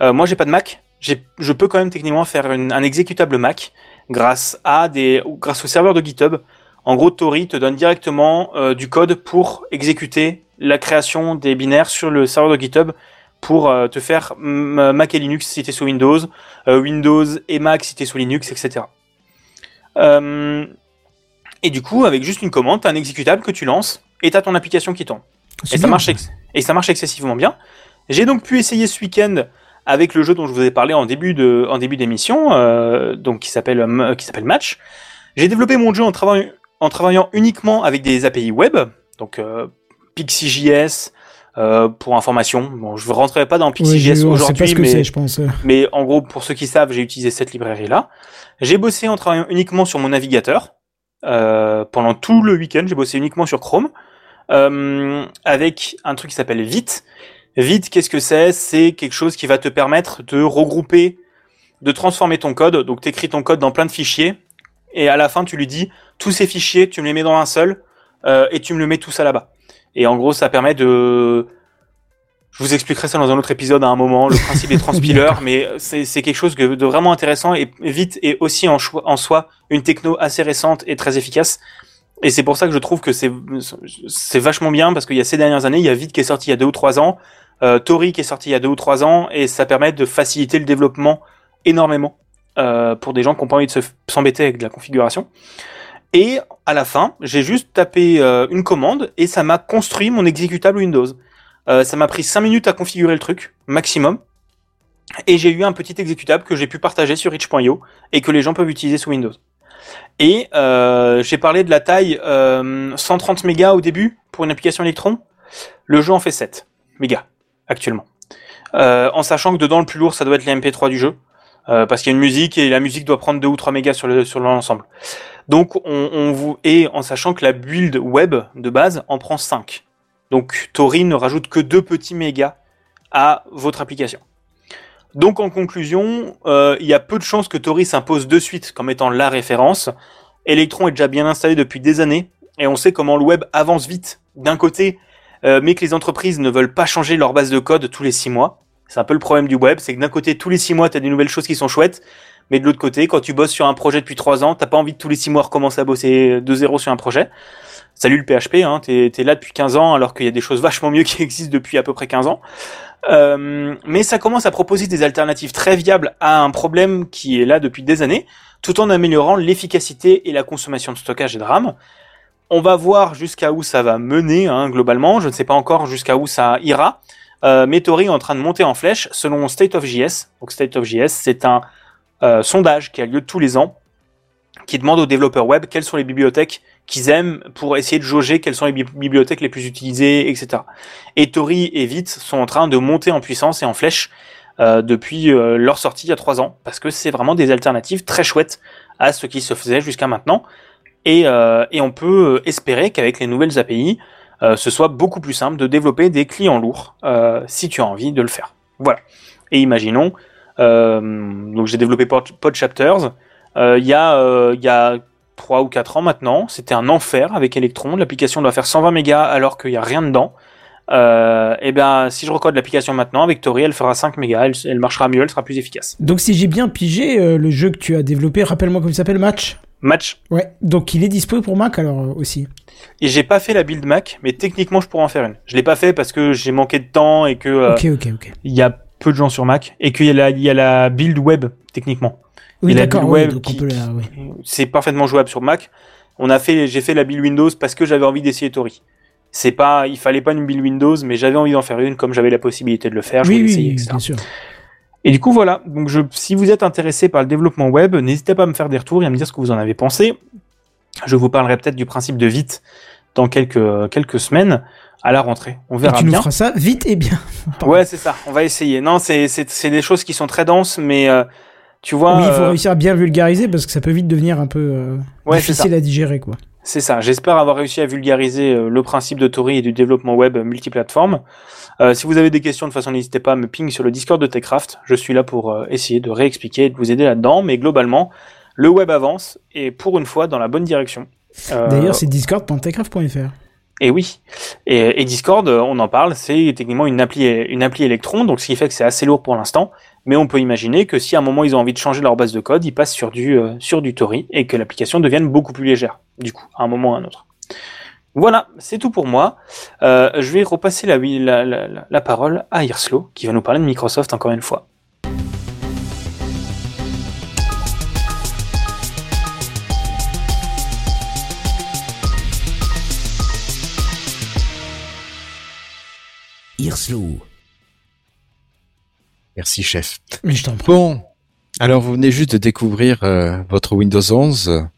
moi j'ai pas de Mac, je peux quand même techniquement faire un exécutable Mac grâce à des, grâce au serveur de GitHub. En gros, Tori te donne directement euh, du code pour exécuter la création des binaires sur le serveur de GitHub pour euh, te faire mm, Mac et Linux si t'es sous Windows, euh, Windows et Mac si t'es sous Linux, etc. Euh, et du coup, avec juste une commande, t'as un exécutable que tu lances et t'as ton application qui. C'est Et ça, marche et ça marche excessivement bien. J'ai donc pu essayer ce week-end avec le jeu dont je vous ai parlé en début de en début d'émission, euh, donc qui s'appelle euh, qui s'appelle Match. J'ai développé mon jeu en travaillant en travaillant uniquement avec des API web, donc euh, PixieJS euh, pour information. Bon, je ne rentrerai pas dans PixieJS aujourd'hui, mais je pense. mais en gros, pour ceux qui savent, j'ai utilisé cette librairie-là. J'ai bossé en travaillant uniquement sur mon navigateur. Euh, pendant tout le week-end, j'ai bossé uniquement sur Chrome. Euh, avec un truc qui s'appelle Vite. Vite, qu'est-ce que c'est? C'est quelque chose qui va te permettre de regrouper, de transformer ton code. Donc, tu écris ton code dans plein de fichiers et à la fin, tu lui dis tous ces fichiers, tu me les mets dans un seul euh, et tu me le mets tout ça là-bas. Et en gros, ça permet de je vous expliquerai ça dans un autre épisode à un moment, le principe des (laughs) transpilers, mais c'est quelque chose de vraiment intéressant et vite et aussi en, en soi une techno assez récente et très efficace. Et c'est pour ça que je trouve que c'est c'est vachement bien parce qu'il y a ces dernières années, il y a Vite qui est sorti il y a deux ou trois ans, euh, Tori qui est sorti il y a deux ou trois ans, et ça permet de faciliter le développement énormément euh, pour des gens qui n'ont pas envie de se- s'embêter avec de la configuration. Et à la fin, j'ai juste tapé euh, une commande et ça m'a construit mon exécutable Windows. Euh, ça m'a pris 5 minutes à configurer le truc, maximum. Et j'ai eu un petit exécutable que j'ai pu partager sur itch.io et que les gens peuvent utiliser sous Windows. Et j'ai parlé de la taille euh, 130 mégas au début pour une application Electron. Le jeu en fait 7 mégas actuellement. En sachant que dedans le plus lourd ça doit être les MP3 du jeu. Euh, parce qu'il y a une musique et la musique doit prendre 2 ou 3 mégas sur le sur l'ensemble. Donc on, vous et en sachant que la build web de base en prend 5. Donc Tori ne rajoute que 2 petits mégas à votre application. Donc en conclusion, euh, il y a peu de chances que Tori s'impose de suite comme étant la référence. Electron est déjà bien installé depuis des années et on sait comment le web avance vite d'un côté, euh, mais que les entreprises ne veulent pas changer leur base de code tous les six mois. C'est un peu le problème du web, c'est que d'un côté tous les six mois tu as des nouvelles choses qui sont chouettes, mais de l'autre côté quand tu bosses sur un projet depuis trois ans, t'as pas envie de tous les six mois recommencer à bosser de zéro sur un projet. Salut le PHP, hein, t'es es là depuis 15 ans alors qu'il y a des choses vachement mieux (laughs) qui existent depuis à peu près 15 ans. Euh, mais ça commence à proposer des alternatives très viables à un problème qui est là depuis des années, tout en améliorant l'efficacité et la consommation de stockage et de RAM. On va voir jusqu'à où ça va mener, hein, globalement. Je ne sais pas encore jusqu'à où ça ira. Euh, mais Tori est en train de monter en flèche selon State of JS. Donc State of JS, c'est un euh, sondage qui a lieu tous les ans, qui demande aux développeurs web quelles sont les bibliothèques qu'ils aiment pour essayer de jauger quelles sont les bi- bibliothèques les plus utilisées, etc. Et Tori et Vite sont en train de monter en puissance et en flèche euh, depuis euh, leur sortie il y a trois ans, parce que c'est vraiment des alternatives très chouettes à ce qui se faisait jusqu'à maintenant. Et on peut espérer qu'avec les nouvelles API, euh, ce soit beaucoup plus simple de développer des clients lourds euh, si tu as envie de le faire. Voilà. Et imaginons, euh, donc j'ai développé Pod, Chapters. Il y a y a trois ou quatre ans maintenant, c'était un enfer avec Electron. L'application doit faire 120 mégas alors qu'il n'y a rien dedans. Euh, et ben si je recode l'application maintenant avec Tori, elle fera 5 mégas, elle, elle marchera mieux, elle sera plus efficace. Donc si j'ai bien pigé euh, le jeu que tu as développé, rappelle-moi comment il s'appelle, Match? Match. Ouais, donc il est dispo pour Mac alors euh, aussi. Et j'ai pas fait la build Mac, mais techniquement je pourrais en faire une. Je l'ai pas fait parce que j'ai manqué de temps et que euh, y a peu de gens sur Mac et qu'il y a la, il y a la build web techniquement. Oui, d'accord, ouais, ouais. C'est parfaitement jouable sur Mac. On a fait, j'ai fait la build Windows parce que j'avais envie d'essayer Tori. C'est pas, il fallait pas une build Windows, mais j'avais envie d'en faire une comme j'avais la possibilité de le faire. Je Oui, voulais oui, essayer, oui, etc. bien sûr. Et du coup, voilà. Donc, je, si vous êtes intéressé par le développement web, n'hésitez pas à me faire des retours et à me dire ce que vous en avez pensé. Je vous parlerai peut-être du principe de vite dans quelques, quelques semaines à la rentrée. On Et verra tu nous bien. feras ça vite et bien. Pardon. (laughs) Ouais, c'est ça. On va essayer. Non, c'est, c'est, c'est des choses qui sont très denses, mais euh, tu vois. oui, il faut euh, réussir à bien vulgariser parce que ça peut vite devenir un peu euh, Ouais, difficile à digérer, quoi. C'est ça. J'espère avoir réussi à vulgariser euh, le principe de Tori et du développement web multiplateforme. Euh, si vous avez des questions, de toute façon, n'hésitez pas à me ping sur le Discord de Techcraft. Je suis là pour euh, essayer de réexpliquer et de vous aider là-dedans. Mais globalement, le web avance et pour une fois dans la bonne direction. Euh, D'ailleurs, c'est discord.techcraft.fr. Et oui. Et, et Discord, euh, on en parle, c'est techniquement une appli, une appli Electron, donc ce qui fait que c'est assez lourd pour l'instant. Mais on peut imaginer que si à un moment ils ont envie de changer leur base de code, ils passent sur du, euh, sur du Tori et que l'application devienne beaucoup plus légère, du coup, à un moment ou à un autre. Voilà, c'est tout pour moi. Euh, je vais repasser la, la, la, la- la parole à Irslo, qui va nous parler de Microsoft encore une fois. Merci, chef. Mais je t'en prie. Bon, alors vous venez juste de découvrir euh, votre Windows 11.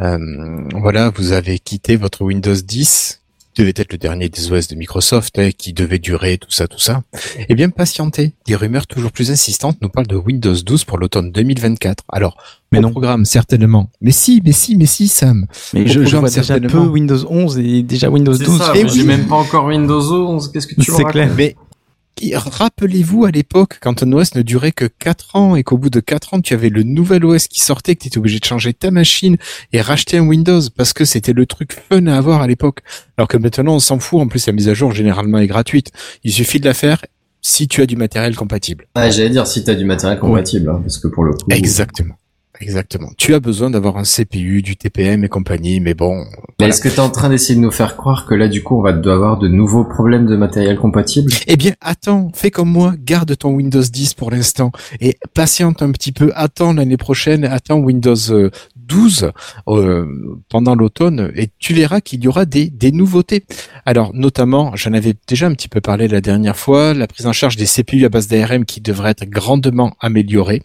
Euh, voilà, vous avez quitté votre Windows 10, qui devait être le dernier des OS de Microsoft, hein, qui devait durer, tout ça, tout ça. Eh bien, patientez. Des rumeurs toujours plus insistantes nous parlent de Windows 12 pour l'automne 2024. Alors, Mais non. programme certainement. Mais si, mais si, mais si, Sam. Mais je, vois déjà certainement. peu Windows 11 et déjà Windows C'est 12. ça, oui. j'ai même pas encore Windows 11. Qu'est-ce que tu C'est clair. Mais Rappelez-vous à l'époque, quand un OS ne durait que 4 ans et qu'au bout de 4 ans, tu avais le nouvel OS qui sortait, que tu étais obligé de changer ta machine et racheter un Windows parce que c'était le truc fun à avoir à l'époque. Alors que maintenant, on s'en fout. En plus, la mise à jour, généralement, est gratuite. Il suffit de la faire si tu as du matériel compatible. Ah, j'allais dire si t'as du matériel compatible, hein, parce que pour le coup. Exactement. Exactement. Tu as besoin d'avoir un CPU, du TPM et compagnie, mais bon. Voilà. est-ce que t'es en train d'essayer de nous faire croire que là, du coup, on va avoir de nouveaux problèmes de matériel compatible? Eh bien, attends, fais comme moi, garde ton Windows 10 pour l'instant et patiente un petit peu, attends l'année prochaine, attends Windows euh, 12 euh, pendant l'automne et tu verras qu'il y aura des, des nouveautés. Alors, notamment, j'en avais déjà un petit peu parlé la dernière fois, la prise en charge des CPU à base d'ARM qui devrait être grandement améliorée.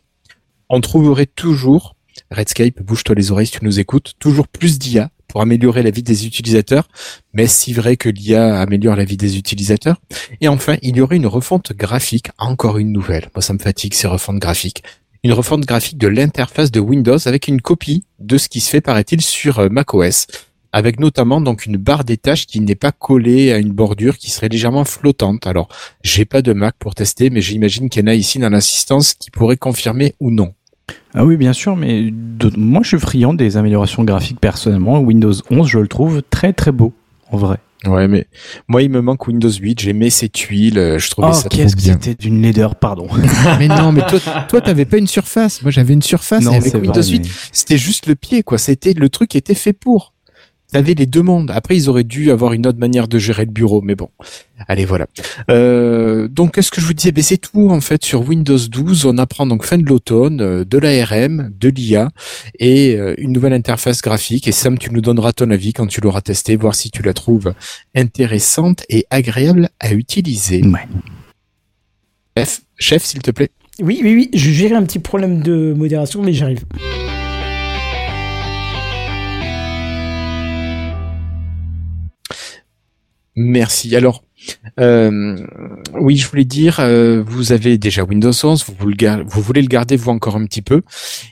On trouverait toujours, Redscape, bouge-toi les oreilles si tu nous écoutes, toujours plus d'IA pour améliorer la vie des utilisateurs, mais c'est vrai que l'IA améliore la vie des utilisateurs. Et enfin, il y aurait une refonte graphique, encore une nouvelle. Moi, ça me fatigue ces refontes graphiques. Une refonte graphique de l'interface de Windows avec une copie de ce qui se fait, paraît-il, sur euh, macOS. Avec notamment donc une barre des tâches qui n'est pas collée à une bordure qui serait légèrement flottante. Alors, j'ai pas de Mac pour tester, mais j'imagine qu'il y en a ici dans l'assistance qui pourrait confirmer ou non. Ah oui, bien sûr, mais de- moi je suis friand des améliorations graphiques personnellement. Windows 11, je le trouve très très beau, en vrai. Ouais, mais moi, il me manque Windows 8. J'aimais ces tuiles. euh, Je trouvais Oh, ça trop qu'est-ce que bien. c'était d'une laideur, pardon. (laughs) mais non, mais toi, (laughs) toi, t'avais pas une surface. Moi, j'avais une surface. Non, et avec Windows vrai, 8, mais- c'était juste le pied, quoi. C'était le truc qui était fait pour. T'avais les deux mondes. Après, ils auraient dû avoir une autre manière de gérer le bureau, mais bon. Allez, voilà. Euh, donc, qu'est-ce que je vous disais? Ben, C'est tout, en fait, sur Windows 12. On apprend donc fin de l'automne euh, de l'ARM, de l'IA et euh, une nouvelle interface graphique. Et Sam, tu nous donneras ton avis quand tu l'auras testé, voir si tu la trouves intéressante et agréable à utiliser. Ouais. Chef, chef s'il te plaît. Oui, oui, oui, je gérais un petit problème de modération, mais j'arrive. Merci. Alors, euh, oui, je voulais dire, euh, vous avez déjà Windows 11, vous, voulez le garder vous encore un petit peu.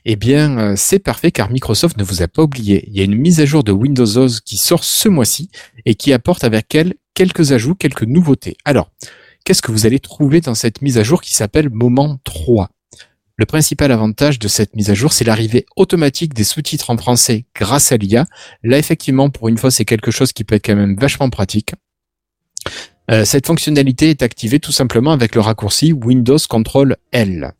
Eh bien, euh, c'est parfait car Microsoft ne vous a pas oublié. Il y a une mise à jour de Windows 11 qui sort ce mois-ci et qui apporte avec elle quelques ajouts, quelques nouveautés. Alors, qu'est-ce que vous allez trouver dans cette mise à jour qui s'appelle Moment 3 le principal avantage de cette mise à jour, c'est l'arrivée automatique des sous-titres en français grâce à l'IA. Là, effectivement, pour une fois, c'est quelque chose qui peut être quand même vachement pratique. Euh, cette fonctionnalité est activée tout simplement avec le raccourci Windows Control L.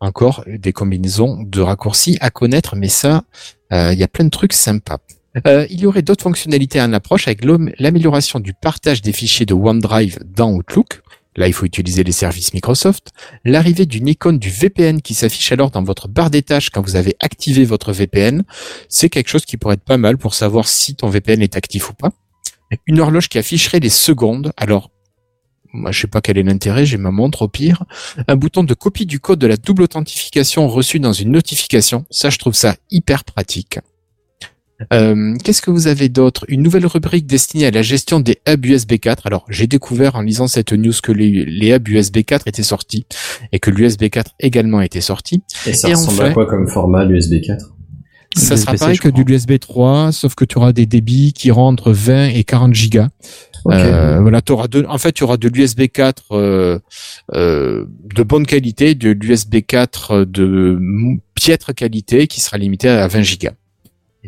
Encore des combinaisons de raccourcis à connaître, mais ça, euh, il y a plein de trucs sympas. Euh, il y aurait d'autres fonctionnalités en approche avec l'amélioration du partage des fichiers de OneDrive dans Outlook. Là, il faut utiliser les services Microsoft. L'arrivée d'une icône du VPN qui s'affiche alors dans votre barre des tâches quand vous avez activé votre VPN. C'est quelque chose qui pourrait être pas mal pour savoir si ton VPN est actif ou pas. Une horloge qui afficherait les secondes. Alors, moi, je sais pas quel est l'intérêt, j'ai ma montre au pire. Un bouton de copie du code de la double authentification reçu dans une notification. Ça, je trouve ça hyper pratique. Euh, Qu'est-ce que vous avez d'autre? Une nouvelle rubrique destinée à la gestion des hubs USB 4. Alors, j'ai découvert en lisant cette news que les, les hubs USB 4 étaient sortis et que l'USB 4 également était sorti. Et ça Et ressemble enfin- à quoi comme format l'USB 4 Ça sera pareil que du USB 3, sauf que tu auras des débits qui iront entre 20 et 40 gigas. Ok. Euh, voilà, t'auras de, en fait, tu auras de l'USB 4 euh, euh, de bonne qualité, de l'USB 4 de mou- piètre qualité qui sera limité à 20 gigas.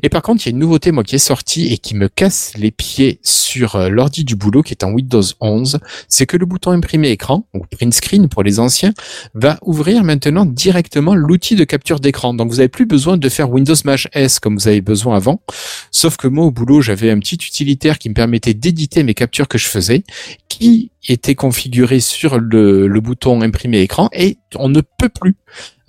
Et par contre, il y a une nouveauté moi qui est sortie et qui me casse les pieds sur euh, l'ordi du boulot qui est en Windows 11, c'est que le bouton imprimer écran ou print screen pour les anciens va ouvrir maintenant directement l'outil de capture d'écran. Donc vous n'avez plus besoin de faire Windows Mash S comme vous avez besoin avant. Sauf que moi au boulot, j'avais un petit utilitaire qui me permettait d'éditer mes captures que je faisais, qui était configuré sur le, le bouton imprimer écran et on ne peut plus.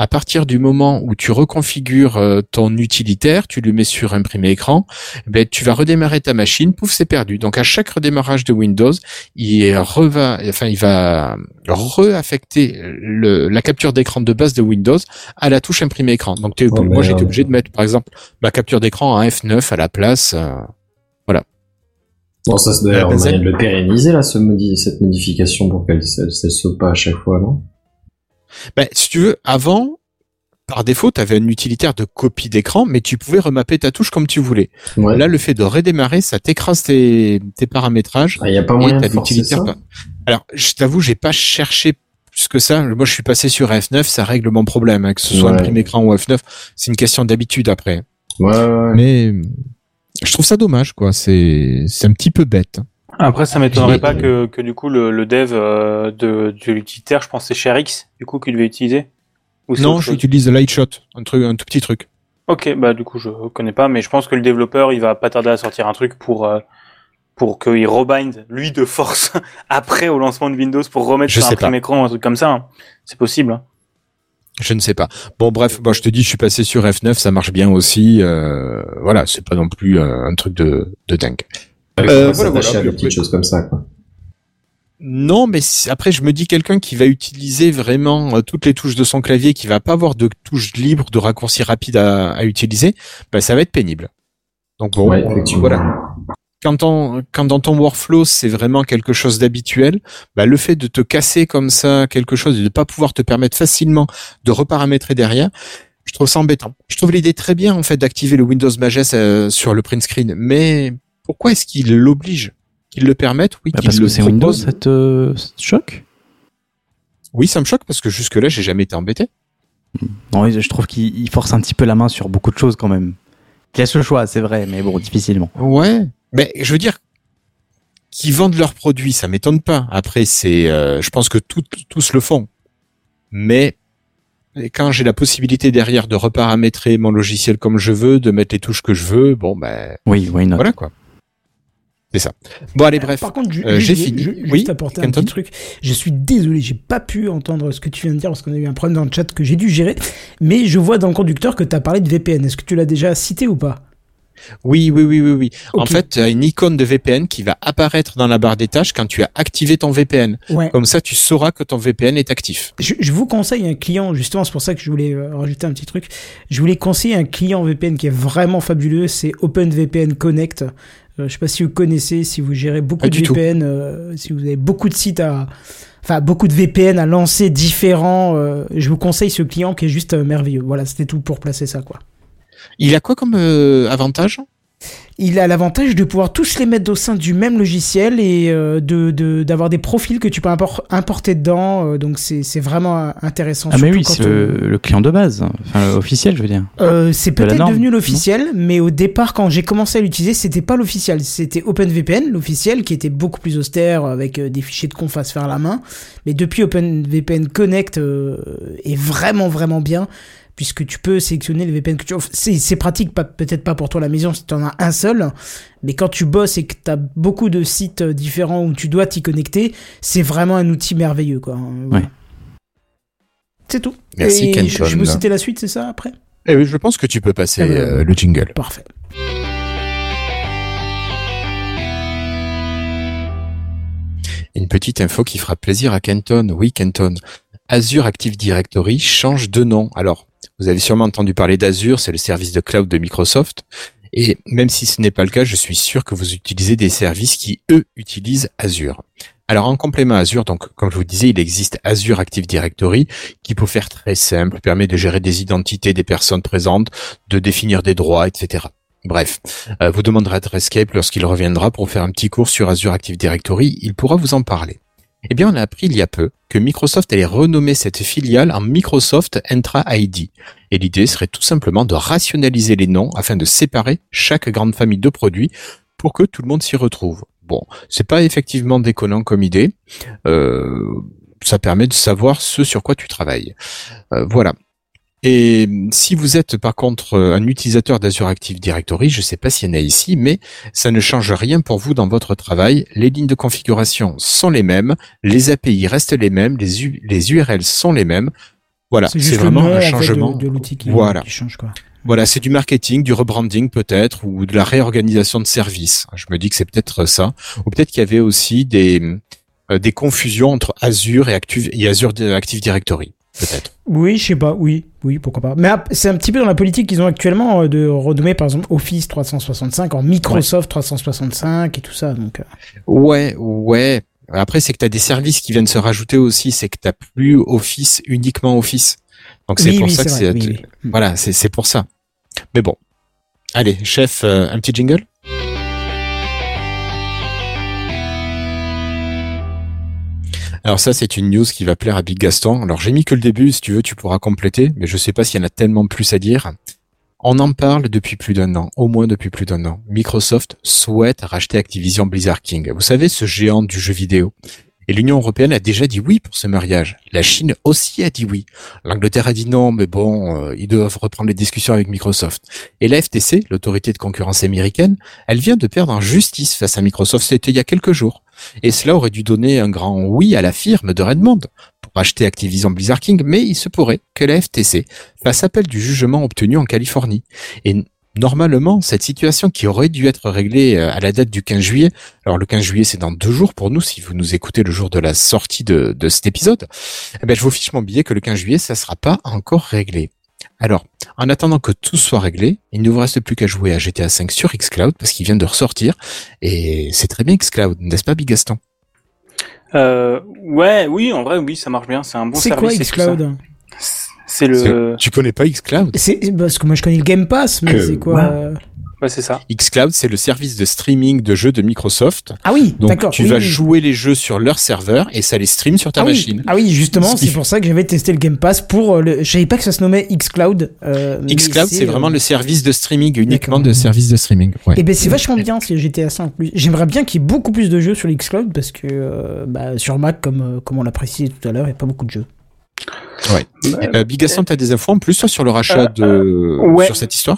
À partir du moment où tu reconfigures euh, ton utilitaire, tu le mets sur imprimer écran, ben, tu vas redémarrer ta machine, pouf, c'est perdu. Donc à chaque redémarrage de Windows, il reva, enfin il va reaffecter le, la capture d'écran de base de Windows à la touche imprimer écran. Donc t'es- Oh, moi j'étais obligé de mettre par exemple ma capture d'écran en F9 à la place. euh, Bon, ça ça- de le pérenniser, là, ce modi- cette modification pour qu'elle ne saute pas à chaque fois, non? Ben, si tu veux, avant, par défaut, tu avais un utilitaire de copie d'écran, mais tu pouvais remapper ta touche comme tu voulais. Ouais. Là, le fait de redémarrer, ça t'écrase tes, tes paramétrages. Il n'y a pas moyen de l'utilitaire pas- Alors, je t'avoue, j'ai pas cherché plus que ça. Moi, je suis passé sur F9, ça règle mon problème, hein, que ce soit Ouais. imprimé écran ou F9. C'est une question d'habitude après. Ouais, ouais, ouais. Mais je trouve ça dommage, quoi. C'est c'est un petit peu bête. Après, ça m'étonnerait pas que, que du coup le, le dev euh, de, de l'utilitaire, je pense que c'est ShareX, du coup, qu'il devait utiliser. Ou Non, j'utilise Lightshot, un truc, un tout petit truc. Ok, bah du coup je connais pas, mais je pense que le développeur il va pas tarder à sortir un truc pour euh, pour qu'il rebind lui de force (laughs) après au lancement de Windows pour remettre Je sur un prime écran un truc comme ça. hein. C'est possible. hein. Je ne sais pas. Bon, bref, moi je te dis, je suis passé sur F9, ça marche bien aussi. Euh, voilà, c'est pas non plus euh, un truc de, de dingue. Euh, voilà, voilà, à des puis petites choses comme ça, quoi. Non, mais après, je me dis quelqu'un qui va utiliser vraiment euh, toutes les touches de son clavier, qui va pas avoir de touches libres, de raccourcis rapides à, à utiliser, bah, ça va être pénible. Donc bon, Ouais, effectivement. voilà. Quand, on, quand dans ton workflow, c'est vraiment quelque chose d'habituel, bah, le fait de te casser comme ça quelque chose et de pas pouvoir te permettre facilement de reparamétrer derrière, je trouve ça embêtant. Je trouve l'idée très bien, en fait, d'activer le Windows Magest euh, sur le print screen, mais pourquoi est-ce qu'il l'oblige Qu'il le permette Oui, Bah, qu'il parce le que c'est Windows, ça te, ça te choque Oui, ça me choque parce que jusque-là, j'ai jamais été embêté. Non, je trouve qu'il il force un petit peu la main sur beaucoup de choses quand même. Il laisse le choix, c'est vrai, mais bon, difficilement. Ouais. Mais je veux dire, qu'ils vendent leurs produits, ça m'étonne pas. Après, c'est, euh, je pense que tout- tous le font. Mais quand j'ai la possibilité derrière de reparamétrer mon logiciel comme je veux, de mettre les touches que je veux, bon ben Oui, why not? voilà quoi. C'est ça. Bon allez bref. Par contre, Euh, j'ai fini. ju- Oui, juste apporter un petit truc. Je suis désolé, j'ai pas pu entendre ce que tu viens de dire parce qu'on a eu un problème dans le chat que j'ai dû gérer. Mais je vois dans le conducteur que tu as parlé de VPN. Est-ce que tu l'as déjà cité ou pas? Oui, oui, oui, oui, oui. En fait, tu as une icône de VPN qui va apparaître dans la barre des tâches quand tu as activé ton VPN. Ouais. Comme ça, tu sauras que ton VPN est actif. Je, je vous conseille un client, justement, c'est pour ça que je voulais euh, rajouter un petit truc. Je voulais conseiller un client VPN qui est vraiment fabuleux, c'est OpenVPN Connect. Euh, je sais pas si vous connaissez, si vous gérez beaucoup de. VPN, euh, si vous avez beaucoup de sites à, enfin beaucoup de VPN à lancer différents. euh, je vous conseille ce client qui est juste merveilleux. Voilà, c'était tout pour placer ça, quoi. Il a quoi comme avantage? Il a l'avantage de pouvoir tous les mettre au sein du même logiciel et euh, de de- d'avoir des profils que tu peux impor- importer dedans. euh, donc c'est vraiment euh, intéressant. Ah, mais oui, c'est on- le, client de base, enfin, officiel, je veux dire. Euh, c'est De peut-être devenu l'officiel, mais au départ, quand j'ai commencé à l'utiliser, c'était pas l'officiel. C'était OpenVPN, l'officiel, qui était beaucoup plus austère, avec des fichiers de conf à se faire la main. Mais depuis OpenVPN Connect euh, est vraiment, vraiment bien, puisque tu peux sélectionner les VPN que tu C'est c'est pratique, pas- peut-être pas pour toi à la maison si tu en as un seul, mais quand tu bosses et que tu as beaucoup de sites euh, différents où tu dois t'y connecter, c'est vraiment un outil merveilleux, quoi. Voilà. Ouais. C'est tout. Merci, Et Kenton. je, vous citer la suite, c'est ça, après? Eh oui, je pense que tu peux passer Ah bah, euh, le jingle. Parfait. Une petite info qui fera plaisir à Kenton. Oui, Kenton. Azure Active Directory change de nom. Alors, vous avez sûrement entendu parler d'Azure, c'est le service de cloud de Microsoft. Et même si ce n'est pas le cas, je suis sûr que vous utilisez des services qui, eux, utilisent Azure. Alors, en complément Azure, donc, comme je vous disais, il existe Azure Active Directory, qui peut faire très simple, permet de gérer des identités des personnes présentes, de définir des droits, etc. Bref, euh, vous demanderez à Rescape lorsqu'il reviendra pour faire un petit cours sur Azure Active Directory, il pourra vous en parler. Eh bien, on a appris il y a peu que Microsoft allait renommer cette filiale en Microsoft Entra ID. Et l'idée serait tout simplement de rationaliser les noms afin de séparer chaque grande famille de produits pour que tout le monde s'y retrouve. Bon, c'est pas effectivement déconnant comme idée. Euh, ça permet de savoir ce sur quoi tu travailles. Euh, voilà. Et si vous êtes par contre un utilisateur d'Azure Active Directory, je ne sais pas s'il y en a ici, mais ça ne change rien pour vous dans votre travail. Les lignes de configuration sont les mêmes, les API restent les mêmes, les, U- les URL sont les mêmes. Voilà, c'est vraiment un changement. de, de l'outil qui, Voilà. qui change quoi. Voilà, c'est du marketing, du rebranding peut-être, ou de la réorganisation de services. Je me dis que c'est peut-être ça. Ou peut-être qu'il y avait aussi des, euh, des confusions entre Azure et Active, et Azure Active Directory. Peut-être. Oui, je sais pas, oui, oui, pourquoi pas. Mais c'est un petit peu dans la politique qu'ils ont actuellement euh, de renommer par exemple Office 365 en Microsoft 365 et tout ça. Donc, euh, Ouais, ouais. Après, c'est que tu as des services qui viennent se rajouter aussi. C'est que tu plus Office, uniquement Office. Donc c'est oui, pour oui, ça que c'est oui, oui. Voilà, c'est c'est pour ça. Mais bon. Allez, chef, euh, un petit jingle? Alors ça, c'est une news qui va plaire à Big Gaston. Alors j'ai mis que le début, si tu veux, tu pourras compléter, mais je sais pas s'il y en a tellement plus à dire. On en parle depuis plus d'un an, au moins depuis plus d'un an. Microsoft souhaite racheter Activision Blizzard King. Vous savez, ce géant du jeu vidéo. Et l'Union européenne a déjà dit oui pour ce mariage. La Chine aussi a dit oui. L'Angleterre a dit non, mais bon, euh, ils doivent reprendre les discussions avec Microsoft. Et la FTC, l'autorité de concurrence américaine, elle vient de perdre en justice face à Microsoft, c'était il y a quelques jours. Et cela aurait dû donner un grand oui à la firme de Redmond pour acheter Activision Blizzard King, mais il se pourrait que la FTC fasse appel du jugement obtenu en Californie. Et normalement, cette situation qui aurait dû être réglée euh, à la date du 15 juillet, alors le 15 juillet c'est dans deux jours pour nous, si vous nous écoutez le jour de la sortie de, cet épisode, eh ben, je vous fiche mon billet que le 15 juillet, ça sera pas encore réglé. Alors, en attendant que tout soit réglé, il ne vous reste plus qu'à jouer à GTA 5 sur Xcloud parce qu'il vient de ressortir et c'est très bien Xcloud, n'est-ce pas Big Gaston Euh, ouais, oui, en vrai, oui, ça marche bien. C'est un bon c'est service. quoi tout ça. Xcloud? C'est le. Tu connais pas Xcloud? C'est parce que moi je connais le Game Pass, mais c'est quoi ouais. euh Ouais, c'est ça. Xcloud, c'est le service de streaming de jeux de Microsoft. Ah oui, d'accord. tu oui, vas oui. jouer les jeux sur leur serveur et ça les stream sur ta ah oui. machine. Ah oui, justement, c'est pour ça que j'avais testé le Game Pass pour euh, le. Je savais pas que ça se nommait Xcloud. Euh, Xcloud, c'est vraiment euh, le service de streaming, uniquement de service de streaming. Ouais. Et ben c'est vachement bien si GTA 5 en plus. J'aimerais bien qu'il y ait beaucoup plus de jeux sur l'Xcloud parce que euh, bah, sur Mac, comme, comme on l'a précisé tout à l'heure, il n'y a pas beaucoup de jeux. Euh, Big Gaston, t'as des infos en plus sur le rachat de Euh, ouais. sur cette histoire?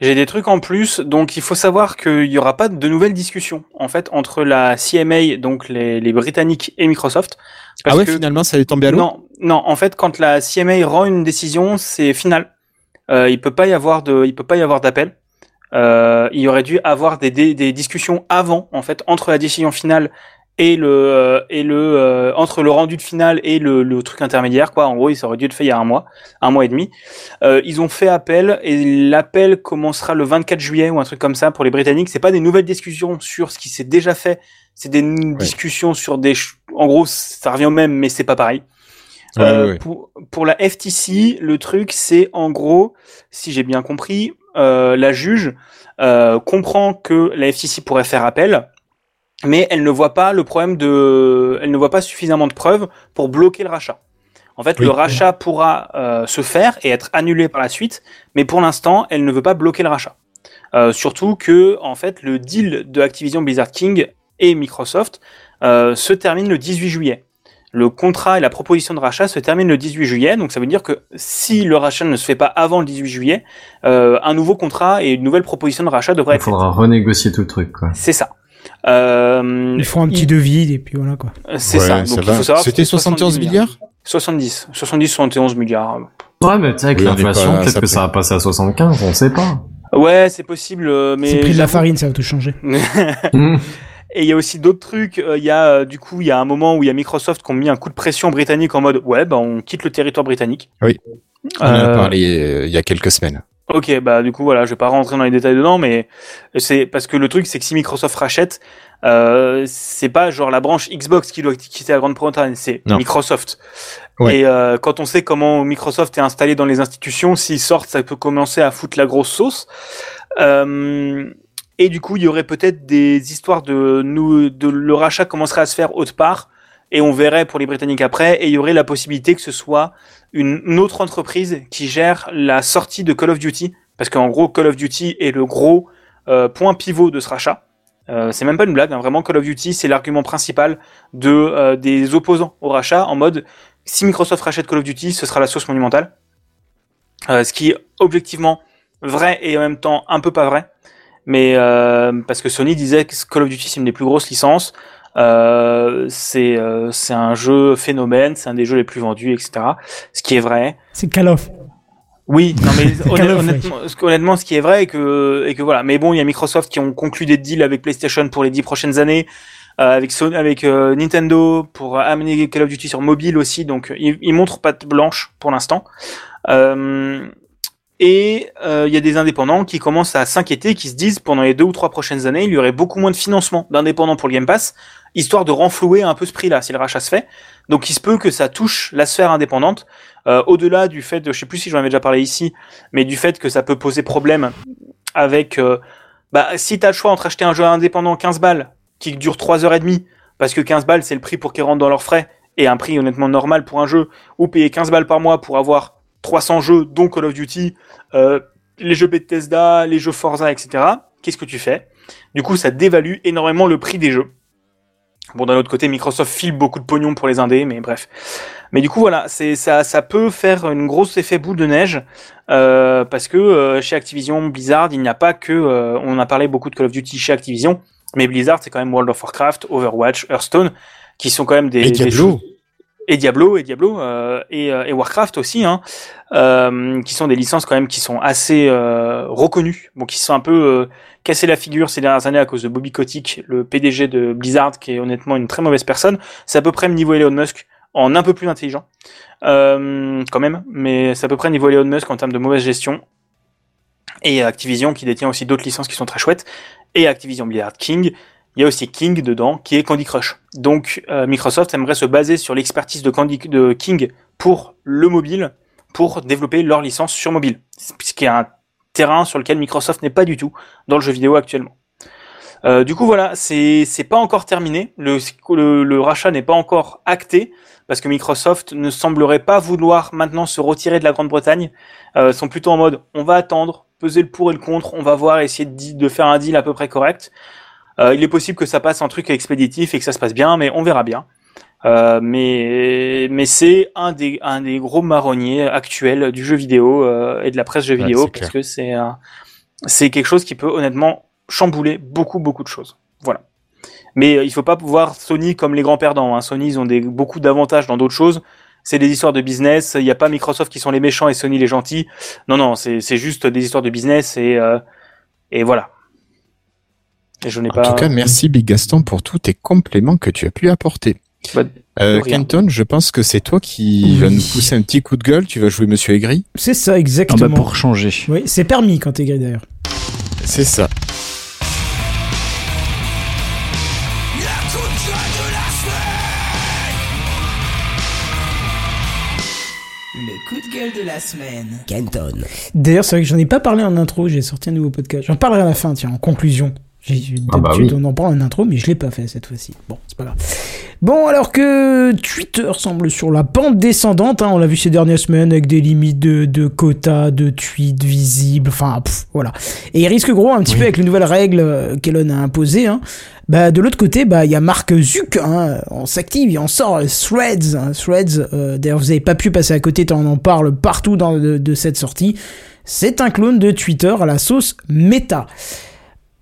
J'ai des trucs en plus, donc il faut savoir qu'il y aura pas de nouvelles discussions en fait entre la CMA, donc les, les Britanniques et Microsoft. Ah ouais, finalement, ça est tombé à l'eau? Non, non, en fait, quand la CMA rend une décision, c'est final. Euh, il peut pas y avoir de, il peut pas y avoir d'appel. Euh, il y aurait dû avoir des, des, des discussions avant, en fait, entre la décision finale et le euh, et le euh, entre le rendu de finale et le, le truc intermédiaire, quoi. En gros, ça aurait dû être fait il y a un mois, un mois et demi. Euh, ils ont fait appel et l'appel commencera le 24 juillet ou un truc comme ça pour les Britanniques. C'est pas des nouvelles discussions sur ce qui s'est déjà fait. C'est des discussions sur des. En gros, ça revient au même, mais c'est pas pareil. Euh. Pour, pour la FTC, le truc, c'est en gros, si j'ai bien compris, euh, la juge euh, comprend que la FTC pourrait faire appel, mais elle ne voit pas le problème de, elle ne voit pas suffisamment de preuves pour bloquer le rachat. En fait, Oui. le rachat pourra euh, se faire et être annulé par la suite, mais pour l'instant, elle ne veut pas bloquer le rachat. Euh, surtout que, en fait, le deal de Activision Blizzard King et Microsoft euh, se termine le 18 juillet. Le contrat et la proposition de rachat se terminent le 18 juillet, donc ça veut dire que si le rachat ne se fait pas avant le 18 juillet, euh, un nouveau contrat et une nouvelle proposition de rachat devraient Il être faites. faudra renégocier tout le truc, quoi. C'est ça. Euh, Ils font un petit devis et puis voilà quoi. C'est Ouais, ça. Donc ça il faut savoir. C'était c'est 71 milliards 70. 70, 71 milliards. Ouais, mais tu sais, avec Oui, l'inflation, peut-être que ça va passer à 75, on sait pas. Ouais, c'est possible, euh, mais. C'est le prix de la farine, ça va tout changer. (laughs) Et il y a aussi d'autres trucs. Euh, Il y a euh, du coup, il y a un moment où il y a Microsoft qui ont mis un coup de pression britannique en mode ouais, bah on quitte le territoire britannique. Oui. On en a parlé euh, il y a quelques semaines. Ok, bah du coup voilà, je vais pas rentrer dans les détails dedans, mais c'est parce que le truc c'est que si Microsoft rachète, euh, c'est pas genre la branche Xbox qui doit quitter la Grande-Bretagne, c'est. Microsoft. Ouais. Et euh, quand on sait comment Microsoft est installé dans les institutions, s'ils sortent, ça peut commencer à foutre la grosse sauce. Euh, et du coup, il y aurait peut-être des histoires de nous, de le rachat commencerait à se faire autre part, et on verrait pour les Britanniques après, et il y aurait la possibilité que ce soit une, autre entreprise qui gère la sortie de Call of Duty, parce qu'en gros, Call of Duty est le gros euh, point pivot de ce rachat. Euh, c'est même pas une blague, hein, vraiment Call of Duty, c'est l'argument principal de euh, des opposants au rachat, en mode si Microsoft rachète Call of Duty, ce sera la sauce monumentale. Euh, ce qui est objectivement vrai et en même temps un peu pas vrai. Mais parce que Sony disait que Call of Duty c'est une des plus grosses licences, euh, c'est euh, c'est un jeu phénomène, c'est un des jeux les plus vendus, etc. Ce qui est vrai. C'est Call of. Oui, non mais (laughs) honnêtement, ce- honnêtement, ce qui est vrai et que et que voilà. Mais bon, il y a Microsoft qui ont conclu des deals avec PlayStation pour les dix prochaines années, euh, avec Sony, avec euh, Nintendo pour amener Call of Duty sur mobile aussi. Donc ils, ils montrent patte blanche pour l'instant. Euh, et euh, il y a des indépendants qui commencent à s'inquiéter, qui se disent pendant les deux ou trois prochaines années, il y aurait beaucoup moins de financement d'indépendants pour le Game Pass, histoire de renflouer un peu ce prix-là si le rachat se fait. Donc il se peut que ça touche la sphère indépendante, euh, au-delà du fait de, je sais plus si j'en avais déjà parlé ici, mais du fait que ça peut poser problème avec, euh, bah si t'as le choix entre acheter un jeu indépendant 15 balles qui dure 3 heures et demie, parce que 15 balles c'est le prix pour qu'ils rentrent dans leurs frais, et un prix honnêtement normal pour un jeu, ou payer 15 balles par mois pour avoir 300 jeux, dont Call of Duty, euh, les jeux Bethesda, les jeux Forza, etc., qu'est-ce que tu fais? Du coup, ça dévalue énormément le prix des jeux. Bon, d'un autre côté, Microsoft file beaucoup de pognon pour les indés, mais bref. Mais du coup, voilà, c'est ça, ça peut faire une grosse effet boule de neige euh, parce que euh, chez Activision, Blizzard, il n'y a pas que, euh, on a parlé beaucoup de Call of Duty chez Activision, mais Blizzard, c'est quand même World of Warcraft, Overwatch, Hearthstone, qui sont quand même des Et des Diablo. choses- et Diablo et Diablo euh, et, euh, et Warcraft aussi, hein, euh, qui sont des licences quand même qui sont assez euh, reconnues, bon, qui sont un peu euh, cassé la figure ces dernières années à cause de Bobby Kotick, le PDG de Blizzard, qui est honnêtement une très mauvaise personne. C'est à peu près le niveau Elon Musk en un peu plus intelligent, euh, quand même, mais c'est à peu près le niveau Elon Musk en termes de mauvaise gestion. Et Activision qui détient aussi d'autres licences qui sont très chouettes. Et Activision Blizzard King, il y a aussi King dedans qui est Candy Crush. Donc euh, Microsoft aimerait se baser sur l'expertise de, Candy, de King pour le mobile pour développer leur licence sur mobile. Ce qui est un terrain sur lequel Microsoft n'est pas du tout dans le jeu vidéo actuellement. Euh, du coup voilà, c'est pas encore terminé. Le, le, le rachat n'est pas encore acté parce que Microsoft ne semblerait pas vouloir maintenant se retirer de la Grande-Bretagne. Euh, sont plutôt en mode on va attendre, peser le pour et le contre, on va voir, essayer de, de faire un deal à peu près correct. Euh, il est possible que ça passe en truc expéditif et que ça se passe bien, mais on verra bien. Euh, mais mais c'est un des un des gros marronniers actuels du jeu vidéo euh, et de la presse jeu Ouais, vidéo c'est parce clair. que c'est c'est quelque chose qui peut honnêtement chambouler beaucoup beaucoup de choses. Voilà. Mais euh, il faut pas voir Sony comme les grands perdants. Hein. Sony ils ont des beaucoup d'avantages dans d'autres choses. C'est des histoires de business. Il n'y a pas Microsoft qui sont les méchants et Sony les gentils. Non non, c'est c'est juste des histoires de business et euh, et voilà. Et je n'ai En pas. tout cas, merci Big Gaston pour tous tes compléments que tu as pu apporter. Bah, Euh. Kenton, je pense que c'est toi qui Oui. va nous pousser un petit coup de gueule. Tu vas jouer Monsieur Aigri. C'est ça, Ah exactement. bah pour changer. Oui, c'est permis quand t'es gris d'ailleurs. C'est ça. Le coup de gueule de la semaine. Kenton. D'ailleurs, c'est vrai que j'en ai pas parlé en intro, j'ai sorti un nouveau podcast. J'en parlerai à la fin, tiens, en conclusion. J'ai- Ah bah D'habitude, oui. on en parle en intro, mais je l'ai pas fait cette fois-ci. Bon, c'est pas grave. Bon, alors que Twitter semble sur la pente descendante, hein, on l'a vu ces dernières semaines avec des limites de, de quotas, de tweets visibles, enfin, pff, voilà. Et il risque gros un petit peu avec les nouvelles règles euh, qu'Elon a imposées. Hein. Bah, de l'autre côté, bah, il y a Mark Zuck, hein, on s'active, il en sort euh, Threads. hein, Threads, euh, d'ailleurs, vous avez pas pu passer à côté tant on en parle partout dans, de, de cette sortie. C'est un clone de Twitter à la sauce Meta.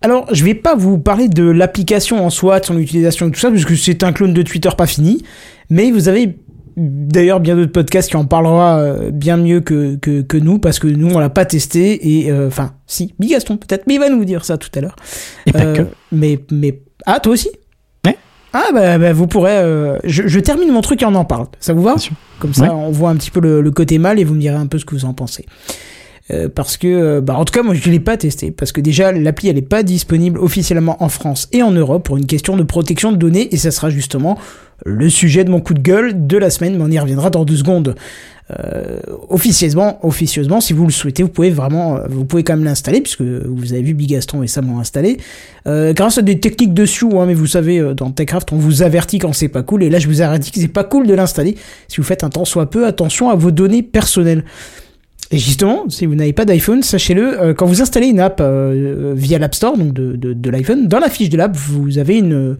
Alors, je vais pas vous parler de l'application en soi, de son utilisation et tout ça, parce que c'est un clone de Twitter pas fini. Mais vous avez d'ailleurs bien d'autres podcasts qui en parlera euh, bien mieux que, que, que nous, parce que nous, on l'a pas testé. Et euh, enfin, si, Bigaston peut-être, mais il va nous dire ça tout à l'heure. Et pas Euh, que. Mais, mais, ah, toi aussi? Ouais. Ah, bah, bah, vous pourrez. euh, je, je termine mon truc et on en parle. Ça vous va? Bien sûr. Comme ça, Ouais. on voit un petit peu le, le côté mal et vous me direz un peu ce que vous en pensez. Euh, parce que, euh, bah, en tout cas, moi, je l'ai pas testé. Parce que déjà, l'appli, elle est pas disponible officiellement en France et en Europe pour une question de protection de données. Et ça sera justement le sujet de mon coup de gueule de la semaine, mais on y reviendra dans deux secondes. Euh, officieusement, officieusement, si vous le souhaitez, vous pouvez vraiment, euh, vous pouvez quand même l'installer puisque vous avez vu Bigaston et Sam l'ont installé. Euh, grâce à des techniques dessus, hein, mais vous savez, dans Techcraft, on vous avertit quand c'est pas cool, et là, je vous avertis que c'est pas cool de l'installer si vous faites un temps soit peu attention à vos données personnelles. Et justement, si vous n'avez pas d'iPhone, sachez-le, euh, quand vous installez une app euh, via l'App Store, donc de, de, de l'iPhone, dans la fiche de l'app, vous avez une,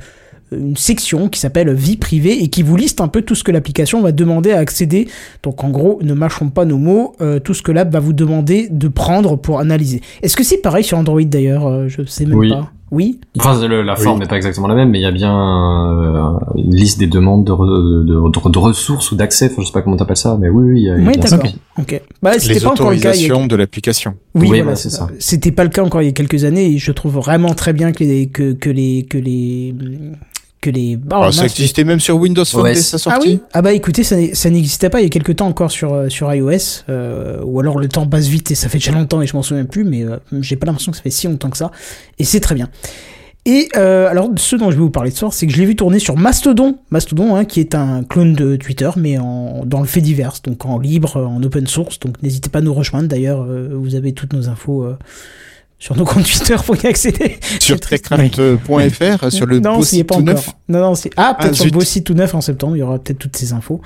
une section qui s'appelle vie privée et qui vous liste un peu tout ce que l'application va demander à accéder. Donc en gros, ne mâchons pas nos mots, euh, tout ce que l'app va vous demander de prendre pour analyser. Est-ce que c'est pareil sur Android d'ailleurs Euh, Je sais même Oui. pas. Oui. Enfin, le- la forme Oui. n'est pas exactement la même, mais il y a bien euh, une liste des demandes de, re- de, de- de ressources ou d'accès. Enfin, je sais pas comment t'appelles ça, mais oui, oui, il y a, Oui, d'accord. Ok. Bah, c'était Les pas encore le cas. a- autorisations de l'application. Oui, Oui, voilà, voilà, c'est ça. ça. C'était pas le cas encore il y a quelques années et je trouve vraiment très bien que les que, que les que les que les oh, Alors, ça existait même sur Windows Phone dès sa Ah sortie. oui Ah bah écoutez, ça, n'existait pas il y a quelques temps encore sur, euh, sur iOS, euh, ou alors le temps passe vite et ça fait déjà longtemps et je m'en souviens plus, mais euh, j'ai pas l'impression que ça fait si longtemps que ça, et c'est très bien. Et euh, alors, ce dont je vais vous parler ce soir, c'est que je l'ai vu tourner sur Mastodon, Mastodon, hein, qui est un clone de Twitter, mais en, dans le fait divers, donc en libre, en open source. Donc n'hésitez pas à nous rejoindre. D'ailleurs, euh, vous avez toutes nos infos euh, sur nos comptes Twitter pour y accéder. (laughs) Sur techcraft.fr, sur le non, beau s'y est site pas tout encore. neuf. Non, non, c'est ah peut-être Ah, sur le zut. beau site tout neuf en septembre, il y aura peut-être toutes ces infos.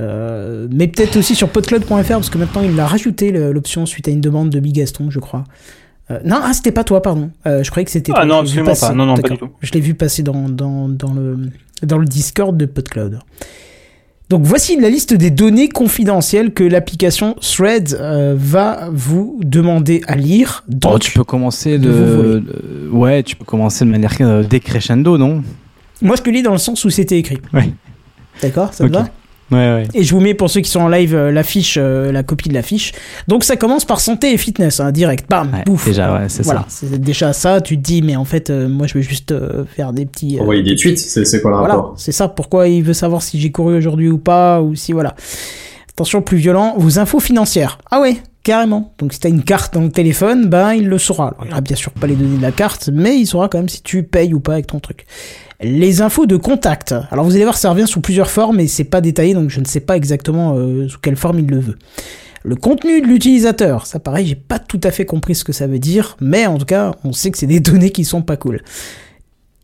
Euh, mais peut-être aussi sur podcloud.fr parce que maintenant il l'a rajouté l'option suite à une demande de Bigaston, je crois. Euh, non, ah, c'était pas toi, pardon. Euh, je croyais que c'était Ah toi. non, absolument pas. Non, non, pas du tout. Je l'ai vu passer dans, dans, dans, le, dans le Discord de PodCloud. Donc voici la liste des données confidentielles que l'application Threads euh, va vous demander à lire. Donc, Oh, tu peux commencer de ouais, tu peux commencer de manière euh, décrescendo, non? Moi je te lis dans le sens où c'était écrit. Ouais. D'accord, ça Ok. te va? Ouais, ouais. Et je vous mets pour ceux qui sont en live euh, l'affiche, euh, la copie de l'affiche. Donc ça commence par santé et fitness, hein, direct, bam, Ouais, bouf. déjà, ouais, c'est voilà, ça. c'est déjà ça. Tu te dis, mais en fait, euh, moi je veux juste euh, faire des petits. euh, Envoyer des tweets, c'est c'est quoi le Voilà, rapport? c'est ça. Pourquoi il veut savoir si j'ai couru aujourd'hui ou pas, ou si voilà. Attention, plus violent, vos infos financières. Ah ouais, carrément. Donc si t'as une carte dans le téléphone, ben il le saura. Alors, il aura bien sûr pas les données de la carte, mais il saura quand même si tu payes ou pas avec ton truc. Les infos de contact. Alors vous allez voir, ça revient sous plusieurs formes et c'est pas détaillé, donc je ne sais pas exactement euh, sous quelle forme il le veut. Le contenu de l'utilisateur, ça pareil, j'ai pas tout à fait compris ce que ça veut dire, mais en tout cas, on sait que c'est des (laughs) données qui sont pas cool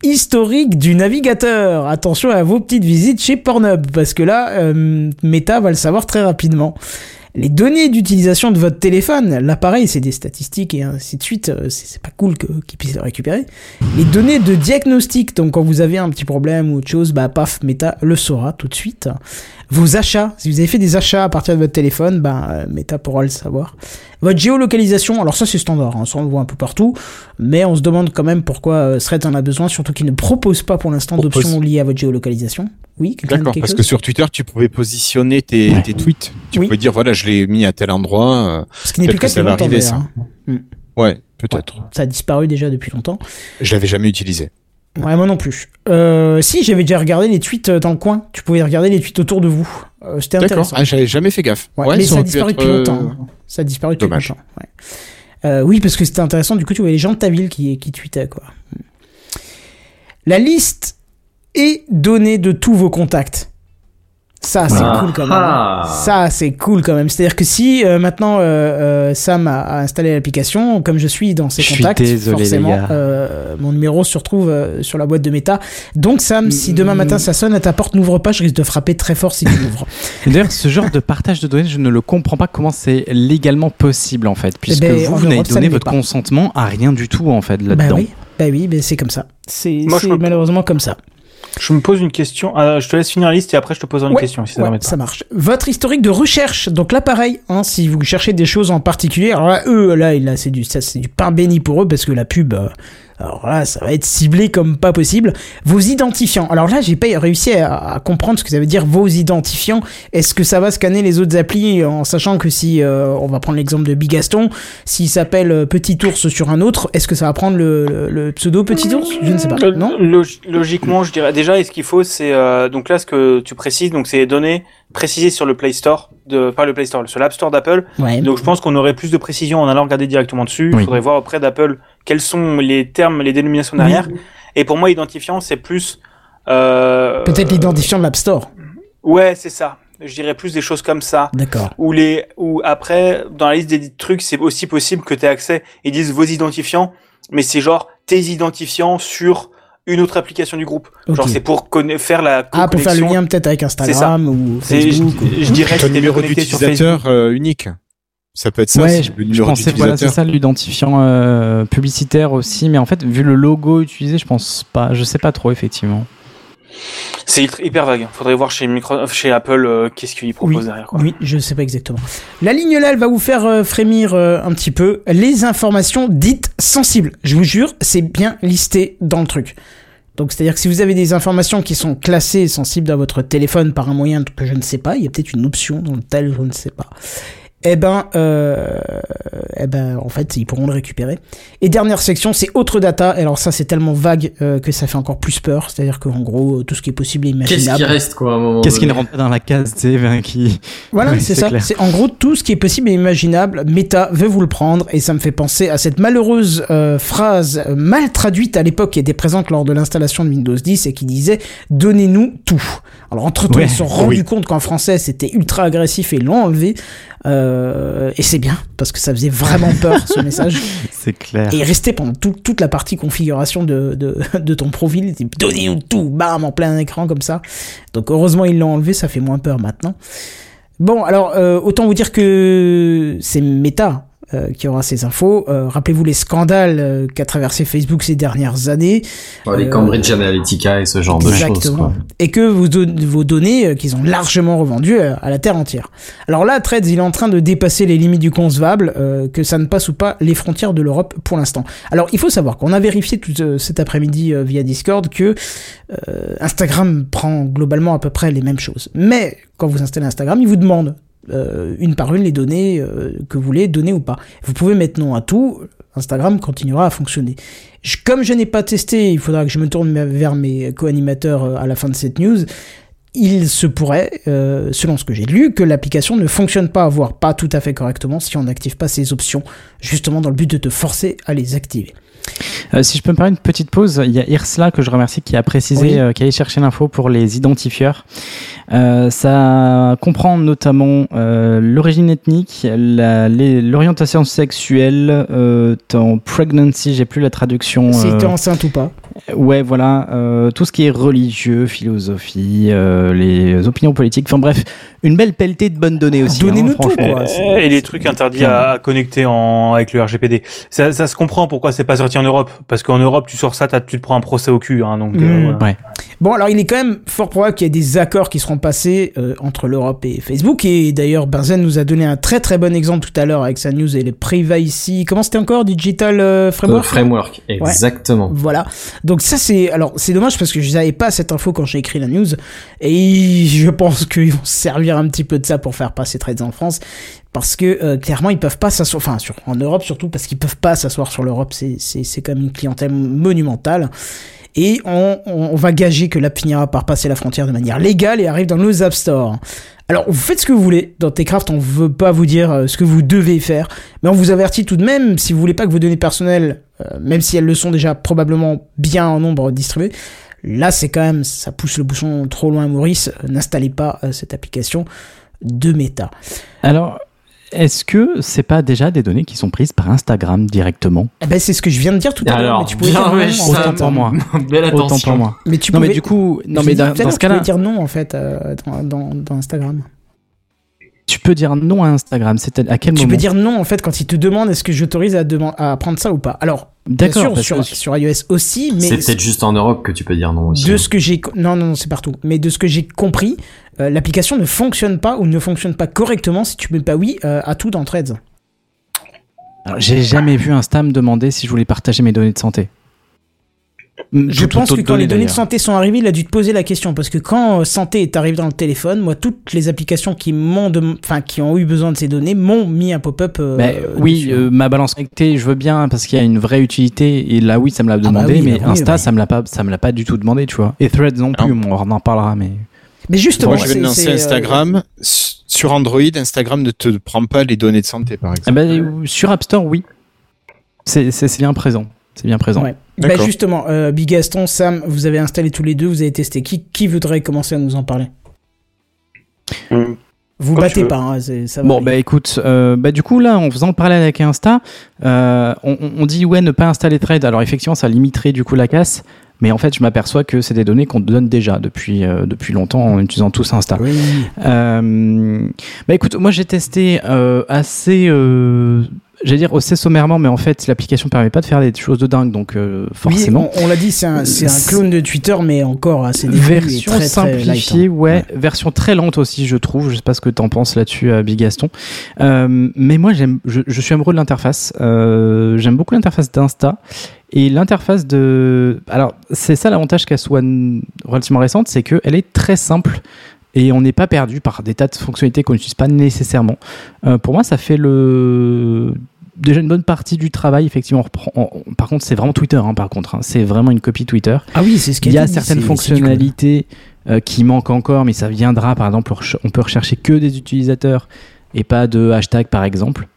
historique du navigateur. Attention à vos petites visites chez Pornhub, parce que là, euh, Meta va le savoir très rapidement. Les données d'utilisation de votre téléphone, là pareil, c'est des statistiques et ainsi de suite, euh, c'est pas cool qu'ils puissent le récupérer. Les données de diagnostic, donc quand vous avez un petit problème ou autre chose, bah paf, Meta le saura tout de suite. Vos achats, si vous avez fait des achats à partir de votre téléphone, bah euh, Meta pourra le savoir. Votre géolocalisation, alors ça c'est standard, hein, ça on le voit un peu partout, mais on se demande quand même pourquoi euh, Threads en a besoin, surtout qu'il ne propose pas pour l'instant d'options liées à votre géolocalisation. Oui, D'accord, parce que sur Twitter, tu pouvais positionner tes, Ouais. tes tweets. Tu Oui. pouvais dire, voilà, je l'ai mis à tel endroit. euh, Ce qui n'est plus que ça va arriver, ça. hein. Ouais, peut-être. Ça a disparu déjà depuis longtemps. Je l'avais jamais utilisé. Ouais, moi non plus. Euh, si, j'avais déjà regardé les tweets euh, dans le coin. Tu pouvais regarder les tweets autour de vous. Euh, C'était intéressant. Ah, j'avais jamais fait gaffe. Ouais, mais ça a disparu depuis longtemps. Ça a disparu depuis longtemps. Euh, oui, parce que c'était intéressant. Du coup, tu voyais les gens de ta ville qui, qui tweetaient, quoi. La liste est donnée de tous vos contacts. Ça, c'est Ah. cool quand même. Ah. Ça, c'est cool quand même. C'est-à-dire que si euh, maintenant euh, euh, Sam a, a installé l'application, comme je suis dans ses Je contacts, désolé, forcément, euh, mon numéro se retrouve euh, sur la boîte de méta. Donc Sam, si demain matin ça sonne à ta porte, n'ouvre pas, je risque de frapper très fort si tu l'ouvres. Et (laughs) D'ailleurs, ce genre de partage de données, je ne le comprends pas comment c'est légalement possible en fait, puisque ben, en vous, vous n'avez donné votre pas. consentement à rien du tout en fait bah là-dedans. oui, bah oui, mais c'est comme ça. C'est malheureusement comme ça. Je me pose une question. Ah, je te laisse finir la liste et après je te poserai une Ouais, question si ça Ouais, marche. Votre historique de recherche. Donc là, pareil, hein, si vous cherchez des choses en particulier, alors là, eux, là, là c'est du, ça, c'est du pain béni pour eux parce que la pub, euh, alors là, ça va être ciblé comme pas possible. Vos identifiants. Alors là, j'ai pas réussi à, à comprendre ce que ça veut dire vos identifiants. Est-ce que ça va scanner les autres applis en sachant que si, euh, on va prendre l'exemple de Bigaston, s'il s'appelle euh, Petit Ours sur un autre, est-ce que ça va prendre le, le- le pseudo Petit Ours? Je ne sais pas. Euh, Non? log- Logiquement, je dirais déjà, et ce qu'il faut, c'est euh, donc là ce que tu précises, donc c'est les données précisées sur le Play Store, de pas le Play Store, sur l'App Store d'Apple. Ouais. Donc je pense qu'on aurait plus de précision en allant regarder directement dessus. Il Oui. faudrait voir auprès d'Apple quels sont les termes, les dénominations derrière. Et pour moi, identifiant, c'est plus euh, Peut-être l'identifiant de l'App Store. Ouais, c'est ça. Je dirais plus des choses comme ça. D'accord. Ou les, ou après, dans la liste des trucs, c'est aussi possible que tu aies accès. Ils disent vos identifiants, mais c'est genre tes identifiants sur une autre application du groupe. Ok. Genre c'est pour faire la Ah, pour faire le lien peut-être avec Instagram ou C'est- je, Facebook. ou- je dirais que numéro Facebook. d'utilisateur euh, unique. Ça peut être ça, ouais, je, le je pensais voilà, c'est ça l'identifiant euh, publicitaire aussi, mais en fait vu le logo utilisé, je pense pas, je sais pas trop effectivement. C'est hyper- hyper vague. Faudrait voir chez micro, chez Apple euh, qu'est-ce qu'ils proposent Oui, derrière. Quoi. oui, je sais pas exactement. La ligne là, elle va vous faire euh, frémir euh, un petit peu. Les informations dites sensibles. Je vous jure, c'est bien listé dans le truc. Donc, c'est-à-dire que si vous avez des informations qui sont classées sensibles dans votre téléphone par un moyen que je ne sais pas, il y a peut-être une option dans le tel, je ne sais pas. Eh ben, euh, eh ben, en fait, ils pourront le récupérer. Et dernière section, c'est autre data. Et alors ça, c'est tellement vague euh, que ça fait encore plus peur. C'est-à-dire qu'en gros, tout ce qui est possible et Qu'est-ce imaginable. qui reste, quoi, à un moment Qu'est-ce qui ne rentre pas dans la case, tu sais, ben, qui Voilà, c'est ça. clair. C'est en gros tout ce qui est possible et imaginable. Meta veut vous le prendre et ça me fait penser à cette malheureuse euh, phrase euh, mal traduite à l'époque qui était présente lors de l'installation de Windows 10 et qui disait "Donnez-nous tout". Alors entre temps Ouais, ils se sont rendus oui. compte qu'en français c'était ultra agressif et ils l'ont enlevé. Euh, et c'est bien parce que ça faisait vraiment peur ce (laughs) message. C'est clair. Et restait pendant tout- toute la partie configuration de, de, de ton profil. Donnez-nous tout, bam, en plein écran comme ça. Donc heureusement ils l'ont enlevé, ça fait moins peur maintenant. Bon, alors euh, autant vous dire que c'est Meta euh, qui aura ces infos. Euh, Rappelez-vous les scandales euh, qu'a traversé Facebook ces dernières années. les Cambridge Analytica et ce genre de choses. Exactement. Quoi. Et que vos, don- vos données qu'ils ont largement revendues à la terre entière. Alors là, Threads, il est en train de dépasser les limites du concevable, que ça ne passe ou pas les frontières de l'Europe pour l'instant. Alors il faut savoir qu'on a vérifié tout cet après-midi via Discord que Instagram prend globalement à peu près les mêmes choses. Mais quand vous installez Instagram, il vous demande euh, une par une les données euh, que vous voulez donner ou pas. Vous pouvez mettre non à tout, Instagram continuera à fonctionner. Comme je n'ai pas testé, il faudra que je me tourne vers mes co-animateurs euh, à la fin de cette news. Il se pourrait, selon ce que j'ai lu, que l'application ne fonctionne pas, voire pas tout à fait correctement si on n'active pas ces options, justement dans le but de te forcer à les activer. Euh, si je peux me permettre une petite pause, il y a Irsla que je remercie qui a précisé, Oui. euh, qui allait chercher l'info pour les identifieurs. Euh, ça comprend notamment euh, l'origine ethnique, l'orientation sexuelle, ton pregnancy, j'ai plus la traduction. Si t'es enceinte ou pas. Ouais, voilà, euh, tout ce qui est religieux, philosophie, euh, les opinions politiques, enfin bref, une belle pelletée de bonnes données aussi. Donnez-nous hein, tout, quoi. Euh, Et les trucs interdits à, à connecter en, avec le RGPD. Ça, ça se comprend pourquoi c'est pas sorti en Europe. Parce qu'en Europe, tu sors ça, tu te prends un procès au cul. Hein, donc, euh, Mm. voilà. Ouais. Bon, alors il est quand même fort probable qu'il y ait des accords qui seront passés euh, entre l'Europe et Facebook. Et d'ailleurs, Benzen nous a donné un très très bon exemple tout à l'heure avec sa news et les privacy. Comment c'était encore Digital euh, Euh, Framework framework, exactement. Voilà. Donc ça c'est alors c'est dommage parce que je n'avais pas cette info quand j'ai écrit la news. Et je pense qu'ils vont se servir un petit peu de ça pour faire passer trades en France. Parce que euh, clairement ils peuvent pas s'asseoir enfin en Europe surtout parce qu'ils peuvent pas s'asseoir sur l'Europe. C'est c'est quand même une clientèle monumentale. Et on, on, on va gager que l'app finira par passer la frontière de manière légale et arrive dans nos App Store. Alors, vous faites ce que vous voulez. Dans Techcraft, on veut pas vous dire euh, ce que vous devez faire. Mais on vous avertit tout de même, si vous voulez pas que vos données personnelles, euh, même si elles le sont déjà probablement bien en nombre distribuées, là, c'est quand même, ça pousse le bouchon trop loin, Maurice. N'installez pas euh, cette application de méta. Alors, est-ce que c'est pas déjà des données qui sont prises par Instagram directement? Eh ben, c'est ce que je viens de dire tout à l'heure. Tu pouvais bien dire non, Autant fait. pour moi. (laughs) Belle Autant attention. pour moi. Mais tu Non, mais du coup, mais dans, dans ce cas-là, dire non, en fait, euh, dans, dans, dans Instagram. Tu peux dire non à Instagram. C'est à quel Tu moment peux dire non en fait quand il te demande est-ce que j'autorise à, à prendre ça ou pas? Alors, bien sûr, sur, que- sur iOS aussi, mais C'est peut-être juste en Europe que tu peux dire non aussi. de ce que j'ai non non non c'est partout. Mais de ce que j'ai compris, euh, l'application ne fonctionne pas ou ne fonctionne pas correctement si tu mets pas oui euh, à tout dans Threads. Alors, J'ai jamais vu Insta me demander si je voulais partager mes données de santé. Je Toutes pense que quand les données de santé sont arrivées, il a dû te poser la question parce que quand euh, santé est arrivé dans le téléphone, moi toutes les applications qui m'ont enfin qui ont eu besoin de ces données m'ont mis un pop-up. euh, euh, oui, euh, ma balance connectée, je veux bien parce qu'il y a une vraie utilité et là oui, ça me l'a bah demandé, oui, mais bah oui, Insta, ça me l'a pas, ça me l'a pas du tout demandé, tu vois. Et Threads non plus, Non. on en parlera, mais mais justement, Moi, je vais lancer euh, Instagram. Sur Android, Instagram ne te prend pas les données de santé, par Ah exemple. bah, sur App Store, oui, c'est bien présent, c'est bien présent. Ouais. Bah justement, euh, Big Gaston, Sam, vous avez installé tous les deux, vous avez testé. Qui, qui voudrait commencer à nous en parler? Hum. Vous Comme battez pas, hein, ça va. Bon, aller. bah écoute, euh, bah du coup là, en faisant parler avec Insta, euh, on, on dit ouais, ne pas installer Thread. Alors effectivement, ça limiterait du coup la casse, mais en fait, je m'aperçois que c'est des données qu'on te donne déjà depuis euh, depuis longtemps en utilisant tous Insta. Oui. Euh, bah écoute, moi j'ai testé euh, assez, euh, j'allais dire assez sommairement, mais en fait l'application permet pas de faire des choses de dingue, donc euh, forcément. Oui, on, on l'a dit, c'est un, c'est un clone de Twitter, mais encore début et Version très, light, simplifiée, hein. ouais. Version très lente aussi, je trouve. Je sais pas ce que t'en penses là-dessus, euh, Big Gaston. Euh, mais moi, j'aime, je, je suis amoureux de l'interface. Euh, j'aime beaucoup l'interface d'Insta et l'interface de. Alors, c'est ça l'avantage qu'elle soit relativement récente, c'est qu'elle est très simple. Et on n'est pas perdu par des tas de fonctionnalités qu'on n'utilise pas nécessairement. Euh, pour moi, ça fait le déjà une bonne partie du travail. Effectivement, on reprend- on- par contre, c'est vraiment Twitter. hein, par contre, hein. c'est vraiment une copie Twitter. Ah oui, c'est ce qu'il Il y a certaines fonctionnalités euh, qui manquent encore, mais ça viendra. Par exemple, on peut rechercher que des utilisateurs et pas de hashtag, par exemple.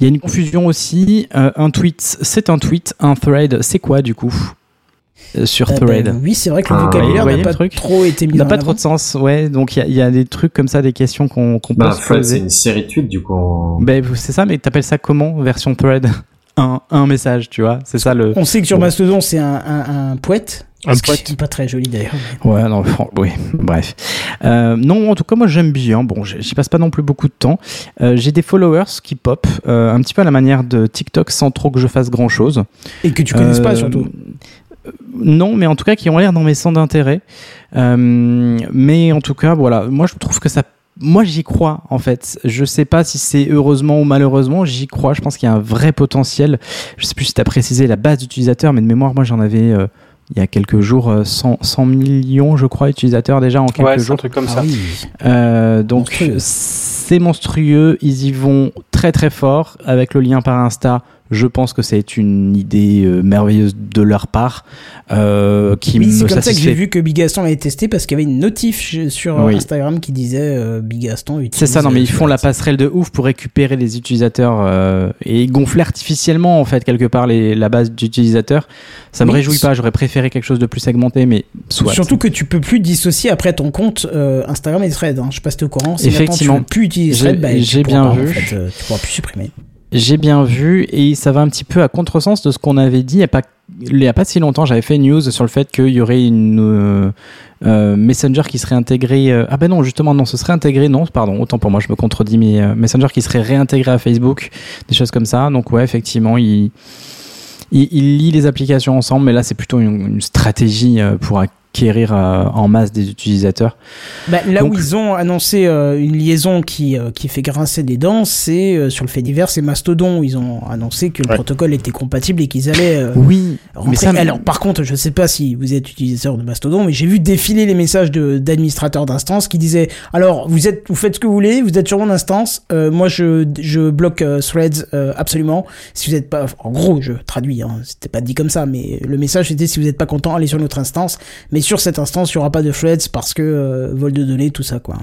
Il y a une confusion aussi. Euh, un tweet, c'est un tweet. Un thread, c'est quoi du coup? Sur Euh, Thread. ben oui, c'est vrai que le Ah, vocabulaire n'a pas truc trop été mis n'a pas trop de sens, ouais. Donc il y a, il y a des trucs comme ça, des questions qu'on qu'on peut Bah, se Fred, c'est poser. une série de tweets, du coup. Ben, c'est ça, mais t'appelles ça comment version thread (laughs) un, un message, tu vois C'est ça le. On sait que sur. Mastodon, c'est un, un, un poète. Un Ce qui poète. est Pas très joli d'ailleurs. Ouais, non, oui, (laughs) bref. Euh, non, en tout cas, moi j'aime bien. Bon, j'y passe pas non plus beaucoup de temps. Euh, J'ai des followers qui pop, euh, un petit peu à la manière de TikTok sans trop que je fasse grand chose. Et que tu connaisses pas Euh, surtout. Non, mais en tout cas qui ont l'air dans mes centres d'intérêt. Euh, mais en tout cas, voilà, moi je trouve que ça. Moi j'y crois en fait. Je sais pas si c'est heureusement ou malheureusement, j'y crois. Je pense qu'il y a un vrai potentiel. Je sais plus si tu as précisé la base d'utilisateurs, mais de mémoire, moi j'en avais euh, il y a quelques jours euh, 100, 100 millions, je crois, utilisateurs déjà en quelques Ouais, c'est un jours. truc comme Ah ça. oui. Euh, donc c'est monstrueux, ils y vont très très fort avec le lien par Insta. Je pense que c'est une idée euh, merveilleuse de leur part euh, qui Oui, me c'est comme ça que j'ai vu que Big Gaston l'avait testé parce qu'il y avait une notif sur Oui. Instagram qui disait euh, Big Gaston utilise. C'est ça, non mais ils euh, font la passerelle de ouf pour récupérer les utilisateurs euh, et gonfler artificiellement en fait quelque part les, la base d'utilisateurs. Ça me Oui, réjouit pas, j'aurais préféré quelque chose de plus segmenté, mais soit. Surtout que tu peux plus dissocier après ton compte euh, Instagram et Thread. Hein. Je sais pas si t'es au courant. Si Effectivement. maintenant tu veux plus utiliser Thread, bah, j'ai bien vu. En fait, euh, tu pourras plus supprimer. J'ai bien vu et ça va un petit peu à contresens de ce qu'on avait dit il n'y a, pas, il y a pas si longtemps. J'avais fait news sur le fait qu'il y aurait une euh, euh, Messenger qui serait intégré. euh, ah ben non, justement, non, ce serait intégré. Non, pardon, autant pour moi, je me contredis, mais euh, Messenger qui serait réintégré à Facebook, des choses comme ça. Donc, ouais, effectivement, il, il, il les applications ensemble, mais là, c'est plutôt une, une stratégie euh, pour acquérir euh, en masse des utilisateurs. Bah, là Donc- où ils ont annoncé euh, une liaison qui, euh, qui fait grincer des dents, c'est euh, sur le fait divers, c'est Mastodon. Ils ont annoncé que le Ouais. protocole était compatible et qu'ils allaient euh, Oui, rentrer. mais ça, Alors, par contre, je sais pas si vous êtes utilisateur de Mastodon, mais j'ai vu défiler les messages d'administrateurs d'instances qui disaient alors vous êtes, vous faites ce que vous voulez, vous êtes sur mon instance, euh, moi je, je bloque euh, Threads euh, absolument. Si vous êtes pas, en gros, je traduis, hein, c'était pas dit comme ça, mais le message était si vous n'êtes pas content, allez sur notre instance. Mais sur cette instance, il y aura pas de Threads parce que euh, vol de données, tout ça quoi.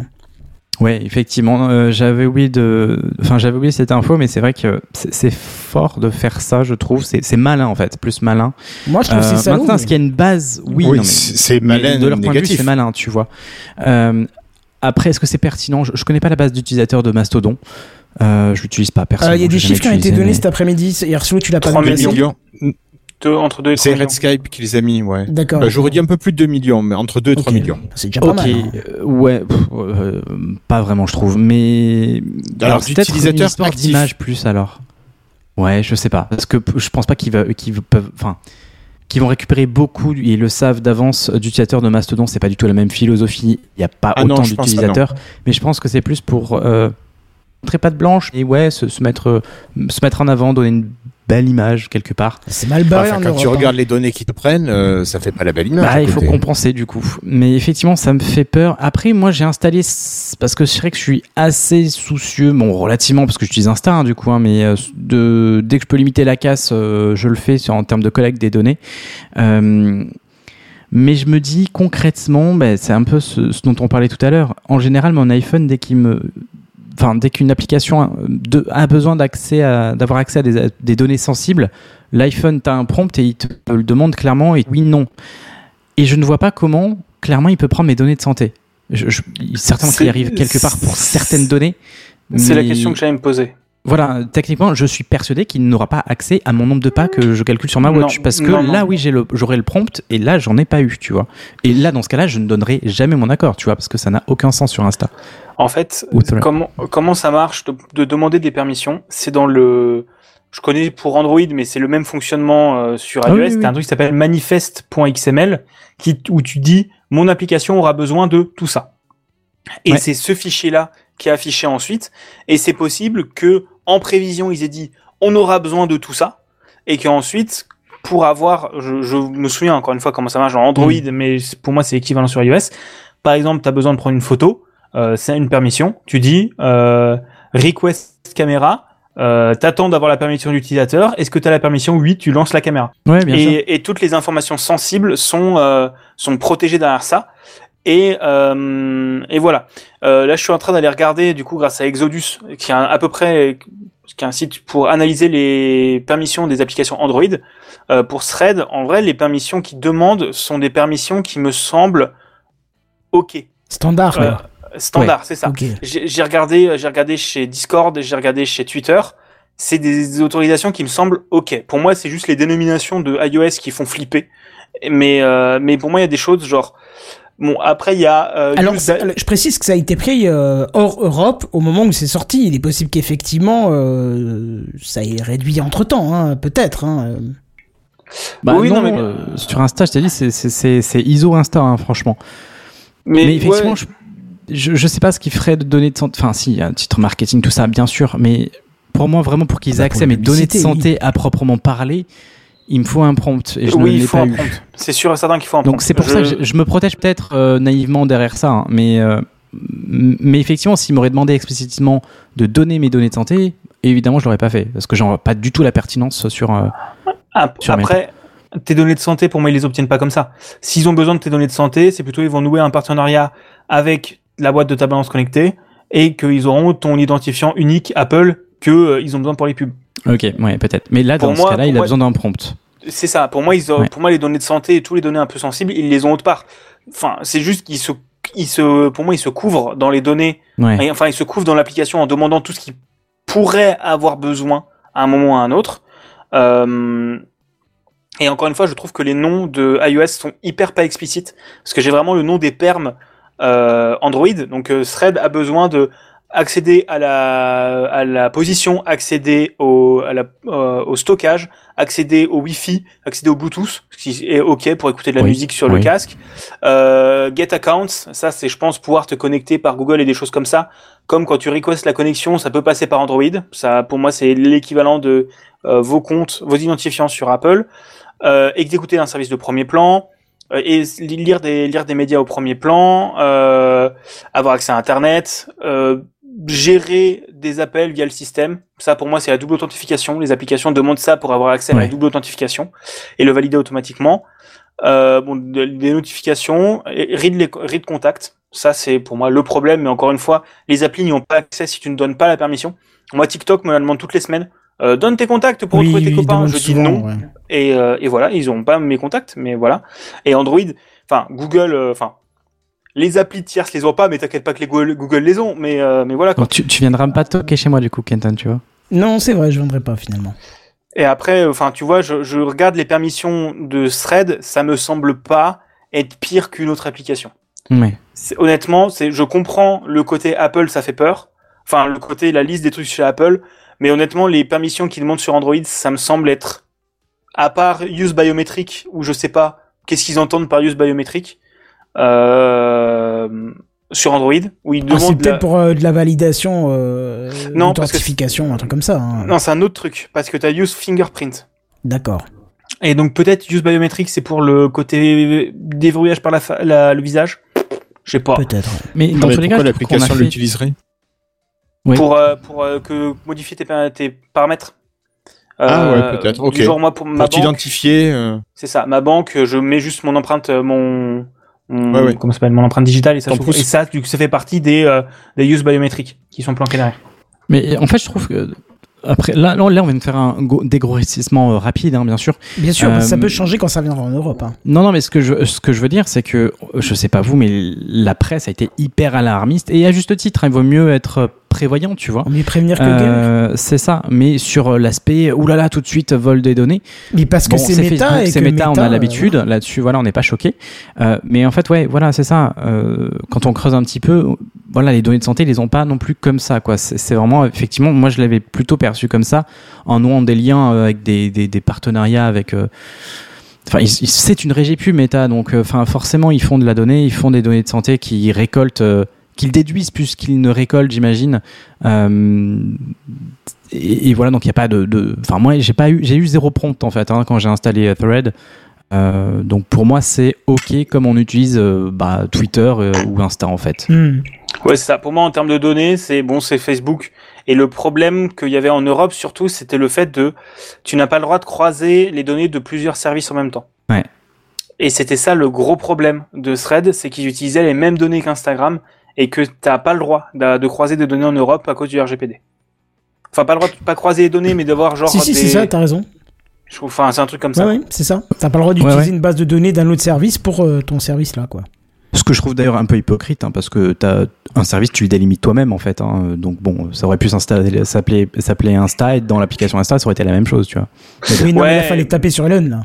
Ouais, effectivement, euh, j'avais oublié de, enfin j'avais oublié cette info, mais c'est vrai que c'est fort de faire ça, je trouve. C'est c'est malin en fait, plus malin. Moi, je trouve que Euh, c'est ça. maintenant, est-ce qu'il y a une base Oui, Oui, mais- c'est mais malin de leur point de vue, négatif. c'est malin, tu vois. Euh, après, est-ce que c'est pertinent? Je, je connais pas la base d'utilisateurs de Mastodon. Euh, je l'utilise pas Il personnellement. y a des chiffres qui ont été donnés mais- cet après-midi. Hier soir, tu l'as pas 3 donné. 2 millions. Entre 2 et 3 C'est millions. Redscape qui les a mis, ouais. D'accord. Bah, J'aurais dit un peu plus de 2 millions, mais entre 2 et 3 Ok. millions. C'est déjà pas Ok, mal. hein. euh, ouais, pff, euh, pas vraiment, je trouve. Mais Alors, c'est peut-être une d'utilisateurs d'image plus alors. Ouais, je sais pas, parce que je pense pas qu'ils va- qu'ils peuvent, enfin, qu'ils vont récupérer beaucoup ils le savent d'avance euh, d'utilisateurs de Mastodon. C'est pas du tout la même philosophie. Il y a pas Ah autant d'utilisateurs, mais je pense que c'est plus pour euh, pas de blanche et ouais, se, se mettre, euh, se mettre en avant, donner une belle image quelque part. C'est mal barré Enfin, en quand Europe. tu hein. regardes les données qui te prennent, euh, ça fait pas la belle image. Bah, il faut compenser du coup. Mais effectivement, ça me fait peur. Après, moi, j'ai installé parce que c'est vrai que je suis assez soucieux, bon, relativement parce que j'utilise Insta hein, du coup, hein, mais euh, de dès que je peux limiter la casse, euh, je le fais sur, en termes de collecte des données. Euh, mais je me dis concrètement, bah, c'est un peu ce, ce dont on parlait tout à l'heure. En général, mon iPhone, dès qu'il me Enfin, dès qu'une application a, de- a besoin d'accès d'avoir accès à des, à des données sensibles, l'iPhone t'a un prompt et il te le demande clairement et oui, non. Et je ne vois pas comment, clairement, il peut prendre mes données de santé. Je, je, certainement qu'il C'est- arrive quelque part pour certaines données. C'est la question que j'allais me poser. Voilà, techniquement, je suis persuadé qu'il n'aura pas accès à mon nombre de pas que je calcule sur ma Non, watch. parce que non, non. là, oui, le, j'aurai le prompt et là, j'en ai pas eu, tu vois. Et là, dans ce cas-là, je ne donnerai jamais mon accord, tu vois, parce que ça n'a aucun sens sur Insta. En fait, comment, comment ça marche de, de demander des permissions? C'est dans le. Je connais pour Android, mais c'est le même fonctionnement euh, sur Ah iOS. oui, oui, C'est oui. un truc qui s'appelle manifest.xml, qui, où tu dis mon application aura besoin de tout ça. Et Ouais. c'est ce fichier-là qui est affiché ensuite. Et c'est possible que, en prévision, ils aient dit on aura besoin de tout ça. Et qu'ensuite, pour avoir, je, je me souviens encore une fois comment ça marche dans Android, Mm. mais pour moi c'est équivalent sur iOS. Par exemple, tu as besoin de prendre une photo, euh, c'est une permission. Tu dis euh, request caméra, euh, t'attends d'avoir la permission de l'utilisateur. Est-ce que tu as la permission? Oui, tu lances la caméra. Ouais, bien sûr. Et, et toutes les informations sensibles sont euh, sont protégées derrière ça. Et, euh, et voilà. Euh, là, je suis en train d'aller regarder, du coup, grâce à Exodus, qui a à peu près qui est un site pour analyser les permissions des applications Android. Euh, pour Thread, en vrai, les permissions qu'ils demandent sont des permissions qui me semblent ok. Standard, Euh, standard, c'est ça. Ok. J'ai j'ai regardé, j'ai regardé chez Discord, j'ai regardé chez Twitter. C'est des autorisations qui me semblent ok. Pour moi, c'est juste les dénominations de iOS qui font flipper. Mais euh, mais pour moi, il y a des choses genre bon. Après, il y a euh, Alors, je précise que ça a été pris euh, hors Europe au moment où c'est sorti. Il est possible qu'effectivement, euh, ça ait réduit entre temps, hein, peut-être. Hein. Bah Oui, non, non, mais- euh, sur Insta, je t'ai dit, c'est- c'est- c'est c'est ISO Insta, hein, franchement. mais, Mais, effectivement, ouais. je, je, je sais pas ce qu'ils feraient de données de santé. Enfin, si, un titre marketing, tout ça, bien sûr. Mais pour moi, vraiment, pour qu'ils Bah, aient accès à mes données de santé à proprement parler, il me faut un prompt. Et je oui, ne l'ai pas eu. prompt. C'est sûr et certain qu'il faut un Donc prompt. c'est pour ça que je, je me protège peut-être euh, naïvement derrière ça, hein, mais euh, mais effectivement, s'il m'aurait demandé explicitement de donner mes données de santé, évidemment, je l'aurais pas fait parce que j'en vois pas du tout la pertinence sur. euh, Ap- sur mes Après, tes données de santé, pour moi, ils les obtiennent pas comme ça. S'ils ont besoin de tes données de santé, c'est plutôt ils vont nouer un partenariat avec la boîte de ta balance connectée et qu'ils auront ton identifiant unique Apple que euh, ils ont besoin pour les pubs. Ok, ouais, peut-être. Mais là, Pour dans moi- ce cas-là, il a moi- besoin d'un prompt. C'est ça. Pour moi, ils ont, Ouais. pour moi, les données de santé et tous les données un peu sensibles, ils les ont autre part. Enfin, c'est juste qu'ils se, ils se, pour moi, ils se couvrent dans les données. Ouais. Enfin, ils se couvrent dans l'application en demandant tout ce qu'ils pourraient avoir besoin à un moment ou à un autre. Euh, et encore une fois, je trouve que les noms de iOS sont hyper pas explicites parce que j'ai vraiment le nom des perms euh, Android. Donc, euh, Thread a besoin de accéder à la, à la position, accéder au, à la, euh, au stockage, accéder au Wi-Fi, accéder au Bluetooth, ce qui est OK pour écouter de la Oui, musique sur le casque. Euh, get accounts, ça c'est je pense pouvoir te connecter par Google et des choses comme ça. Comme quand tu requestes la connexion, ça peut passer par Android. Ça pour moi c'est l'équivalent de euh, vos comptes, vos identifiants sur Apple. Euh, exécuter un service de premier plan. euh, et lire des lire des médias au premier plan, euh, avoir accès à Internet, euh, gérer des appels via le système. Ça, pour moi, c'est la double authentification. Les applications demandent ça pour avoir accès à la double authentification et le valider automatiquement. Euh, bon, de- des notifications, read, les, read contact. Ça, c'est pour moi le problème. Mais encore une fois, les applis n'y ont pas accès si tu ne donnes pas la permission. Moi, TikTok me la demande toutes les semaines. Euh, donne tes contacts pour Oui, retrouver tes copains. Je dis non. ouais. Et, euh, et voilà, ils ont pas mes contacts, mais voilà. Et Android, enfin Google, euh, enfin les applis tierces les ont pas, mais t'inquiète pas que les Google, Google les ont. Mais euh, mais voilà quoi. Donc tu, tu viendras pas toquer chez moi du coup, Kenton, tu vois. Non, c'est vrai, je vendrai pas finalement. Et après, enfin tu vois, je, je regarde les permissions de Thread, ça me semble pas être pire qu'une autre application. C'est- Honnêtement, c'est je comprends le côté Apple, ça fait peur. Enfin le côté la liste des trucs chez Apple, mais honnêtement les permissions qu'ils montrent sur Android, ça me semble être à part use biométrique où je sais pas qu'est-ce qu'ils entendent par use biométrique euh, sur Android où ils Ah, demandent c'est la- peut-être pour euh, de la validation, euh, Non, parce que d'authentification, un truc comme ça. hein. non c'est un autre truc parce que tu as use fingerprint D'accord. et donc peut-être use biométrique c'est pour le côté déverrouillage par la, fa- la- le visage? Je sais pas Peut-être. Mais dans tous les cas, l'application fait- l'utiliserait? Oui. pour euh, pour euh, que modifier tes, pa- tes paramètres Ah Euh, ouais, peut-être, du ok. genre moi pour ma Pour banque t'identifier. euh, C'est ça, ma banque, je mets juste mon empreinte, mon, mon Ouais, ouais. comment ça s'appelle, mon empreinte digitale et ça. Et ça, du coup, ça fait partie des euh, des use biométriques qui sont planqués derrière. Mais en fait, je trouve que après là, là, là, on vient de faire un dégrossissement euh, rapide, hein, bien sûr. Bien sûr, Euh, ça peut changer quand ça viendra en Europe. hein. Non, non, mais ce que je, ce que je veux dire, c'est que je sais pas vous, mais la presse a été hyper alarmiste et à juste titre. hein, il vaut mieux être prévoyant, tu vois. Mieux prévenir que. Euh, c'est ça, mais sur euh, l'aspect oulala tout de suite vol des données. Mais parce que Bon, c'est méta et c'est que méta, on Meta, a euh, l'habitude là-dessus. Voilà, on n'est pas choqué. Euh, mais en fait, ouais, voilà, c'est ça. Euh, quand on creuse un petit peu, voilà, les données de santé, ils les ont pas non plus comme ça, quoi. C'est vraiment, effectivement, moi, je l'avais plutôt perçu comme ça, en nouant des liens euh, avec des, des, des partenariats avec. euh, Enfin, c'est une régie pu méta, donc, euh, enfin, forcément, ils font de la donnée, ils font des données de santé qu'ils récoltent, euh, qu'ils déduisent plus qu'ils ne récoltent, j'imagine. Euh, et, et voilà, donc il n'y a pas de, de- Enfin, moi, j'ai pas eu, j'ai eu zéro prompt en fait hein, quand j'ai installé euh, Thread. Euh, donc pour moi, c'est ok comme on utilise euh, bah, Twitter euh, ou Insta en fait. hmm. Ouais, c'est ça. Pour moi, en termes de données, c'est bon, c'est Facebook. Et le problème qu'il y avait en Europe, surtout, c'était le fait de, tu n'as pas le droit de croiser les données de plusieurs services en même temps. Ouais. Et c'était ça le gros problème de Thread, c'est qu'ils utilisaient les mêmes données qu'Instagram et que t'as pas le droit de, de croiser des données en Europe à cause du RGPD. Enfin, pas le droit de pas croiser les données, mais d'avoir genre si, si, des. c'est ça, t'as raison. Je trouve, enfin, c'est un truc comme Ouais, ça. ouais, c'est ça. T'as pas le droit d'utiliser Ouais, ouais. une base de données d'un autre service pour euh, ton service là, quoi. Ce que je trouve d'ailleurs un peu hypocrite, hein, parce que t'as un service, tu le délimites toi-même en fait. hein. donc bon, ça aurait pu s'installer- s'appeler s'appeler Insta et dans l'application Insta, ça aurait été la même chose, tu vois. Oui, non, mais là, fallait taper sur Elon là.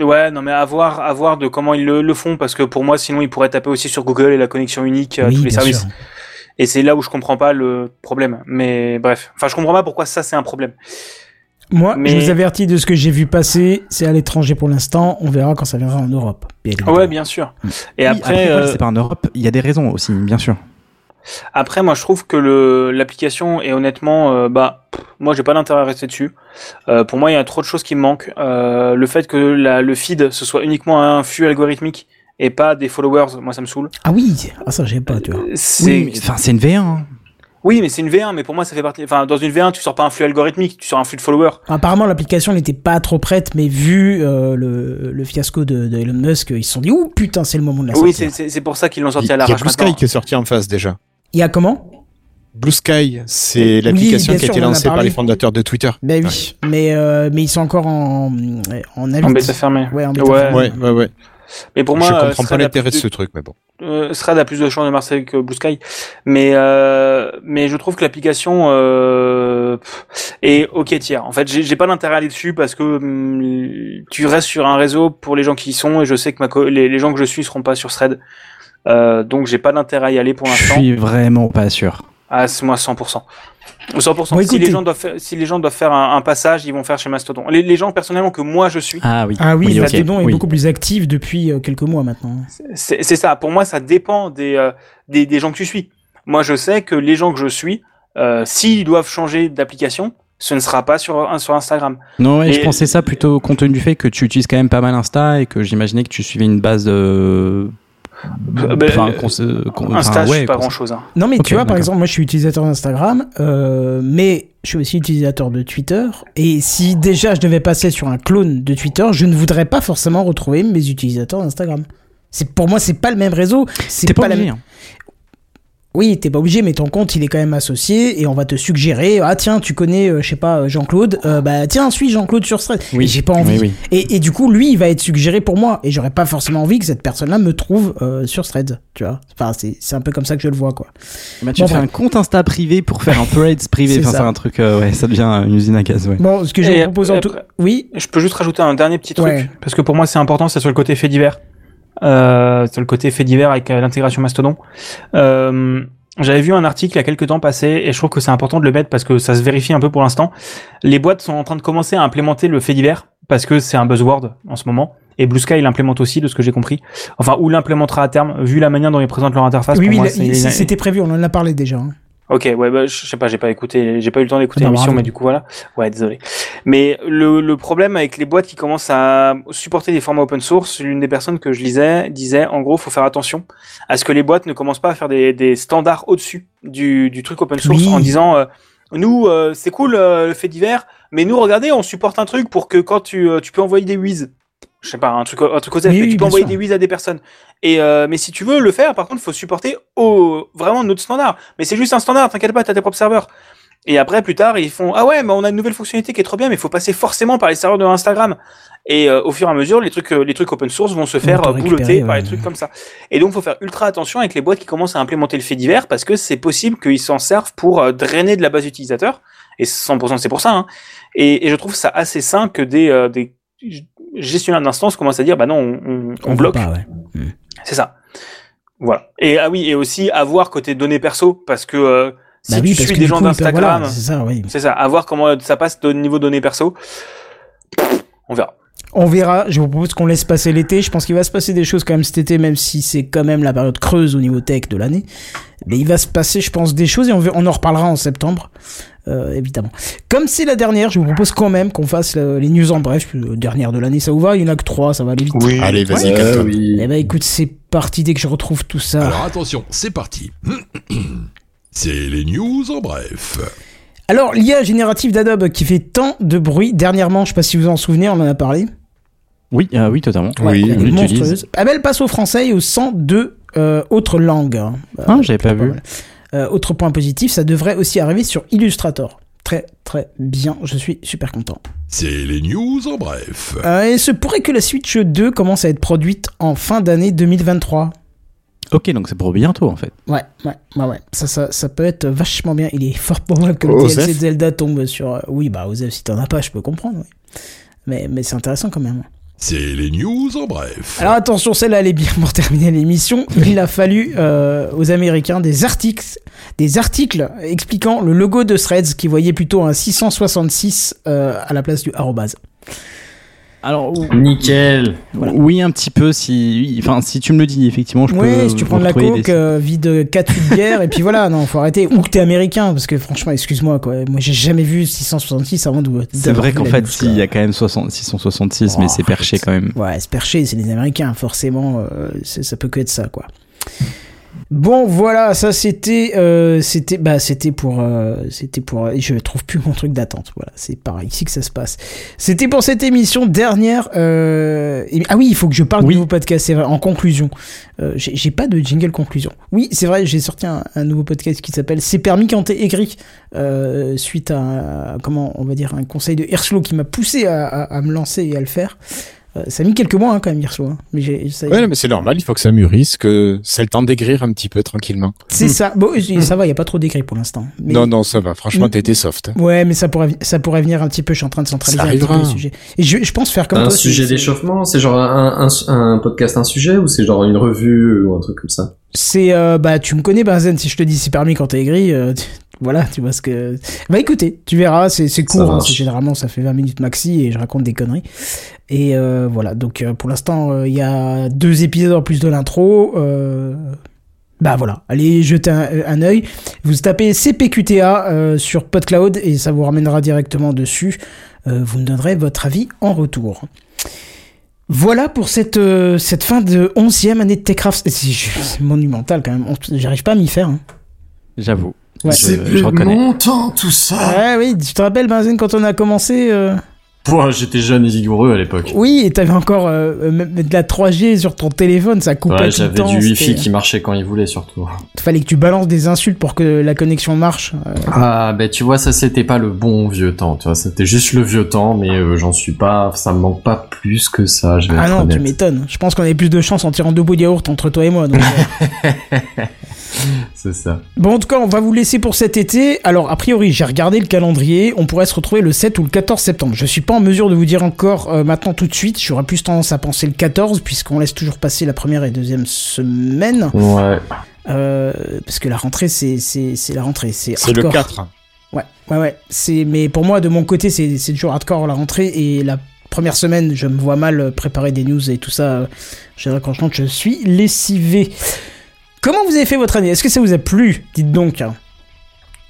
Ouais, non, mais à voir, à voir de comment ils le, le font, parce que pour moi, sinon, ils pourraient taper aussi sur Google et la connexion unique à oui, tous les services. sûr. Et c'est là où je comprends pas le problème. Mais bref, enfin, je comprends pas pourquoi ça c'est un problème. Moi, Mais- je vous avertis de ce que j'ai vu passer. C'est à l'étranger pour l'instant. On verra quand ça viendra en Europe. bien. Ouais, bien sûr. Et Oui, après, euh, c'est pas en Europe, il y a des raisons aussi, bien sûr. Après, moi, je trouve que le l'application est honnêtement, euh, bah, pff, moi, j'ai pas d'intérêt à rester dessus. Euh, pour moi, il y a trop de choses qui me manquent. Euh, le fait que la, le feed ce soit uniquement un flux algorithmique et pas des followers, moi, ça me saoule. Ah oui, ah ça j'ai pas, tu vois. C'est, Oui, mais- enfin, c'est une V1. hein. oui, mais c'est une V1, mais pour moi, ça fait partie. Enfin, dans une V1, tu sors pas un flux algorithmique, tu sors un flux de followers. Apparemment, l'application n'était pas trop prête, mais vu euh, le, le fiasco de, de Elon Musk, ils se sont dit ouh putain, c'est le moment de la Oui, sortir. c'est, c'est, c'est pour ça qu'ils l'ont Il sorti y à a l'arrache Blue Sky qui est sorti en face déjà. Il y a comment Blue Sky, c'est l'application qui a sûr, été a lancée par les fondateurs de Twitter. Ben oui, mais euh, mais ils sont encore en en avis. En bêta fermée. Ouais, en bêta Ouais. fermée. Ouais, ouais, ouais. Mais pour moi, je euh, comprends Thread pas l'intérêt de plus ce truc, mais bon. euh, Thread a plus de chances de Marseille que Blue Sky, mais euh, mais je trouve que l'application euh, est ok tiers. En fait, j'ai pas d'intérêt à aller dessus parce que hum, tu restes sur un réseau pour les gens qui y sont et je sais que ma co- les, les gens que je suis seront pas sur Thread, euh, donc j'ai pas d'intérêt à y aller pour Je l'instant. suis vraiment pas sûr. Ah, c'est moi 100%. 100%. Bon, si écoutez. les gens doivent faire, si les gens doivent faire un, un passage, ils vont faire chez Mastodon. Les, les gens personnellement que moi je suis, Ah oui. Ah oui, Mastodon est oui. beaucoup plus actif depuis euh, quelques mois maintenant. C'est ça. Pour moi, ça dépend des, euh, des, des gens que tu suis. Moi, je sais que les gens que je suis, euh, s'ils doivent changer d'application, ce ne sera pas sur, sur Instagram. Non, ouais, Et- je pensais ça plutôt compte tenu du fait que tu utilises quand même pas mal Insta et que j'imaginais que tu suivais une base de. Euh, ben, Enfin, euh, enfin, je ouais, suis pas grand chose. Non mais tu vois, par exemple, moi je suis utilisateur d'Instagram, euh, mais je suis aussi utilisateur de Twitter. Et si déjà je devais passer sur un clone de Twitter, je ne voudrais pas forcément retrouver mes utilisateurs d'Instagram. C'est pour moi, c'est pas le même réseau. C'est T'es pas, la obligé. même. Oui, t'es pas obligé, mais ton compte il est quand même associé et on va te suggérer. Ah tiens, tu connais, euh, je sais pas, Jean-Claude. euh, bah tiens, suis Jean-Claude sur Thread. Oui. Et j'ai pas envie. Oui, oui. Et, et du coup, lui, il va être suggéré pour moi. Et j'aurais pas forcément envie que cette personne-là me trouve euh, sur Thread. Tu vois. Enfin, c'est c'est un peu comme ça que je le vois, quoi. Bah, tu Bon, fais bref. un compte Insta privé pour faire un (laughs) threads privé. C'est Enfin, ça. c'est un truc, euh, ouais, ça devient une usine à gaz, ouais. Bon, ce que vous propose en tout. Oui. Je peux juste rajouter un dernier petit truc, Ouais. parce que pour moi, c'est important, c'est sur le côté fait divers. Euh, sur le côté fait divers avec euh, l'intégration Mastodon. Euh, j'avais vu un article il y a quelques temps passé et je trouve que c'est important de le mettre parce que ça se vérifie un peu pour l'instant. Les boîtes sont en train de commencer à implémenter le fait divers parce que c'est un buzzword en ce moment. Et Blue Sky l'implémente aussi, de ce que j'ai compris. Enfin, ou l'implémentera à terme, vu la manière dont ils présentent leur interface. oui, oui, c'était prévu. On en a parlé déjà. hein. Ok, ouais, bah, je sais pas, j'ai pas écouté, j'ai pas eu le temps d'écouter l'émission, mais du coup voilà. Ouais, désolé. Mais le, le problème avec les boîtes qui commencent à supporter des formats open source, l'une des personnes que je lisais disait, en gros, faut faire attention à ce que les boîtes ne commencent pas à faire des, des standards au-dessus du, du truc open source Oui. en disant, euh, nous, euh, c'est cool euh, le fait divers, mais nous, regardez, on supporte un truc pour que quand tu, euh, tu peux envoyer des whiz. Je sais pas, un truc, un truc aux mais oui, tu peux envoyer sûr. des whiz à des personnes. Et euh, mais si tu veux le faire, par contre, faut supporter au vraiment notre standard. Mais c'est juste un standard, t'inquiète pas, t'as tes propres serveurs. Et après, plus tard, ils font ah ouais, mais on a une nouvelle fonctionnalité qui est trop bien, mais il faut passer forcément par les serveurs de Instagram. Et euh, au fur et à mesure, les trucs, euh, les trucs open source vont se faire euh, boulotter par les trucs comme ça. Et donc, faut faire ultra attention avec les boîtes qui commencent à implémenter le fait divers parce que c'est possible qu'ils s'en servent pour euh, drainer de la base utilisateur. Et 100% c'est pour ça. Hein. Et, et je trouve ça assez sain que des, euh, des gestionnaires d'instances commencent à dire bah non, on, on, on veut bloque. ouais. C'est ça. Voilà. Et ah oui, et aussi avoir côté données perso, parce que euh, si Bah tu suis que des gens d'Instagram, voilà, c'est ça, oui. c'est ça, à voir comment ça passe au niveau données perso. On verra. On verra. Je vous propose qu'on laisse passer l'été. Je pense qu'il va se passer des choses quand même cet été, même si c'est quand même la période creuse au niveau tech de l'année. Mais il va se passer, je pense, des choses et on, en reparlera en septembre, euh, évidemment. Comme c'est la dernière, je vous propose quand même qu'on fasse euh, les news en bref. Euh, Dernière de l'année, ça vous va Il y en a que trois, ça va aller vite. Allez, vas-y, Euh, calme-toi. oui. Eh ben écoute, c'est parti dès que je retrouve tout ça. Alors attention, c'est parti. (clears throat) C'est les news en bref. Alors, l'IA générative d'Adobe qui fait tant de bruit dernièrement, je sais pas si vous en souvenez, on en a parlé. Oui, euh, oui, totalement. Ouais, elle est on l'utilise. monstrueuse. Ah ben, elle passe au français et aux 102 euh, autres langues. hein. Ah, j'avais pas vu. Euh, autre point positif, ça devrait aussi arriver sur Illustrator. très très bien. Je suis super content. C'est les news en bref. Euh, il se pourrait que la Switch 2 commence à être produite en fin d'année 2023. Ok, donc c'est pour bientôt en fait. Ouais, ouais, ouais, ouais. Ça, ça, ça peut être vachement bien. Il est fort probable que le Osef. DLC de Zelda tombe sur. euh, Oui, bah, Osef, si t'en as pas, je peux comprendre. oui. Mais, mais c'est intéressant quand même. C'est les news en bref. Alors attention, celle-là, elle est bien pour terminer l'émission. Il a fallu euh, aux Américains des articles, des articles expliquant le logo de Threads qui voyait plutôt un 666 euh, à la place du arrobase. Alors, Nickel. oui, un petit peu. Si, enfin, si tu me le dis, effectivement, je peux. Oui, si tu prends de la coke, des- euh, vide 4 de bière, et puis voilà, non, faut arrêter. Ou que t'es américain, parce que franchement, excuse-moi, quoi. Moi, j'ai jamais vu 666 avant de. C'est vrai qu'en fait, si, il y a quand même 60 666, mais Oh, c'est perché quand même. Ouais, c'est perché, c'est les Américains, forcément, euh, c'est- ça peut que être ça, quoi. Bon, voilà, ça c'était, euh, c'était, bah, c'était pour, euh, c'était pour, et je trouve plus mon truc d'attente. Voilà, c'est par ici que ça se passe. C'était pour cette émission dernière. Euh, et- ah oui, il faut que je parle du nouveau podcast. C'est vrai. En conclusion, euh, j'ai pas de jingle conclusion. Oui, c'est vrai, j'ai sorti un, un nouveau podcast qui s'appelle C'est permis quand t'es aigri, euh, suite à, à, comment, on va dire, un conseil de Hirslo qui m'a poussé à, à- à me lancer et à le faire. Euh, ça a mis quelques mois hein, quand même Hirslo, hein. mais j'ai, ça- Ouais, mais c'est normal, il faut que ça mûrisse, que c'est le temps d'aigrir un petit peu tranquillement. c'est ça. Bon, ça va, il y a pas trop d'écrit pour l'instant. Mais- Non, non, ça va. Franchement, Mm. t'as été soft. hein. Ouais, mais ça pourrait, ça pourrait venir un petit peu. Je suis en train de centraliser Ça un petit peu arrivera. le sujet. Et je, je pense faire comme un toi. c'est- sujet c'est- d'échauffement, c'est genre un, un, un podcast, un sujet, ou c'est genre une revue ou un truc comme ça? C'est, euh, bah, tu me connais, Benzen. Si je te dis c'est permis quand t'es aigri, euh, tu- (laughs) voilà, tu vois ce que. Bah, écoutez, tu verras. C'est, c'est Ça court. Hein, généralement, ça fait 20 minutes maxi et je raconte des conneries. Et euh, voilà. Donc, euh, pour l'instant, euh, il y a deux épisodes en plus de l'intro. Euh... Bah voilà, allez jeter un, un œil. Vous tapez CPQTA euh, sur PodCloud et ça vous ramènera directement dessus. Euh, vous me donnerez votre avis en retour. Voilà pour cette, euh, cette fin de 11e année de Techcraft. C'est c'est monumental quand même. J'arrive pas à m'y faire. hein. J'avoue. Ouais. Je, je reconnais. mon temps, tout ça Ouais, oui, tu te rappelles, Benzen, quand on a commencé euh, J'étais jeune et vigoureux à l'époque. Oui, et t'avais encore euh, même de la 3G sur ton téléphone, ça coupait Ouais, tout le j'avais temps. du wifi qui marchait quand il voulait surtout. Fallait que tu balances des insultes pour que la connexion marche. euh. Ah, ben tu vois, ça c'était pas le bon vieux temps, tu vois, c'était juste le vieux temps, mais euh, j'en suis pas, ça me manque pas plus que ça, je vais Ah non, tu honnête. m'étonnes. Je pense qu'on avait plus de chance en tirant deux bouts de yaourt entre toi et moi. donc, euh. (laughs) (laughs) C'est ça. Bon, en tout cas, on va vous laisser pour cet été. Alors, a priori, j'ai regardé le calendrier. On pourrait se retrouver le 7 ou le 14 septembre. Je suis pas en mesure de vous dire encore euh, maintenant tout de suite. J'aurais plus tendance à penser le 14, puisqu'on laisse toujours passer la première et deuxième semaine. Ouais. Euh, parce que la rentrée, c'est, c'est, c'est la rentrée. C'est, C'est le hardcore. 4. hein. Ouais, ouais, ouais. C'est, mais pour moi, de mon côté, c'est, c'est toujours hardcore la rentrée. Et la première semaine, je me vois mal préparer des news et tout ça. Euh, Je dirais franchement que je suis lessivé. Comment vous avez fait votre année? Est-ce que ça vous a plu? Dites donc.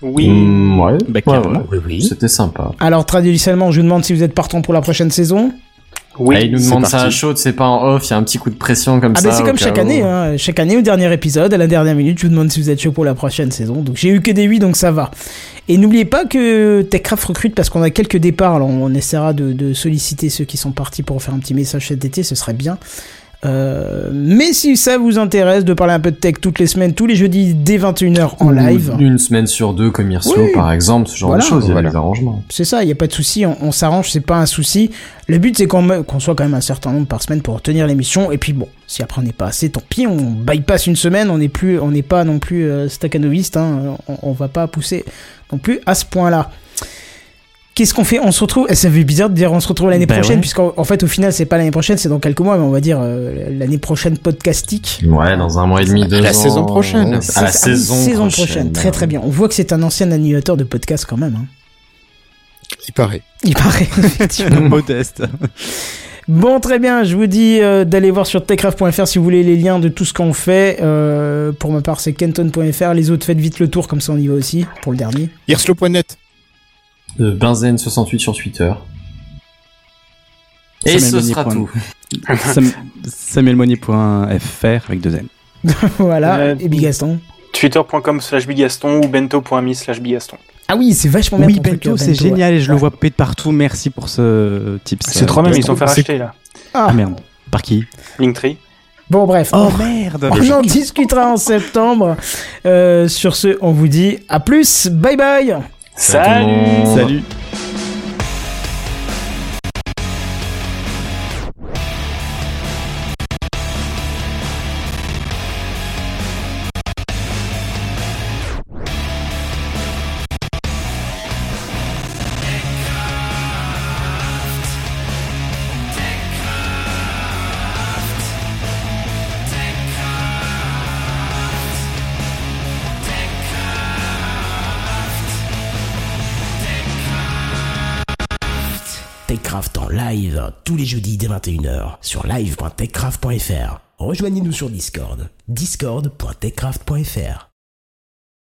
Oui. Mm, ouais. Bah, Ouais, carrément. ouais. Oui, oui. C'était sympa. Alors, traditionnellement, je vous demande si vous êtes partant pour la prochaine saison. Oui. Ah, il nous demande ça à chaud, c'est pas en off, il y a un petit coup de pression comme Ah, ça. ben c'est comme chaque où. année. Hein. Chaque année, au dernier épisode, à la dernière minute, je vous demande si vous êtes chaud pour la prochaine saison. Donc, j'ai eu que des oui, donc ça va. Et n'oubliez pas que TechCraft recrute parce qu'on a quelques départs. Alors, on essaiera de, de solliciter ceux qui sont partis pour faire un petit message cet été, ce serait bien. Euh, mais si ça vous intéresse de parler un peu de tech toutes les semaines, tous les jeudis dès 21h en live, Une semaine sur deux comme Hirslo Oui. par exemple, ce genre Voilà. de choses, il y a des arrangements. c'est ça, il n'y a pas de souci, on, on s'arrange, c'est pas un souci. Le but c'est qu'on soit quand même un certain nombre par semaine pour tenir l'émission. Et puis bon, si après on n'est pas assez, tant pis, on bypass une semaine, on n'est plus, on n'est pas non plus euh, staccanoviste, hein, on, on va pas pousser non plus à ce point-là. Qu'est-ce qu'on fait? On se retrouve. Ça fait bizarre de dire on se retrouve l'année Bah prochaine, ouais. puisqu'en en fait au final c'est pas l'année prochaine, c'est dans quelques mois, mais on va dire euh, l'année prochaine podcastique. Ouais, dans un mois et demi, deux la ans. saison prochaine. À la oui, saison, prochaine. Très très bien. On voit que c'est un ancien animateur de podcast quand même. hein. Il paraît. Il paraît. (laughs) effectivement. Modeste. Bon, très bien. Je vous dis euh, d'aller voir sur techcraft.fr si vous voulez les liens de tout ce qu'on fait. Euh, pour ma part, c'est kenton.fr. Les autres, faites vite le tour, comme ça on y va aussi pour le dernier. Hirslo.net. Euh, Benzen68 sur Twitter. Et ce Samuel sera Monnier. tout. (laughs) Sam- SamuelMonnier.fr avec deux N. (laughs) voilà. Euh, Et Bigaston. Twitter.com slash bigaston ou bento.me slash bigaston. Ah oui, c'est vachement bien. Oui, Bento, euh, c'est ouais. génial et je le vois péter partout. Merci pour ce tips. C'est trop même, ils sont fait racheter là. Ah, Ah merde. Par qui? Linktree. Bon, bref. Oh merde On en discutera en septembre. Euh, sur ce, on vous dit à plus. Bye bye. Salut. Salut. tous les jeudis dès 21h, sur live.techcraft.fr. Rejoignez-nous sur Discord, discord.techcraft.fr.